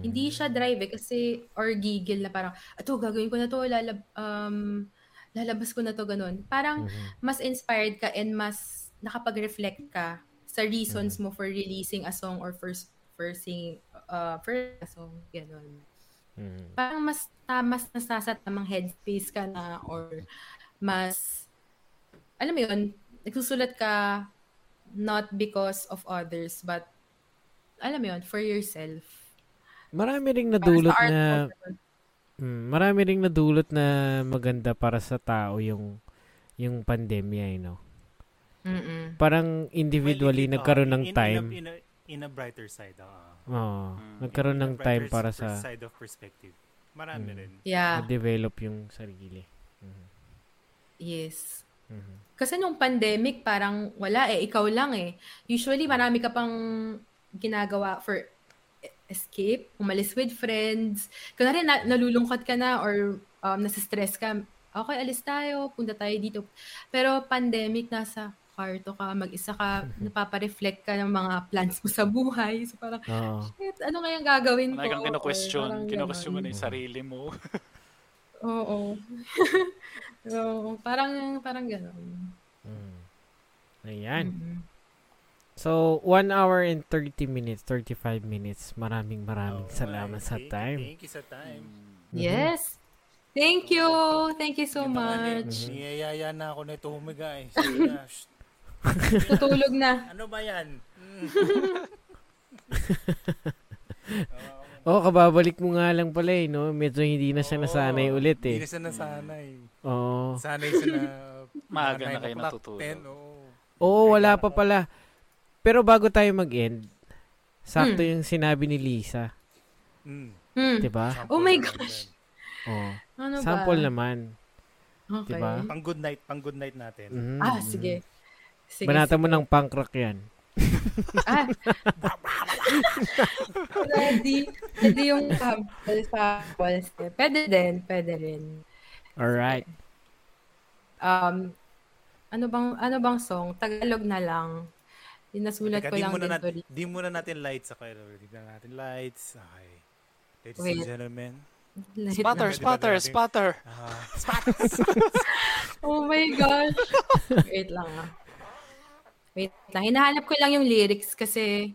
Hindi siya drive eh, kasi, or giggle na parang, ato, gagawin ko na to, lalab, um, lalabas ko na to, ganun. Parang, Mhm. mas inspired ka and mas nakapag-reflect ka sa reasons mo for releasing a song or for, for singing, uh, for a song, ganun. Mhm. Parang mas, mas nasa tamang headspace ka na or mas, alam mo yun, nagsusulat ka not because of others, but, alam mo yun, for yourself. Marami ring nadulot na mm, marami ring nadulot na maganda para sa tao yung yung pandemya, you know. Mm-mm. Parang individually Well, nagkaroon oh, ng in- time. In a, in a, in a brighter side, oo. Oo. Mm. nagkaroon In ng time brighter para sa side of perspective. Marami Mm. rin. Yeah, develop yung sarili. Mhm. yes. Mhm. Kasi nung pandemic, parang wala eh, ikaw lang eh. Usually, marami ka pang ginagawa for escape, umalis with friends. Kunwari, na, nalulungkot ka na or um, nasa-stress ka, okay, alis tayo, punta tayo dito. Pero pandemic, nasa kwarto ka, mag-isa ka, napapa-reflect ka ng mga plans mo sa buhay. So parang, Oo. shit, ano kayang gagawin ko? Talagang kino-question. parang Kino-question mo na yung sarili mo. Oo. Oo, parang, parang gano'n. Mm. Ayan. Mm-mm. So, 1 hour and 30 minutes, 35 minutes. Maraming maraming salamat Alright, sa thank you, time. Thank you sa time. Mm-hmm. Yes. Thank you. Thank you so Yung mga much. net, Niyayaya na ako na ito humiga eh. Tutulog na. Ano ba yan? Mm. Oh, kababalik mo nga lang pala eh, no? Medyo hindi na siya nasanay Oo, ulit Hindi eh. na siya nasanay. Oo. Sanay siya na Maaga na 9 kayo natutulog. 10, oo. Oo, wala pa pala. Pero bago tayo mag-end, sakto Hmm. yung sinabi ni Lisa. Mm. Hmm. 'Di ba? Sample Oh my gosh. Oo. Ano ba? Sample naman. Okay. Diba? Pang good night, pang good night natin. Mhm. Ah, sige. Sige, Banata mo sige. ng punk rock yan. Ah. ready. Ready yung sample sa walls. Pwede din. Pwede rin. Alright. Um, ano bang ano bang song? Tagalog na lang. Inasulat Teka, ko lang muna, din nat- to. di muna natin lights ako. Di muna natin lights. Okay. Ladies Wait. and gentlemen. Light Spotter, na. spotter, spotter. ah, Oh my gosh. Wait lang ah. Wait lang. Hinahanap ko lang yung lyrics kasi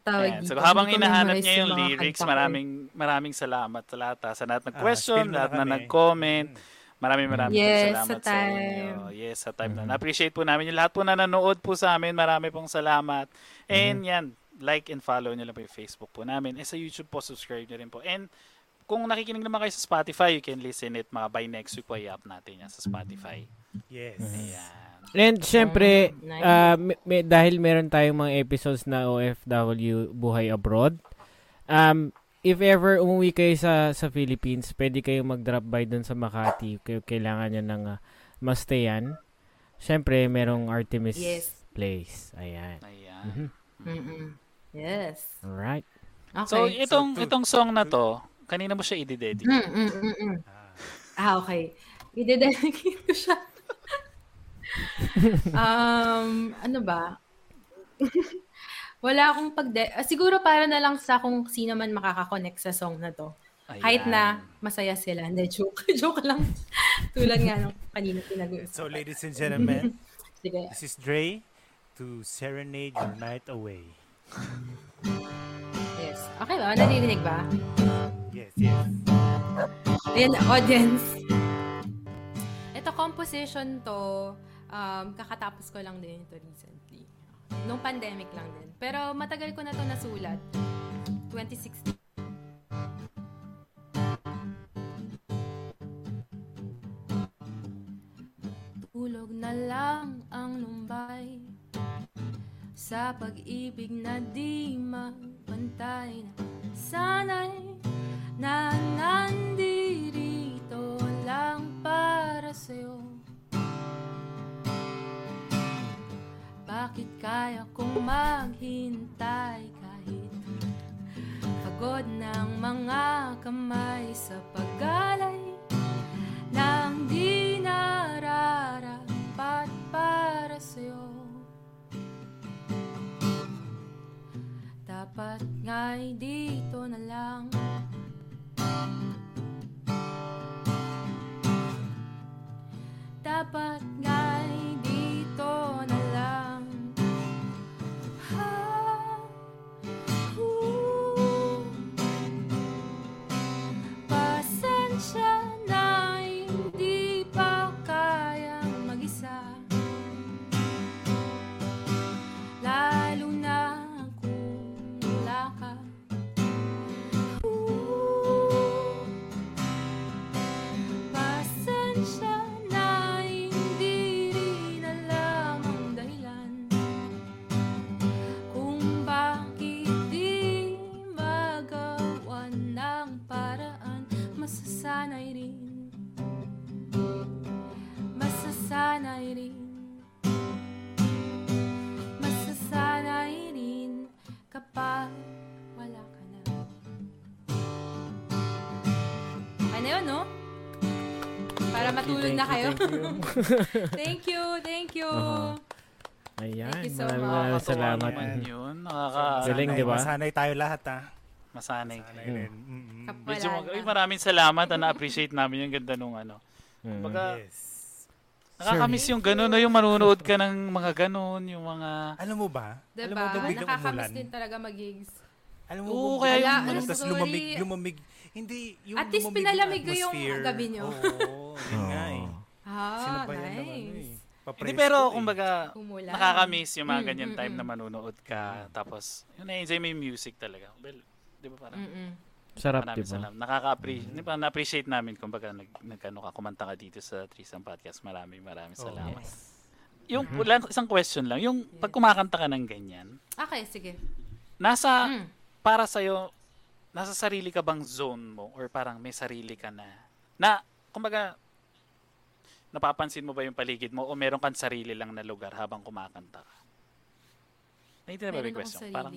tawag Ayan. So habang hinahanap niya yung lyrics, eh. maraming maraming salamat sa lahat. ah. Sa lahat ng Ah, question, na lahat na nag-comment. Mm. Maraming maraming Yes, salamat sa sa, time. inyo. Yes, sa time Mhm. na. Na-appreciate po namin yung lahat po na nanood po sa amin. Marami pong salamat. And yan, like and follow nyo lang po yung Facebook po namin. And sa YouTube po, subscribe nyo rin po. And kung nakikinig naman kayo sa Spotify, you can listen it mga by next week po i-up natin yan sa Spotify. Yes. Ayan. And syempre, nice. ah, may- may- dahil meron tayong mga episodes na OFW buhay abroad, um, if ever umuwi kayo sa sa Philippines, pwede kayong mag-drop by dun sa Makati. Kaya kailangan nyo ng uh, mastayan. Syempre, merong Artemis Yes. Place. Ayan. Ayan. Mhm. Mm-mm. Yes. Alright. Okay. So, itong So, to- itong song na to, kanina mo siya i-dedicate. Mm, mm, mm. Ah, Ah, okay. I-dedicate ko siya. um, ano ba? Wala akong pag ah, siguro para na lang sa kung sino man makaka-connect sa song na to. Kahit na masaya sila. Hindi, joke. joke lang. Tulad nga nung kanina pinag-uusapan. So, ladies and gentlemen, Sige. this is Dre to serenade your night away. Yes. Okay ba? Naririnig ba? Yes, yes. Ayan, audience. Ito, composition to, um, kakatapos ko lang din ito recently. Nung pandemic lang din. Pero matagal ko na to nasulat. 2016. Tulog na lang ang lumbay sa pag-ibig na di mapantay na sana'y na nandirito lang para sa'yo Bakit kaya kong maghintay kahit Pagod ng mga kamay sa paggalay Nang di nararapat para sa'yo? Dapat nga'y dito na lang. Dapat Para matulog na kayo. thank you, thank you. Aha. Ayan. Thank you so maraming much. maraming salamat. yun. Nakaka... Galing, di ba? Masanay tayo lahat, ha? Masanay. Sanay Mm. rin. Mm-mm. Kap- Medyo. Uy, maraming salamat. ah, Na-appreciate namin yung ganda nung ano. Mm. Baga, Yes. Nakakamiss yung gano'n, no? yung manunood ka ng mga gano'n, yung mga... Alam mo ba? Alam Diba? mo ba biglang Nakakamiss din talaga mag-gigs. Alam mo Oo, ba kaya yung- umulan, Ala, tas sorry. lumamig, lumamig. Hindi, yung At least pinalamig ko yung gabi nyo. Oo, yun nga eh. Ah, Sinabayan ng ano eh. nice. Hindi, pero eh. kumbaga, Umulan. nakakamiss yung mga Mm, ganyan mm, time mm. na manunood ka. Tapos, yun, na-enjoy mo yung music talaga. Well, di ba parang... Mm-mm. Sarap, di ba? Nakaka-appreciate, di ba, na-appreciate namin kumbaga nag, nagkano ka, kumanta ka dito sa Trisam Podcast. Maraming maraming Oo. salamat. Yes. Yung, wala, isang question lang. Yung pag kumakanta ka ng ganyan, Okay, sige. nasa, Mm. para sa'yo, nasa sarili ka bang zone mo? Or parang may sarili ka na, na, kumbaga, napapansin mo ba yung paligid mo o meron kang sarili lang na lugar habang kumakanta ka? Naiintindihan ba yung question? Parang.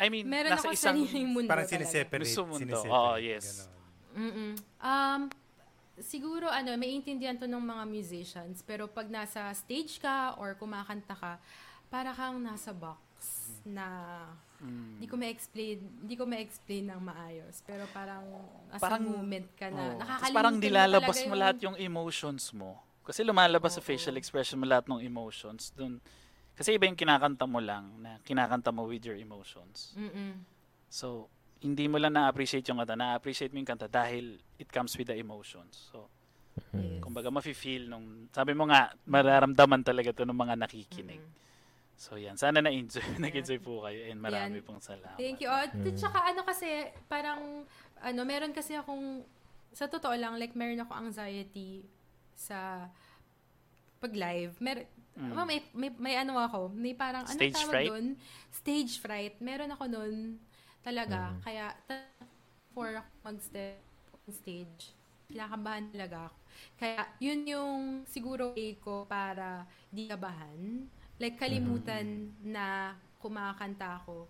I mean, Meron nasa ako isang, sariling mundo Parang talaga. sineseparate. Gusto sineseparate, Oo, yes. Mm-mm. Um, siguro ano, may intindihan to ng mga musicians, pero pag nasa stage ka or kumakanta ka, para kang nasa box na Mm. hindi ko ma-explain, hindi ko ma-explain ng maayos, pero parang nasa Parang- moment ka na. Tapos Nakakalimutan parang nilalabas mo lahat yung emotions mo. Kasi lumalabas sa Oo. facial expression mo lahat ng emotions. Dun, kasi iba yung kinakanta mo lang, na kinakanta mo with your emotions. Mm-mm. So, hindi mo lang na-appreciate yung kanta, na-appreciate mo yung kanta dahil it comes with the emotions. So, Yes. kumbaga mafe-feel nung, sabi mo nga, mararamdaman talaga to ng mga nakikinig. Mm-mm. So, yan. Sana na-enjoy, nag-enjoy po kayo and marami Yan. pong salamat. Thank you. Oh, t- Tsaka ano kasi, parang, ano, meron kasi akong, sa totoo lang, like, meron ako anxiety sa pag live. Mer Mm. May, may, may ano ako, may parang, ano Stage tawag fright? doon? Stage fright. Meron ako noon talaga. Kaya, ta- for ako mag-step on stage, kinakabahan talaga ako. Kaya, yun yung siguro way ko para di kabahan. Like, kalimutan na kumakanta ako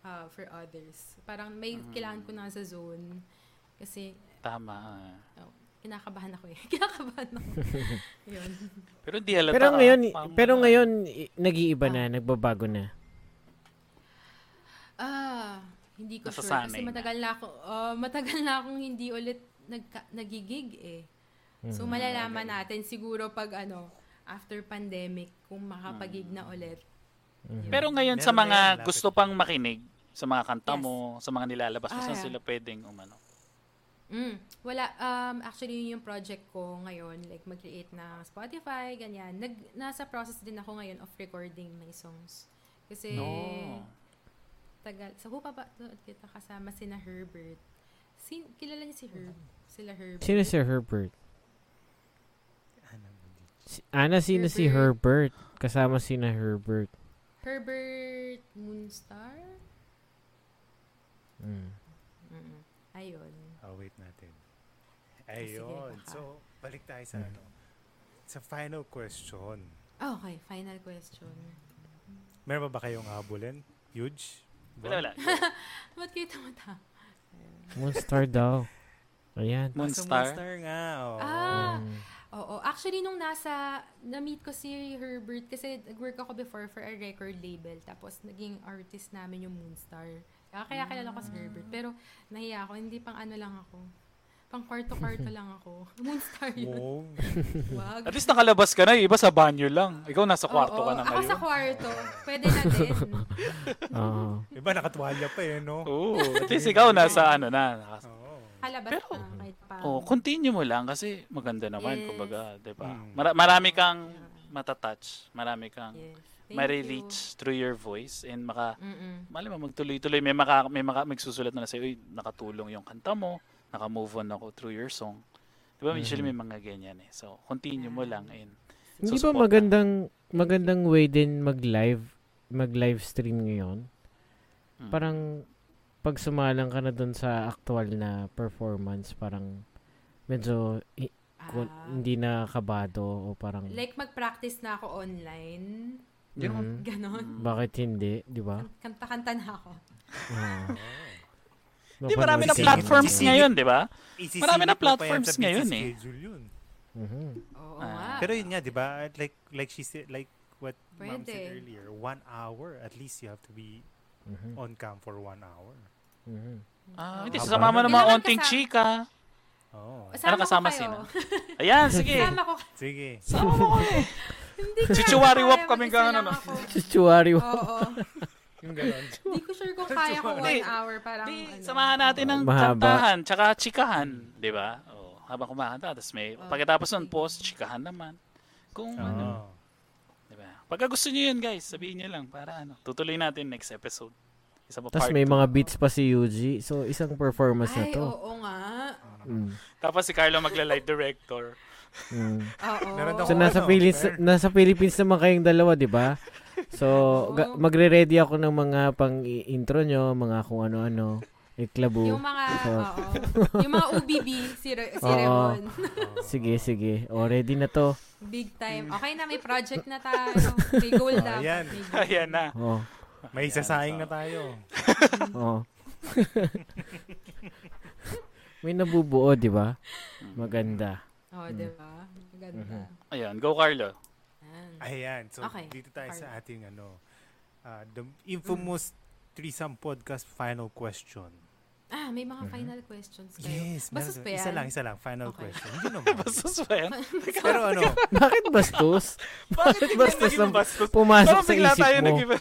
uh, for others. Parang may kailangan ko na sa zone. Kasi, Tama. ah. oh, kinakabahan ako eh. kinakabahan ako. yun. Pero hindi halata. Pero ah. ngayon, Parang pero ngayon nag-iiba Ah. na, nagbabago na. Ah, hindi ko sure. Nasasanay Kasi na. matagal na ako, oh, matagal na akong hindi ulit nagka, nagigig eh. So, Mhm. malalaman natin siguro pag ano, after pandemic, kung makapagig na ulit. Mhm. Pero ngayon sa Meron mga yan, gusto pang makinig, sa mga kanta Yes. mo, sa mga nilalabas mo, Ah, saan yeah. sila pwedeng umano? Mm, wala, um, actually yun yung project ko ngayon, like mag-create na Spotify, ganyan. Nag, nasa process din ako ngayon of recording my songs. Kasi, No. tagal, sa Hupa ba, kita kasama sina Herbert. Sin, kilala niyo si Herb? Sila Herbert. Sino si Herbert? Si, Ana, sino si Herbert? Kasama sina Herbert. Herbert Moonstar? Mm. Mm, ayun. Oh, wait natin. Ah, sige, Ayun. baka. So, balik tayo sa Mm. ano. Sa final question. Ah, Okay, final question. Meron ba ba kayong habulin? Huge? Wala, wala. Ba't kayo tumata? Moonstar daw. Ayan. Moonstar. Moonstar nga. oo. Ah, Mm. Oo. Actually, nung nasa, na-meet ko si Herbert kasi nag-work ako before for a record label. Tapos, naging artist namin yung Moonstar. Kaya, kaya kilala ko si Herbert. Pero, nahiya ako. Hindi pang ano lang ako. Pang kwarto-kwarto lang ako. Moonstar yun. Wow. Wag. At least nakalabas ka na, iba sa banyo lang. Ikaw nasa kwarto Oo, ka na Ako ngayon. sa kwarto. Pwede na din. Oo. Diba, nakatuwalya pa eh, no? Oo, at least ikaw nasa ano na. Oo. Kalabas Pero- na kahit pa. oh, continue mo lang kasi maganda naman, Yes. kumbaga, 'di ba? Mm. Mara- marami kang matatouch, marami kang Yes. Thank mare-reach through your voice and maka. Mm-mm. mali mo magtuloy-tuloy may maka may maka magsusulat na sa uy nakatulong yung kanta mo naka-move on ako through your song 'di ba usually may mga ganyan eh so continue mo lang and Hindi ba magandang magandang way din mag-live mag-live stream ngayon? Mm. Parang pag sumalang ka na dun sa actual na performance, parang medyo i- Ah, hindi na kabado o parang like, mag-practice na ako online. Yun ang- Mhm. Ganon. bakit hindi, di ba? Kanta-kanta na ako. Oo. Di marami na platforms ngayon, di ba? Marami na platforms ngayon eh. yun. Mhm. Oo nga. Pero yun nga, di ba? Like, like she said, like what mom Pwede. said earlier, one hour, at least you have to be Mhm. on cam for one hour. Mhm. Ah, hindi sasama mo na. ng mga Kailangan onting kasama- chika. Oh, Sama kasama ko kayo. sino? Ayan, sige. Sama ko. Sige. Sama mo kami. Hindi ko Chichiwari-wap kaya, kami ka, ano. Chuchuari. Oo. Yung ganon. Hindi ko sure kung kaya ko one hour. Parang Di, ano. samahan natin ng Mahaba. kantahan, tsaka chikahan, di ba? Oh, habang kumakanta, tapos may, pagkatapos nun, post, chikahan naman. Kung ano, Oo. di ba? Pagka gusto niyo yun, guys, sabihin niyo lang para ano, tutuloy natin next episode. Isa pa Tapos may two. mga beats pa si Yuji. So, isang performance na Ay, to. oo nga. Mm. Tapos si Carlo magla-live director. Mm. Oo. So, nasa, ano, Philippines, nasa Philippines naman kayong dalawa, di ba? So, ga- magre-ready ako ng mga pang-intro nyo, mga kung ano-ano. Iklabo. Yung mga, So, oo. Yung mga UBB, si, Re- si. Remon. Sige, sige. O, ready na to. Big time. Okay na, may project na tayo. May goal Oh, dapat. ayan. Ayan na. O, May sasaing na tayo. o. May nabubuo, di ba? Maganda. Oo, Mm. di ba? Maganda. Ayan, go Carlo. Ayan. Ayan. So, Okay. dito tayo Carlo. sa ating ano, uh, the infamous threesome podcast final question. Ah, may mga Mhm. final questions kayo. Yes. Bastos ba Isa yan? lang, isa lang. Final Okay. question. Hindi naman. Bastos ba yan? Pero ano, Bakit bastos? Bakit bastos ang bastos? pumasok Parang sa isip tayo mo? nag-iba.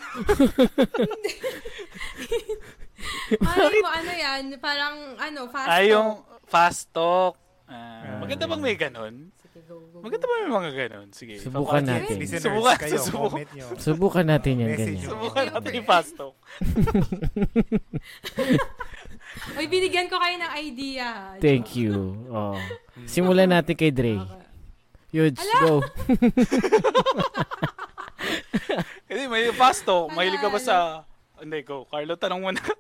Malay mo, ano yan? Parang, ano, fast Ah, yung talk. fast talk. Ah. maganda bang may ganon? Sige, go, go, go. Maganda ba may mga ganon? Sige. Subukan natin. listeners, Subukan, kayo, comment nyo. Subukan natin yan, ganyan. Subukan natin yung fast talk. Uy, binigyan ko kayo ng idea. ha? Thank you. Oh. Simulan natin kay Dre. Okay. Yudes, go. Hindi, may fast talk. Mahilig ka ba sa... Hindi, go. Carlo, tanong mo na.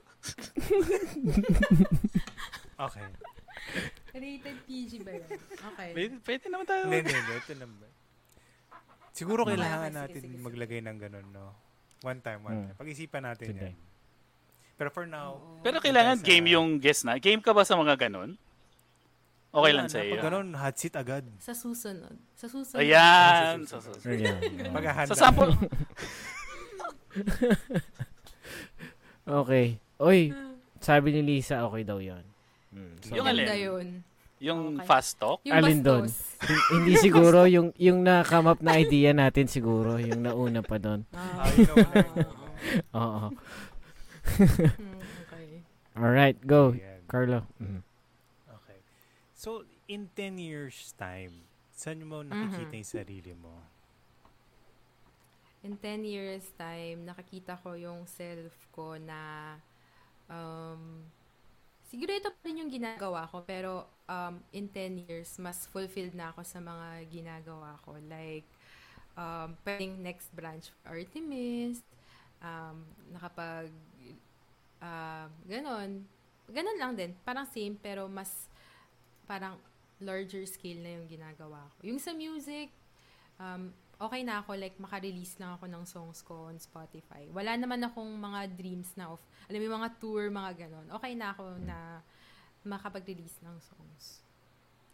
Okay. Rated PG ba yun? Okay. Pwede, pwede naman tayo. Hindi, hindi. Ito naman. Siguro kailangan sige, natin sige, sige. maglagay ng ganun, no? One time, one Hmm. time. Pag-isipan natin Sige. yan. Pero for now, Oo. Pero kailangan Sa- game yung guest na. Game ka ba sa mga ganon? Okay lang sa iyo. Pag ganun, hot seat agad. Sa susunod. Sa susunod. Ayan. Sa Sa, sa, Ayan. Maghahanda. sa sample. Okay. Oy, sabi ni Lisa, okay daw yon. Mm, so, Yung alin? yun. Yung Okay. fast talk. Yung Alin doon? hindi siguro yung yung na-come up na idea natin siguro, yung nauna pa doon. Ah, Ah. Oo. Hmm, okay. Alright, go. Ayan. Carlo. Mhm. Okay. So, in 10 years time, saan mo nakikita Mhm. yung sarili mo? In 10 years time, nakakita ko yung self ko na um, siguro ito pa rin yung ginagawa ko pero um, in 10 years, mas fulfilled na ako sa mga ginagawa ko. Like, um, pwedeng next branch Artemis, um, nakapag um, ganon. Ganon lang din. Parang same pero mas parang larger scale na yung ginagawa ko. Yung sa music, um, okay na ako, like, makarelease lang ako ng songs ko on Spotify. Wala naman akong mga dreams na of, alam mo, mga tour, mga ganon. Okay na ako na makapag-release ng songs.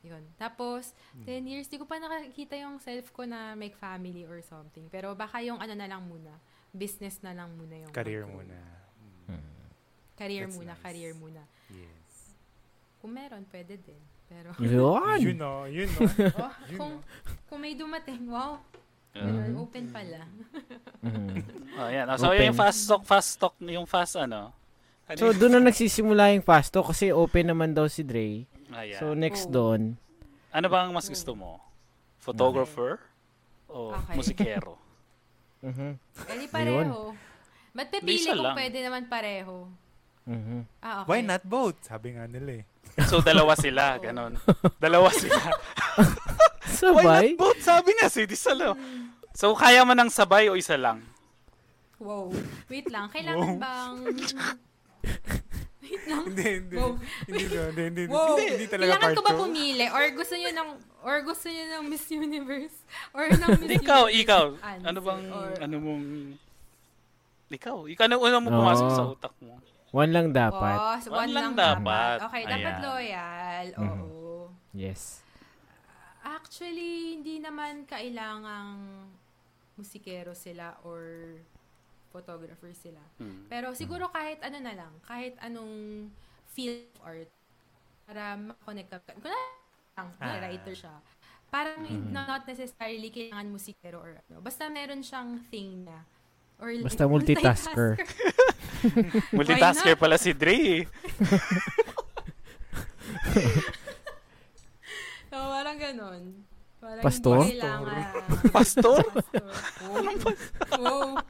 Yun. Tapos, 10 years, di ko pa nakakita yung self ko na make family or something. Pero baka yung ano na lang muna, business na lang muna yung Career muna. Mm. Career That's muna, nice. career muna. Yes. Kung meron, pwede din. Pero, Yun. Yun no, yun no. oh, Yun, kung, kung may dumating, wow, Uh, ganun, open pala. Mhm. oh, yan. So, Open. yung fast talk, fast talk, yung fast ano. Ano So, doon na nagsisimula yung fast talk kasi open naman daw si Dre. Ayan. So, next Oh. doon, ano bang mas gusto mo? Photographer? O Okay. musikero? mhm, Eh, di pareho. Ba't pipili kung lang. pwede naman pareho? Mhm. Ah, okay. Why not both? Sabi nga nila eh. So, dalawa sila, ganon. Dalawa sila. Sabay? Why not both? Sabi nga, si isa lang. So, kaya mo ng sabay o isa lang? Wow. Wait lang. Kailangan Wow. bang... Wait lang. Hindi, hindi. Wow. Hindi, no, hindi, hindi, Wow. hindi, hindi talaga Kailangan part ko ba pumili? Or gusto niyo ng... Or gusto niyo ng Miss Universe? Or ng Miss Ikaw, Universe ikaw. answer? Ano bang, Or, ano mong... Ikaw, ikaw na una mo pumasok Oo. sa utak mo. One lang dapat. Oh, so one, One lang lang dapat. Okay, dapat Ayan. loyal. Mhm. Oo. Yes. Actually, hindi naman kailangang musikero sila or photographer sila. Hmm. Pero siguro kahit ano na lang, kahit anong field of art, para makonect ka. Kung lang, Ah. writer siya. Parang Mhm. not necessarily kailangan musikero or ano. Basta meron siyang thing na. Or Basta multitasker. Multitasker pala si Dre. So, parang ganun. Parang Pastor? kailangan. Pastor? Pastor. Wow.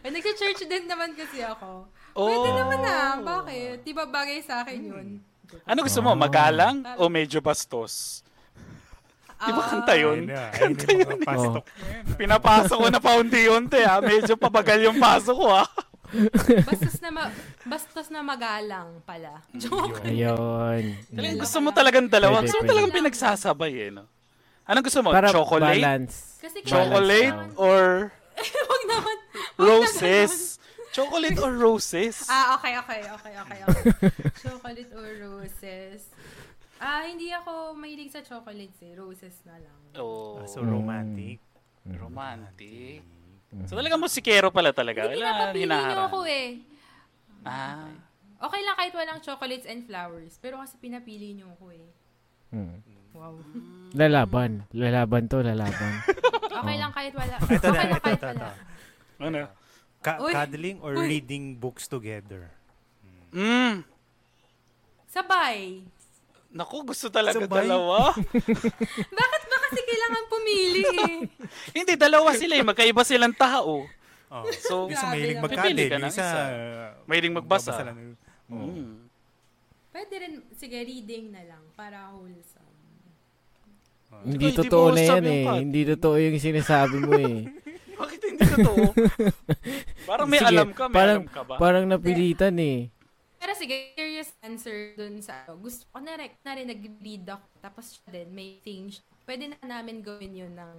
Ay, nagsa-church din naman kasi ako. Pwede Oh. naman ah. Bakit? Di ba bagay sa akin yun? Ano gusto mo? Magalang o medyo bastos? Di ba Ah, kanta yun? Ayun na, ayun yung mga pastok. Pinapasok ko na paunti-unti ha. Medyo pabagal yung pasok ko ha. Bastos na, ma- bastos na magalang pala. Joke. Ayun. Talagang gusto mo talagang dalawa. Gusto mo talagang pinagsasabay eh, no? Anong gusto mo? Para Chocolate? balance. Kasi Chocolate Balance or Wag naman. roses? Chocolate or roses? Ah, okay, okay, okay, okay, okay. chocolate or roses? Ah, hindi ako mahilig sa chocolates eh. Roses na lang. Oh, Ah, so romantic. romantic. So talagang musikero pala talaga. Hindi Wala pinapapili niyo hinaharap. ako eh. Ah. Okay lang kahit walang chocolates and flowers. Pero kasi pinapili niyo ako eh. Hmm. Wow. Lalaban. Lalaban to, lalaban. Okay lang kahit wala. Ito okay na, lang ito, kahit ito, wala. ito. Ano? Ka- Uy. cuddling or Uy. reading books together? Mm. Sabay. Naku, gusto talaga Sabay. dalawa. Bakit ba kasi kailangan pumili eh? Hindi, dalawa sila eh. Magkaiba silang tao. Oh. So, Isa mahilig ng isa isa. uh, Mahilig magbasa. magbabasa lang. Oh. mm. Pwede rin, sige, reading na lang para wholesome. Hindi Hindi totoo mo na yan eh. cut. Hindi totoo yung sinasabi mo eh. Bakit hindi totoo? Parang may Sige, alam ka, may parang, alam ka ba? Parang napilitan eh. Pero sige, serious answer dun sa. Gusto ko na rin, na rin nag-read ako. Tapos siya din, may thing siya. Pwede na namin gawin yun ng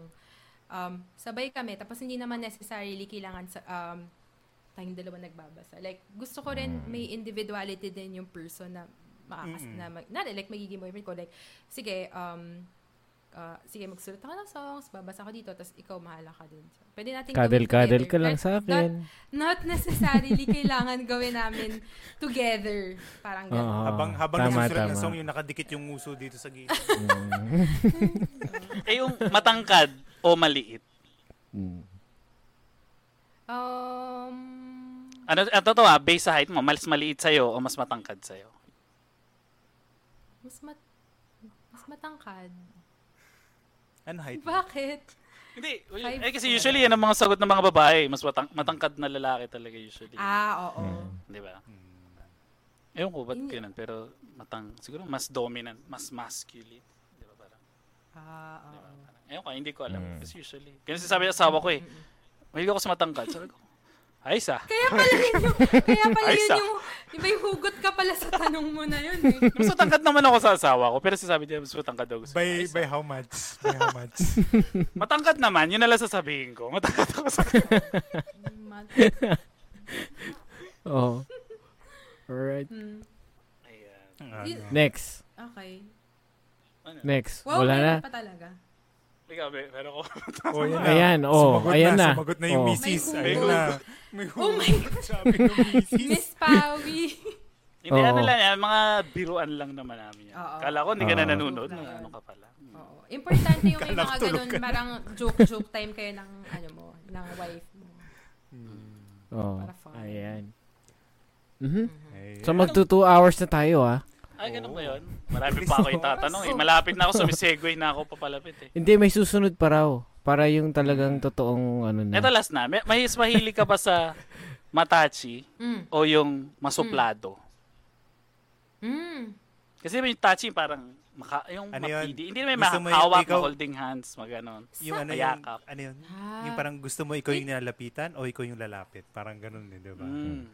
um, sabay kami. Tapos hindi naman necessarily kailangan sa um, tayong dalawa nagbabasa. Like, gusto ko rin may individuality din yung person na makakas Mm-mm. na, mag, na like, magiging boyfriend ko. Like, sige, um, uh, sige, magsulat ako ng songs, babasa ko dito, tapos ikaw mahala ka din. So, pwede natin together. ka lang Not- sa not- akin. not necessarily kailangan gawin namin together. Parang gano'n. Oo. habang habang tama, nasusulat ng song, yung nakadikit yung nguso dito sa gilid. Mm. Eh, yung matangkad o maliit. Mm. Um, Ano, ano to ah, base sa height mo, mas maliit sa'yo o mas matangkad sa'yo? mas mat mas matangkad. Ano height? Bakit? Hindi. well, Five Eh, kasi four. usually yan ang mga sagot ng mga babae. Mas matang- matangkad na lalaki talaga usually. Ah, oo. Di ba? Hmm. Ewan ko ba't Hindi. ganun. Pero matang, siguro mas dominant, mas masculine. Di ba parang? Ah, Di ba? oo. Parang, ewan ko, hindi ko alam. Mm. Kasi usually. Ganun sabi ng asawa ko eh. Mahilig ako sa matangkad. Sabi ko, ayos ah. Kaya pala yun yung, kaya pala yun yung, yung may hugot ka pala sa tanong mo na yun eh. Mas matangkad naman ako sa asawa ko. Pero sasabi niya, mas matangkad daw. By, by how much? By how much? Matangkad naman, yun na lang sasabihin ko. Matangkad ako sa Mat- Oh. Alright. hmm. Ayan. ano? Next. Okay. Ano? Next. Wow, Wala na. pa talaga. Ikaw, be- pero ko. Oh, yan na. Ayan, oh, Sumagot ayan na. Sumagot na yung Oh. misis. May Ayun hugot. na. May Oh my hugot. Sabi ng misis. Miss Pawi. Hindi, Oo. ano lang yan, mga biruan lang naman namin yan. Oo. Kala ko hindi ka na Oo. nanonood. Joke lang Na, yun. ano ka pala. Oo. Importante yung may mga ganun, parang joke-joke time kayo ng, ano mo, ng wife mo. Oh. Para fun. Ayan. Mhm. Ayan. So magto 2 hours na tayo ah. Ay, ganun ba yun? Marami pa ako itatanong. Eh. Malapit na ako, sumisegue na ako papalapit eh. Hindi may susunod pa raw. Para yung talagang totoong ano na. Ito last na. May, mahis mahilig ka ba sa matachi Mm. o yung masuplado? Mm. Kasi yung tachi parang maka, yung Ano yun? mapidi. Hindi naman Gusto mo yung mahawak, ikaw- holding hands, maganon. Yung ano yung, ano yun? Ah. Yung parang gusto mo ikaw yung nilalapitan o ikaw yung lalapit. Parang ganun eh, di ba? Mm.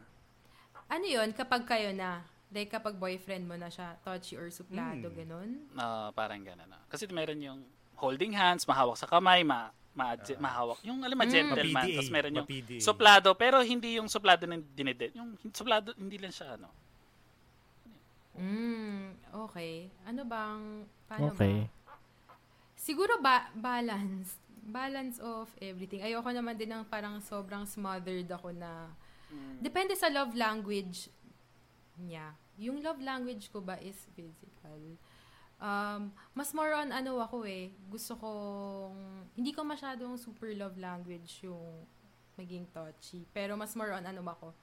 Ano yun, kapag kayo na, like kapag boyfriend mo na siya, touchy or suplado, Mm. ganun? Ah, parang gano'n. na. Kasi meron yung holding hands, mahawak sa kamay, ma, ma mahawak. Yung alam mo, Mm. gentleman. Ma-PDA, Tapos meron yung ma-PDA. suplado, pero hindi yung suplado ng dinedet. Yung suplado, hindi lang siya, ano. Mm, okay. Ano bang, paano Okay. ba? Siguro ba, balance. Balance of everything. Ayoko naman din ng parang sobrang smothered ako na, Mm. depende sa love language niya. yung love language ko ba is physical. Um, mas more on ano ako eh, gusto kong, hindi ko masyadong super love language yung maging touchy. Pero mas more on ano ba ako,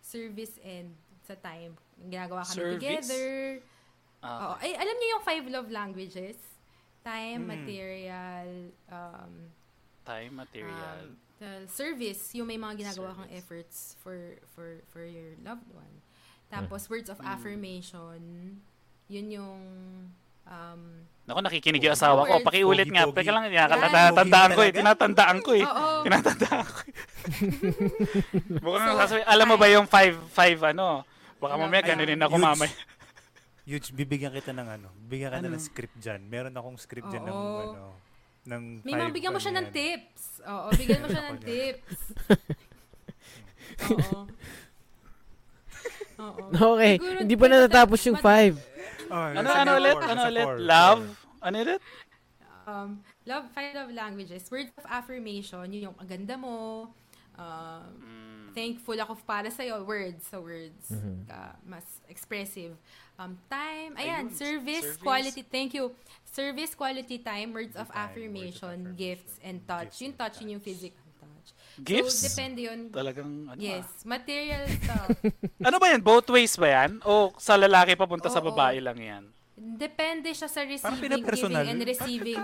service and sa time. Ginagawa kami Service? together. Ah, Oo. Ay, alam niyo yung five love languages? Time, Mm. material, um, time, material. um, the service, yung may mga ginagawa kang Service. efforts for for for your loved one. Tapos words of Mm. affirmation, yun yung um Naku, nakikinig yung asawa ko. Pakiulit nga. Teka lang, Yan. tinatandaan ko eh. Tinatandaan ko eh. Tinatandaan ko eh. Mukhang So, sasabi, alam mo ba yung five, five ano? Baka mamaya ay, ganunin ako mamaya. Huge, bibigyan kita ng ano, bibigyan kita Ano? ng script dyan. Meron akong script dyan ng ano, ng May five, mga bigyan mo siya ano ng tips. Oo, bigyan mo siya ng tips. Oo. Oo. Okay, Siguro, hindi pa natatapos yung mas- five. Oh, Ano, ano ulit? Ano ulit? Love? Ano ulit? Um, love, five love languages. Words of affirmation, yun yung ang ganda mo. Um, Mm, thankful ako para sa'yo. Words, sa words. Mhm. Ka- mas expressive. Um, time, ayan, Ayun, service, service. quality, thank you. Service, quality time, words of Time, words of affirmation, affirmation, gifts, and touch. gifts Yung and touch, yun yung touch. physical touch. Gifts? So, depende yun. Talagang, ano Yes, ah. material stuff. Ano ba yan? Both ways ba yan? O sa lalaki papunta sa Oo. babae lang yan? Depende siya sa receiving, giving, and receiving.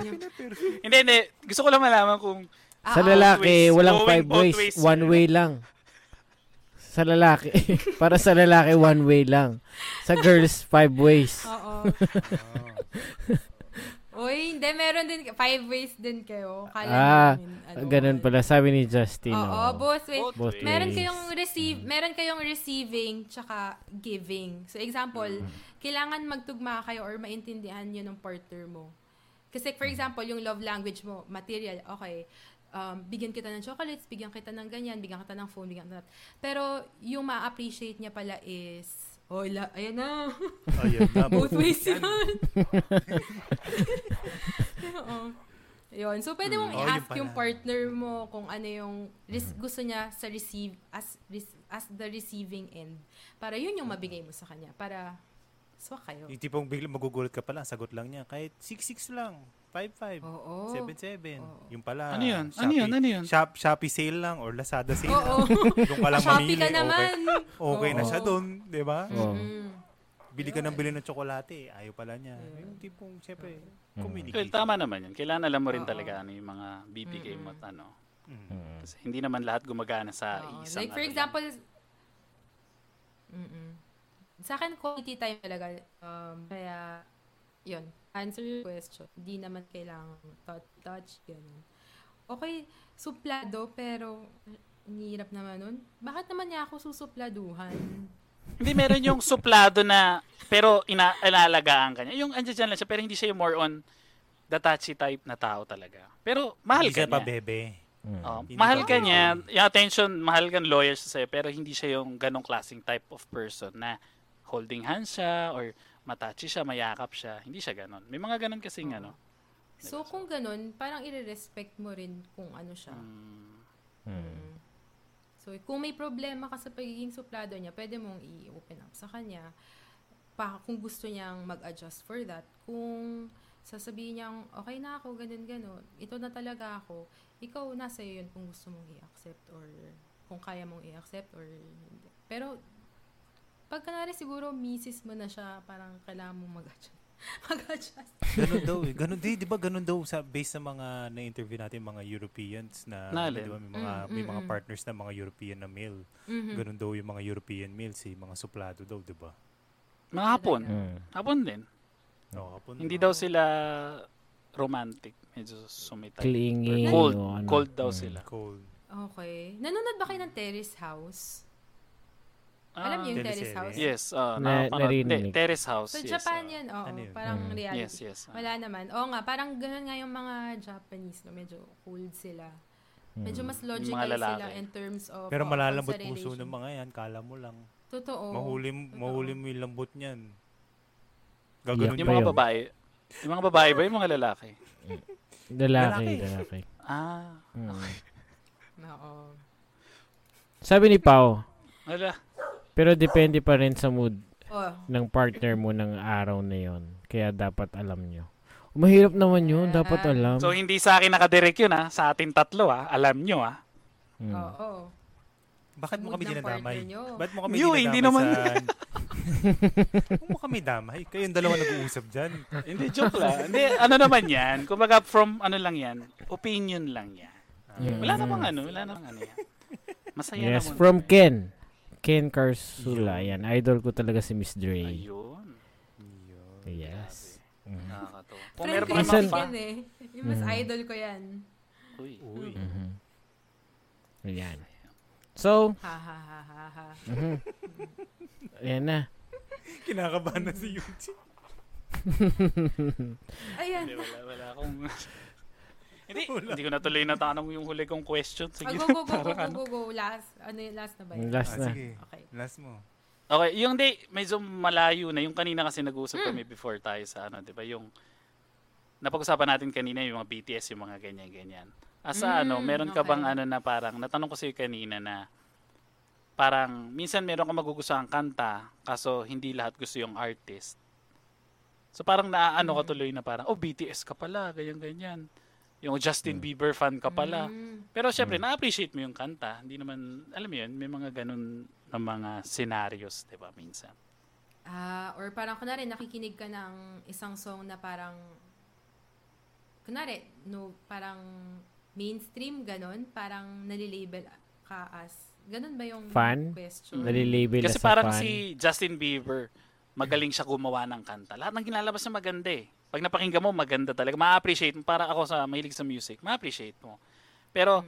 Hindi, hindi. Gusto ko lang malaman kung Ah, Sa oo. lalaki, ways. walang Going five ways. ways One way lang. Sa lalaki. Para sa lalaki, one way lang. Sa girls, five ways. Oo. Oh. Uy, hindi, meron din, five ways din kayo. Kala Ah, namin, ano, Ganun pala. Sabi ni Justin. Oo, oo. both ways. both, Both ways. Meron kayong receive, meron kayong receiving tsaka giving. So example, kailangan magtugma kayo or maintindihan niyo ng partner mo. Kasi for example, yung love language mo, material, okay. Um, bigyan kita ng chocolates, bigyan kita ng ganyan, bigyan kita ng phone, bigyan kita. Pero yung ma-appreciate niya pala is, oh, la, ayan na. Ayun na. Both ways yun. Oo. Yun. So, pwede mong Mm. Oh, yun i-ask yung partner mo kung ano yung res- gusto niya sa receive as res- as the receiving end. Para yun yung mabigay mo sa kanya. Para swak kayo. Yung tipong biglang magugulat ka pala, sagot lang niya. Kahit 6-6 lang, 5-5, Oo. 7-7. Oo. Yung pala. Ano yun? Ano yun? Ano yun? Shop, Shopee sale lang or Lazada sale Oo. lang. Doon ka lang Shopee mamili. ka Okay, naman. okay na Oo. siya doon, di ba? Oo. Mm. Bili ka ng bili ng tsokolate, ayaw pala niya. Yung tipong, syempre, Well, communicate. tama naman yun. Kailangan alam mo rin talaga ano yung mga bibigay mo at ano. Mm. Mm. Kasi hindi naman lahat gumagana sa Oo. isang Like for ano lang. example, mm sa akin quality time talaga. Um, kaya, yun, answer your question. Hindi naman kailangan touch, touch, ganun. Okay, suplado, pero ang hirap naman nun. Bakit naman niya ako susupladuhan? Hindi, meron yung suplado na, pero ina inaalagaan ka niya. Yung andyan dyan lang siya, pero hindi siya yung more on the touchy type na tao talaga. Pero mahal Hindi ka siya pa niya. bebe. Mm. Oh, Hindi mahal pa- ka niya. Yung attention, mahal kang loyal siya sa'yo, pero hindi siya yung ganong klaseng type of person na holding hands siya or matachi siya, mayakap siya. Hindi siya ganon. May mga ganon kasing ano. So, kung ganun, parang i-respect mo rin kung ano siya. Mm, Mm. So, kung may problema ka sa pagiging suplado niya, pwede mong i-open up sa kanya. Pa, kung gusto niyang mag-adjust for that. Kung sasabihin niyang, okay na ako, ganun, ganun. Ito na talaga ako. Ikaw, nasa iyo yun kung gusto mong i-accept or kung kaya mong i-accept or hindi. Pero, pag kanari siguro, misis mo na siya, parang kailangan mong mag-adjust. mag-adjust. Ganun daw eh. Ganun, di, di ba ganun daw sa based sa mga na-interview natin mga Europeans na, di ba, may mga Mm, may mm, mga mm. partners na mga European na male. Mhm. Ganun daw yung mga European males, eh, mga suplado daw, di ba? Mga hapon. Mm. Hapon din. No, kapon. Hindi daw sila romantic. Medyo sumitay. Clingy. Cold. ano. Cold daw Mm. sila. cold. Okay. Nanonood ba kayo ng Terrace House? Alam Ah, niyo yung. Terrace House? Yes. Uh, Na- na, narinig. Hindi, Terrace House. Sa yes, Japan ah. yan, oo. Ano yun? Parang Mm. reality. Yes, yes. ah. Wala naman. Oo nga, parang ganun nga yung mga Japanese, no? Medyo cold sila. Medyo Mm. mas logical sila in terms of... Pero oo, malalambot sa puso ng mga yan, kala mo lang. Totoo. mahuli, Totoo. mahuli mo yung lambot niyan. Gaganon Yung ba mga yun? babae. Yung mga babae ba? Yung mga lalaki? Lalaki, Lalaki. lalaki. Ah. Mm. Oo. Sabi ni Pao, Wala. Pero depende pa rin sa mood. Oh. ng partner mo ng araw na yon. Kaya dapat alam nyo. Mahirap naman yun. Dapat alam. So, hindi sa akin nakadirect yun ha. Sa atin tatlo ha. Alam nyo ha. Mm. Oo. Bakit mo kami dinadamay? Ba't mo kami Yo, dinadamay hindi naman. sa... Huwag mo kami damay. Kayong dalawa nag-uusap dyan. Hindi, joke lang. Hindi, ano naman yan. Kumbaga, from ano lang yan. Opinion lang yan. Mm. Wala namang ano. Wala namang ano yan. Masaya Yes, naman. from Ken. Ken Carsula. Yan. Idol ko talaga si Miss Dre. Ayun. Yes. Mm. Nakakatawa. Kung Friend meron ko pa si pa. Ken eh. Yung mas Mm. idol ko yan. Uy. Uy. Mhm. Ayan. So, Ha ha ha ha ha. mhm. ayan na. Kinakabahan na si Yuji. Ayan. Hindi, wala, wala akong... hindi, hindi ko natuloy na tanong yung huli kong question. Oh, Sige. go, go, go, go, go, ano. go, go. Last. Ano yung last na ba yun? Last Ah, na. sige. Okay. Last mo. Okay, yung di, medyo malayo na. Yung kanina kasi nag-usap Hmm. kami before tayo sa ano, di ba? Yung, napag-usapan natin kanina yung mga BTS, yung mga ganyan-ganyan. Asa Mm, ano, meron ka okay. bang ano na parang, natanong ko sa'yo kanina na, parang, minsan meron ka magugustuhan kanta, kaso hindi lahat gusto yung artist. So parang naaano Hmm. ka tuloy na parang, oh BTS ka pala, ganyan-ganyan. Yung Justin Bieber fan ka pala. Mm. Pero syempre, na-appreciate mo yung kanta. Hindi naman, alam mo yun, may mga ganun na mga scenarios, di ba, minsan. Ah, or parang kunwari nakikinig ka ng isang song na parang kunwari no parang mainstream ganon, parang nalilabel ka as ganon ba yung Fan? question? Nalilabel Kasi parang fan. si Justin Bieber, magaling siya gumawa ng kanta. Lahat ng ginalabas niya maganda eh. Pag napakinggan mo, maganda talaga. Ma-appreciate mo. Para ako sa mahilig sa music, ma-appreciate mo. Pero,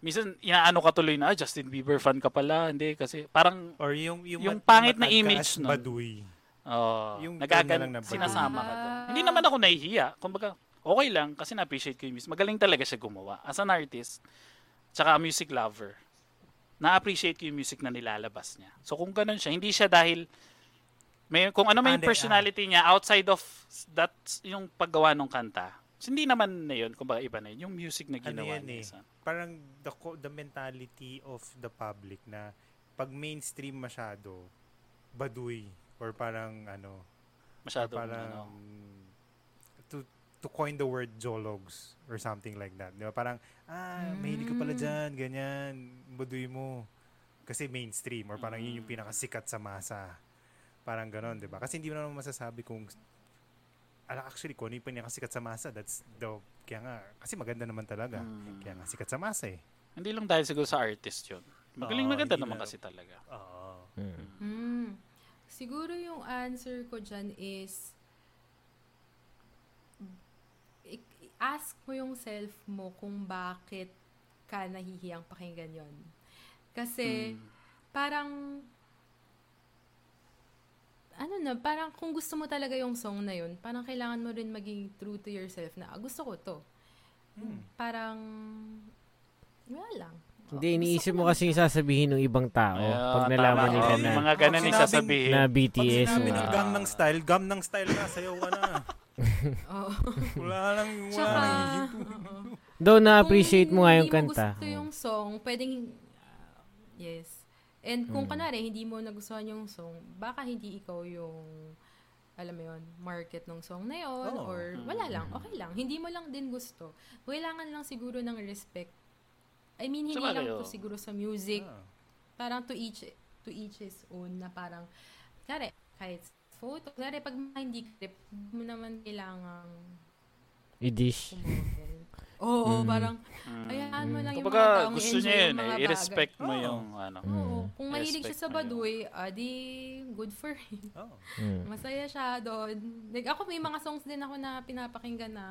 minsan, inaano ka tuloy na, ah, Justin Bieber fan ka pala. Hindi, kasi parang, Or yung... Yung, Yung mat- pangit na image nun. Baduy. oh, Yung nagagan, na sinasama ka doon. Ah. Hindi naman ako nahihiya. Kumbaga, okay lang kasi na-appreciate ko yung music. Magaling talaga siya gumawa. As an artist, tsaka a music lover, na-appreciate ko yung music na nilalabas niya. So kung ganun siya, hindi siya dahil may kung ano may Ah, hindi, personality niya outside of that yung paggawa ng kanta. So, hindi naman na yun, kumbaga iba na yun. Yung music na Ano ginawa yan niya. eh? Parang the, the mentality of the public na pag mainstream masyado, baduy. Or parang ano, Masyadong, parang ano. to to coin the word jologs or something like that. Di ba? Parang, ah, mahilig ka pala Mm. dyan, ganyan, baduy mo. Kasi mainstream or parang yun yung Mm. pinakasikat sa masa. Parang ganon, di ba? Kasi hindi mo naman masasabi kung ala actually kung ano yung pinakasikat sa masa that's the kaya nga kasi maganda naman talaga Mm. kaya nga sikat sa masa eh Hindi lang dahil siguro sa artist yun. Magaling Oo, maganda naman lang. kasi talaga. oo Mm. Hmm. Siguro yung answer ko dyan is ask mo yung self mo kung bakit ka nahihiyang pakinggan yon. Kasi Mm. parang ano na, parang kung gusto mo talaga yung song na yun, parang kailangan mo rin maging true to yourself na, ah, gusto ko to. Hmm. Parang, wala lang. Hindi, iniisip mo kasi yung sasabihin ng ibang tao. Ayun, pag nalaman nila na, mga ganun Pag yung sasabihin. na pag BTS. sinabi ng na- gang ng style gam ng style na sayaw ka na Oo. wala lang wala lang. Though na-appreciate mo nga yung Kung kanta. hindi mo gusto yung song, pwedeng, ah, yes. And kung Mm. kanari, hindi mo nagustuhan yung song, baka hindi ikaw yung, alam mo yun, market ng song na yun, Oo. or wala lang, okay lang. Hindi mo lang din gusto. Kailangan lang siguro ng respect. I mean, hindi lang to siguro sa music. Ah. Parang to each, to each his own na parang, kare, kahit photo, kare, pag hindi trip, mo naman kailangang I-dish. Oo, Mm. parang, Mm. Hayaan mo lang yung mga Kumbaga, taong gusto enjoy niya yun eh. I-respect mo Oo. yung ano. Oo, kung mahilig siya sa. Baduy, ah, di good for him. Oh. Mm. Masaya siya doon. Like, ako may mga songs din ako na pinapakinggan na,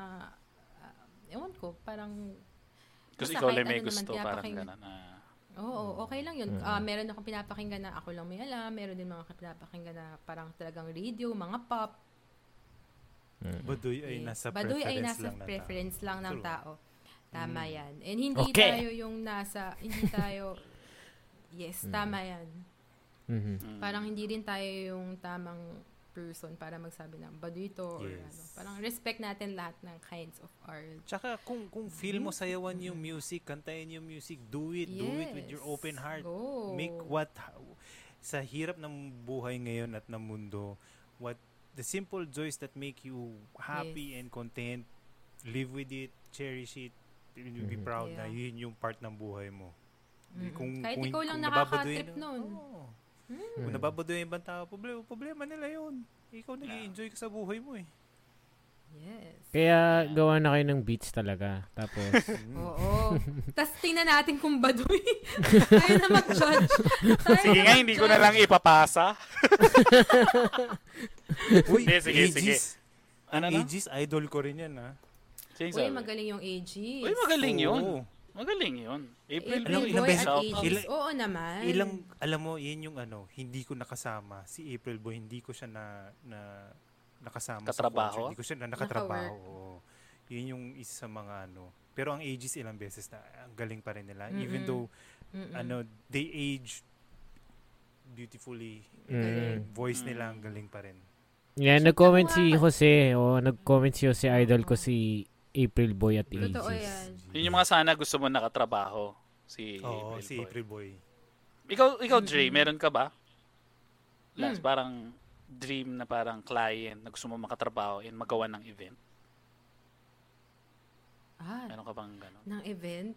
ah, ewan ko, parang, Kasi ikaw lang may ano naman, gusto, parang pinapakinggan. gano'n. Ah. oo, okay lang yun. Mm. Ah, meron akong pinapakinggan na ako lang may alam, meron din mga pinapakinggan na parang talagang radio, mga pop. Mm. Baduy ay Yes. nasa Baduy preference ay nasa lang ng tao. preference lang ng tao. Tama Mm. yan. And hindi Okay. tayo yung nasa, hindi tayo, yes, Mm. tama yan. Mhm. Mm. Parang hindi rin tayo yung tamang person para magsabi ng baduy or Yes. ano. Parang respect natin lahat ng kinds of art. Tsaka kung kung feel mo sayawan yung music, kantayin yung music, do it, do it with your Yes. open heart. Go. Make what sa hirap ng buhay ngayon at ng mundo, what the simple joys that make you happy and content, live with it, cherish it, you'll be proud na Yeah. yun yung part ng buhay mo. Mm-mm. Kung- Kahit kung- ikaw lang nakaka-trip nun. Oo. Mm. Kung Mm. nababadoy yung ibang tao, problema, problema nila yun. Ikaw nag enjoy ka sa buhay mo eh. Yes. Kaya gawa na kayo ng beats talaga. Tapos, Oo. Tapos tingnan natin kung baduy. Tayo na mag-judge. Tayo Sige na nga, hindi ko na lang ipapasa. Uy, sige, sige. Aegis. Ano na? Aegis, idol ko rin yan ha. Sige, Uy, magaling yung AG. Uy, magaling yun. Oo. Magaling yun. April, April Boy, Boy ilang at Aegis. ilang- Oo naman. Ilang, alam mo, yun yung ano, hindi ko nakasama. Si April Boy, hindi ko siya na, na nakasama Katrabaho? sa concert. Hindi ko siya na nakatrabaho. Naka-work. Yun yung isa sa mga ano. Pero ang ages ilang beses na ang galing pa rin nila. Mm-mm. Even though, Mm-mm. ano, they age beautifully. mm. Voice Mm. nila ang galing pa rin. Siya nag-comment si Jose. O, nag-comment si Jose, idol ko si April Boy at Totoo Aegis. yan. Yun yung mga sana gusto mo nakatrabaho. Si Oo, April si Boy. April Boy. Ikaw, ikaw Dre, meron ka ba? Last, Mm. parang dream na parang client na gusto mo makatrabaho and magawa ng event. Ah, Meron ka bang gano'n? ng event.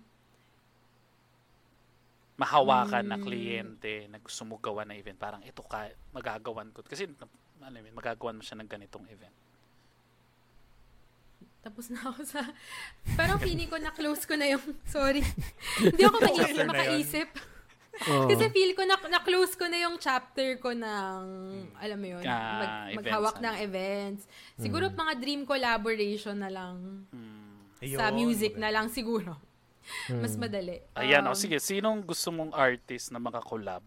Mahawakan na Mm. kliyente na gusto mo gawa na event. Parang ito ka, magagawan ko. Kasi, alam mo, yun, magagawan mo siya ng ganitong event. Tapos na ako sa... Parang feeling ko na close ko na yung... Sorry. Hindi ako maisip, na makaisip. Oo. Kasi feel ko na, na-close ko na yung chapter ko ng, alam mo yun, Ah, mag, events, maghawak ano. ng events. Siguro mga dream collaboration na lang. Hmm. sa Ayun, music maganda. na lang siguro. Mas Mm. madali. Ayan, Um, o sige, sinong gusto mong artist na makakollab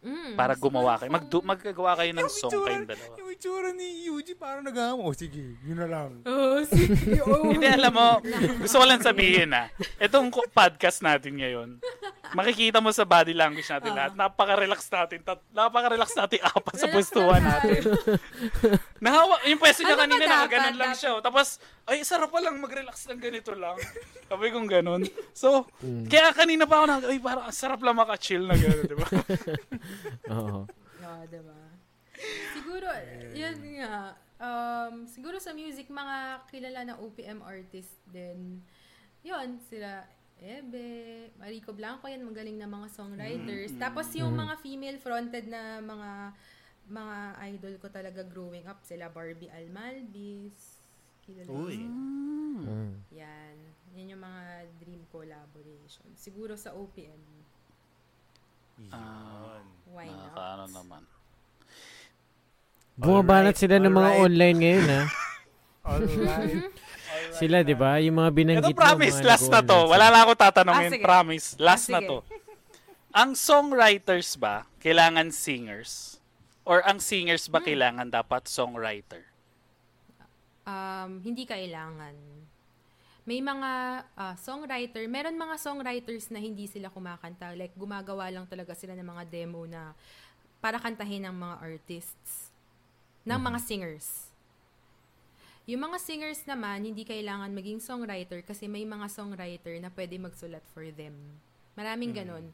mm, para gumawa kayo? Magdu- maggagawa kayo ng Yung song itsura- kayong dalawa. Yung itsura ni Yuji parang nag-amo. Oh, sige, yun na lang. Oh, sige. Oh. Hindi, alam mo, gusto ko lang sabihin ah, itong podcast natin ngayon, makikita mo sa body language natin Ah. lahat, napaka-relax natin, tat- napaka-relax natin apat sa pwestuhan lang natin. Nahawa, yung pwesto niya Ano ba kanina, dapat? nakaganon lang siya. oh. Tapos, ay, sarap pa lang mag-relax lang ganito lang. Sabi kong ganon. So, Mm. kaya kanina pa ako na, ay, parang ang sarap lang maka-chill na gano'n, di ba? Oo. Oo, diba? Siguro, yun nga. Um, siguro sa music, mga kilala na OPM artist din. Yun, sila Ebe, Marico Blanco, yan, magaling na mga songwriters. Mm, Tapos yung mm. mga female-fronted na mga mga idol ko talaga growing up, sila Barbie Almalbis. Kilala Uy. sila. Mm. Yan. Yan yung mga dream collaboration. Siguro sa OPM. Ah. Yun. Why not? Nakakaano naman. Bumabanat Alright, sila ng mga alright. online ngayon, ha? Alright. Sila, di ba? Yung mga binanggit Ito promise, mga last na to. Wala na ako tatanungin. Ah, sige. promise. Last Ah, na to. Ang songwriters ba, kailangan singers? Or ang singers Hmm. ba kailangan dapat songwriter? Um, hindi kailangan. May mga ah, songwriter, meron mga songwriters na hindi sila kumakanta. Like, gumagawa lang talaga sila ng mga demo na para kantahin ng mga artists. Ng mga singers. Yung mga singers naman, hindi kailangan maging songwriter kasi may mga songwriter na pwede magsulat for them. Maraming ganon.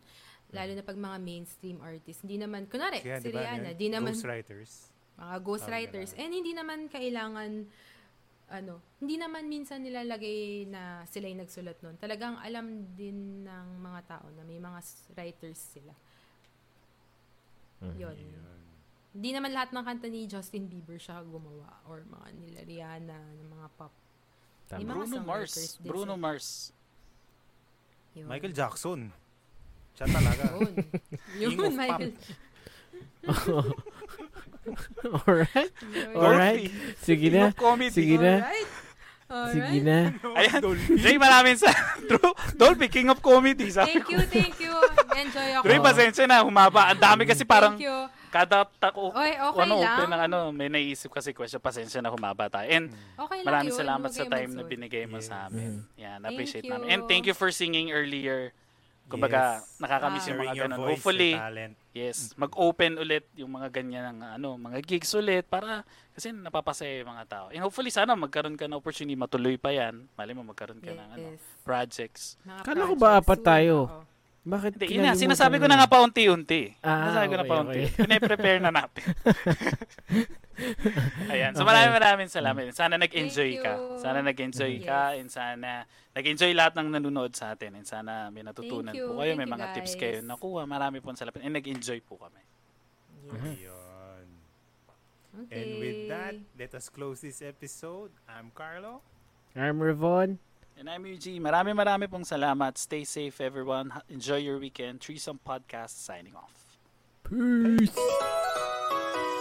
Lalo na pag mga mainstream artists. Hindi naman, kunwari, Kaya, si di ba, Rihanna, di naman, Ghostwriters. mga ghostwriters. ganun. And hindi naman kailangan ano, hindi naman minsan nilalagay na sila yung nagsulat nun. Talagang alam din ng mga tao na may mga writers sila. Mhm. Yun. Yun. Hindi naman lahat ng kanta ni Justin Bieber siya gumawa or mga nila Rihanna, ng mga pop. Tama. Mga Bruno Mars. Bruno sila. Mars. Yun. Michael Jackson. Siya talaga. Yun. Yun, King of. Michael. Alright. Alright. Sige na. Sige na. Alright. Sige Alright. na. Ayan. Jay, maraming sa... True. Dolby, King of Comedy. Sabi Thank you, thank you. Enjoy ako. Dre, pasensya na. Humaba. Ang dami kasi parang Thank you. Kada tako, Oy, okay ano, lang. open ng ano, may naisip kasi question. Pasensya na humaba tayo. And Okay lang maraming yun. salamat sa time na binigay mo sa amin. Yan, Thank appreciate you. namin. And thank you for singing earlier. Kumbaga, Yes. nakakamiss Ah. yung mga ganun. voice, Hopefully, yes, mag-open ulit yung mga ganyan ng ano, mga gigs ulit para kasi napapasaya yung mga tao. And hopefully sana magkaroon ka ng opportunity matuloy pa yan. Mali mo magkaroon ka ng ano, Yes. projects. Mga Kala ko ba apat tayo? Oo. Bakit Hindi, yun na, sinasabi ko na nga paunti-unti. Ah, sinasabi ko na paunti. okay. Pine-prepare na natin. Ayan. So Okay. maraming maraming salamat. Sana nag-enjoy ka. Sana nag-enjoy Yes. ka and sana nag-enjoy lahat ng nanonood sa atin and sana may natutunan Thank po kayo. May Thank mga tips kayo nakuha. Marami pong salamat. And nag-enjoy po kami. Yun. Okay. And with that, let us close this episode. I'm Carlo. I'm Revon. And I'm Eugene. Marami marami pong salamat. Stay safe everyone. Enjoy your weekend. Threesome Podcast signing off. Peace. Peace.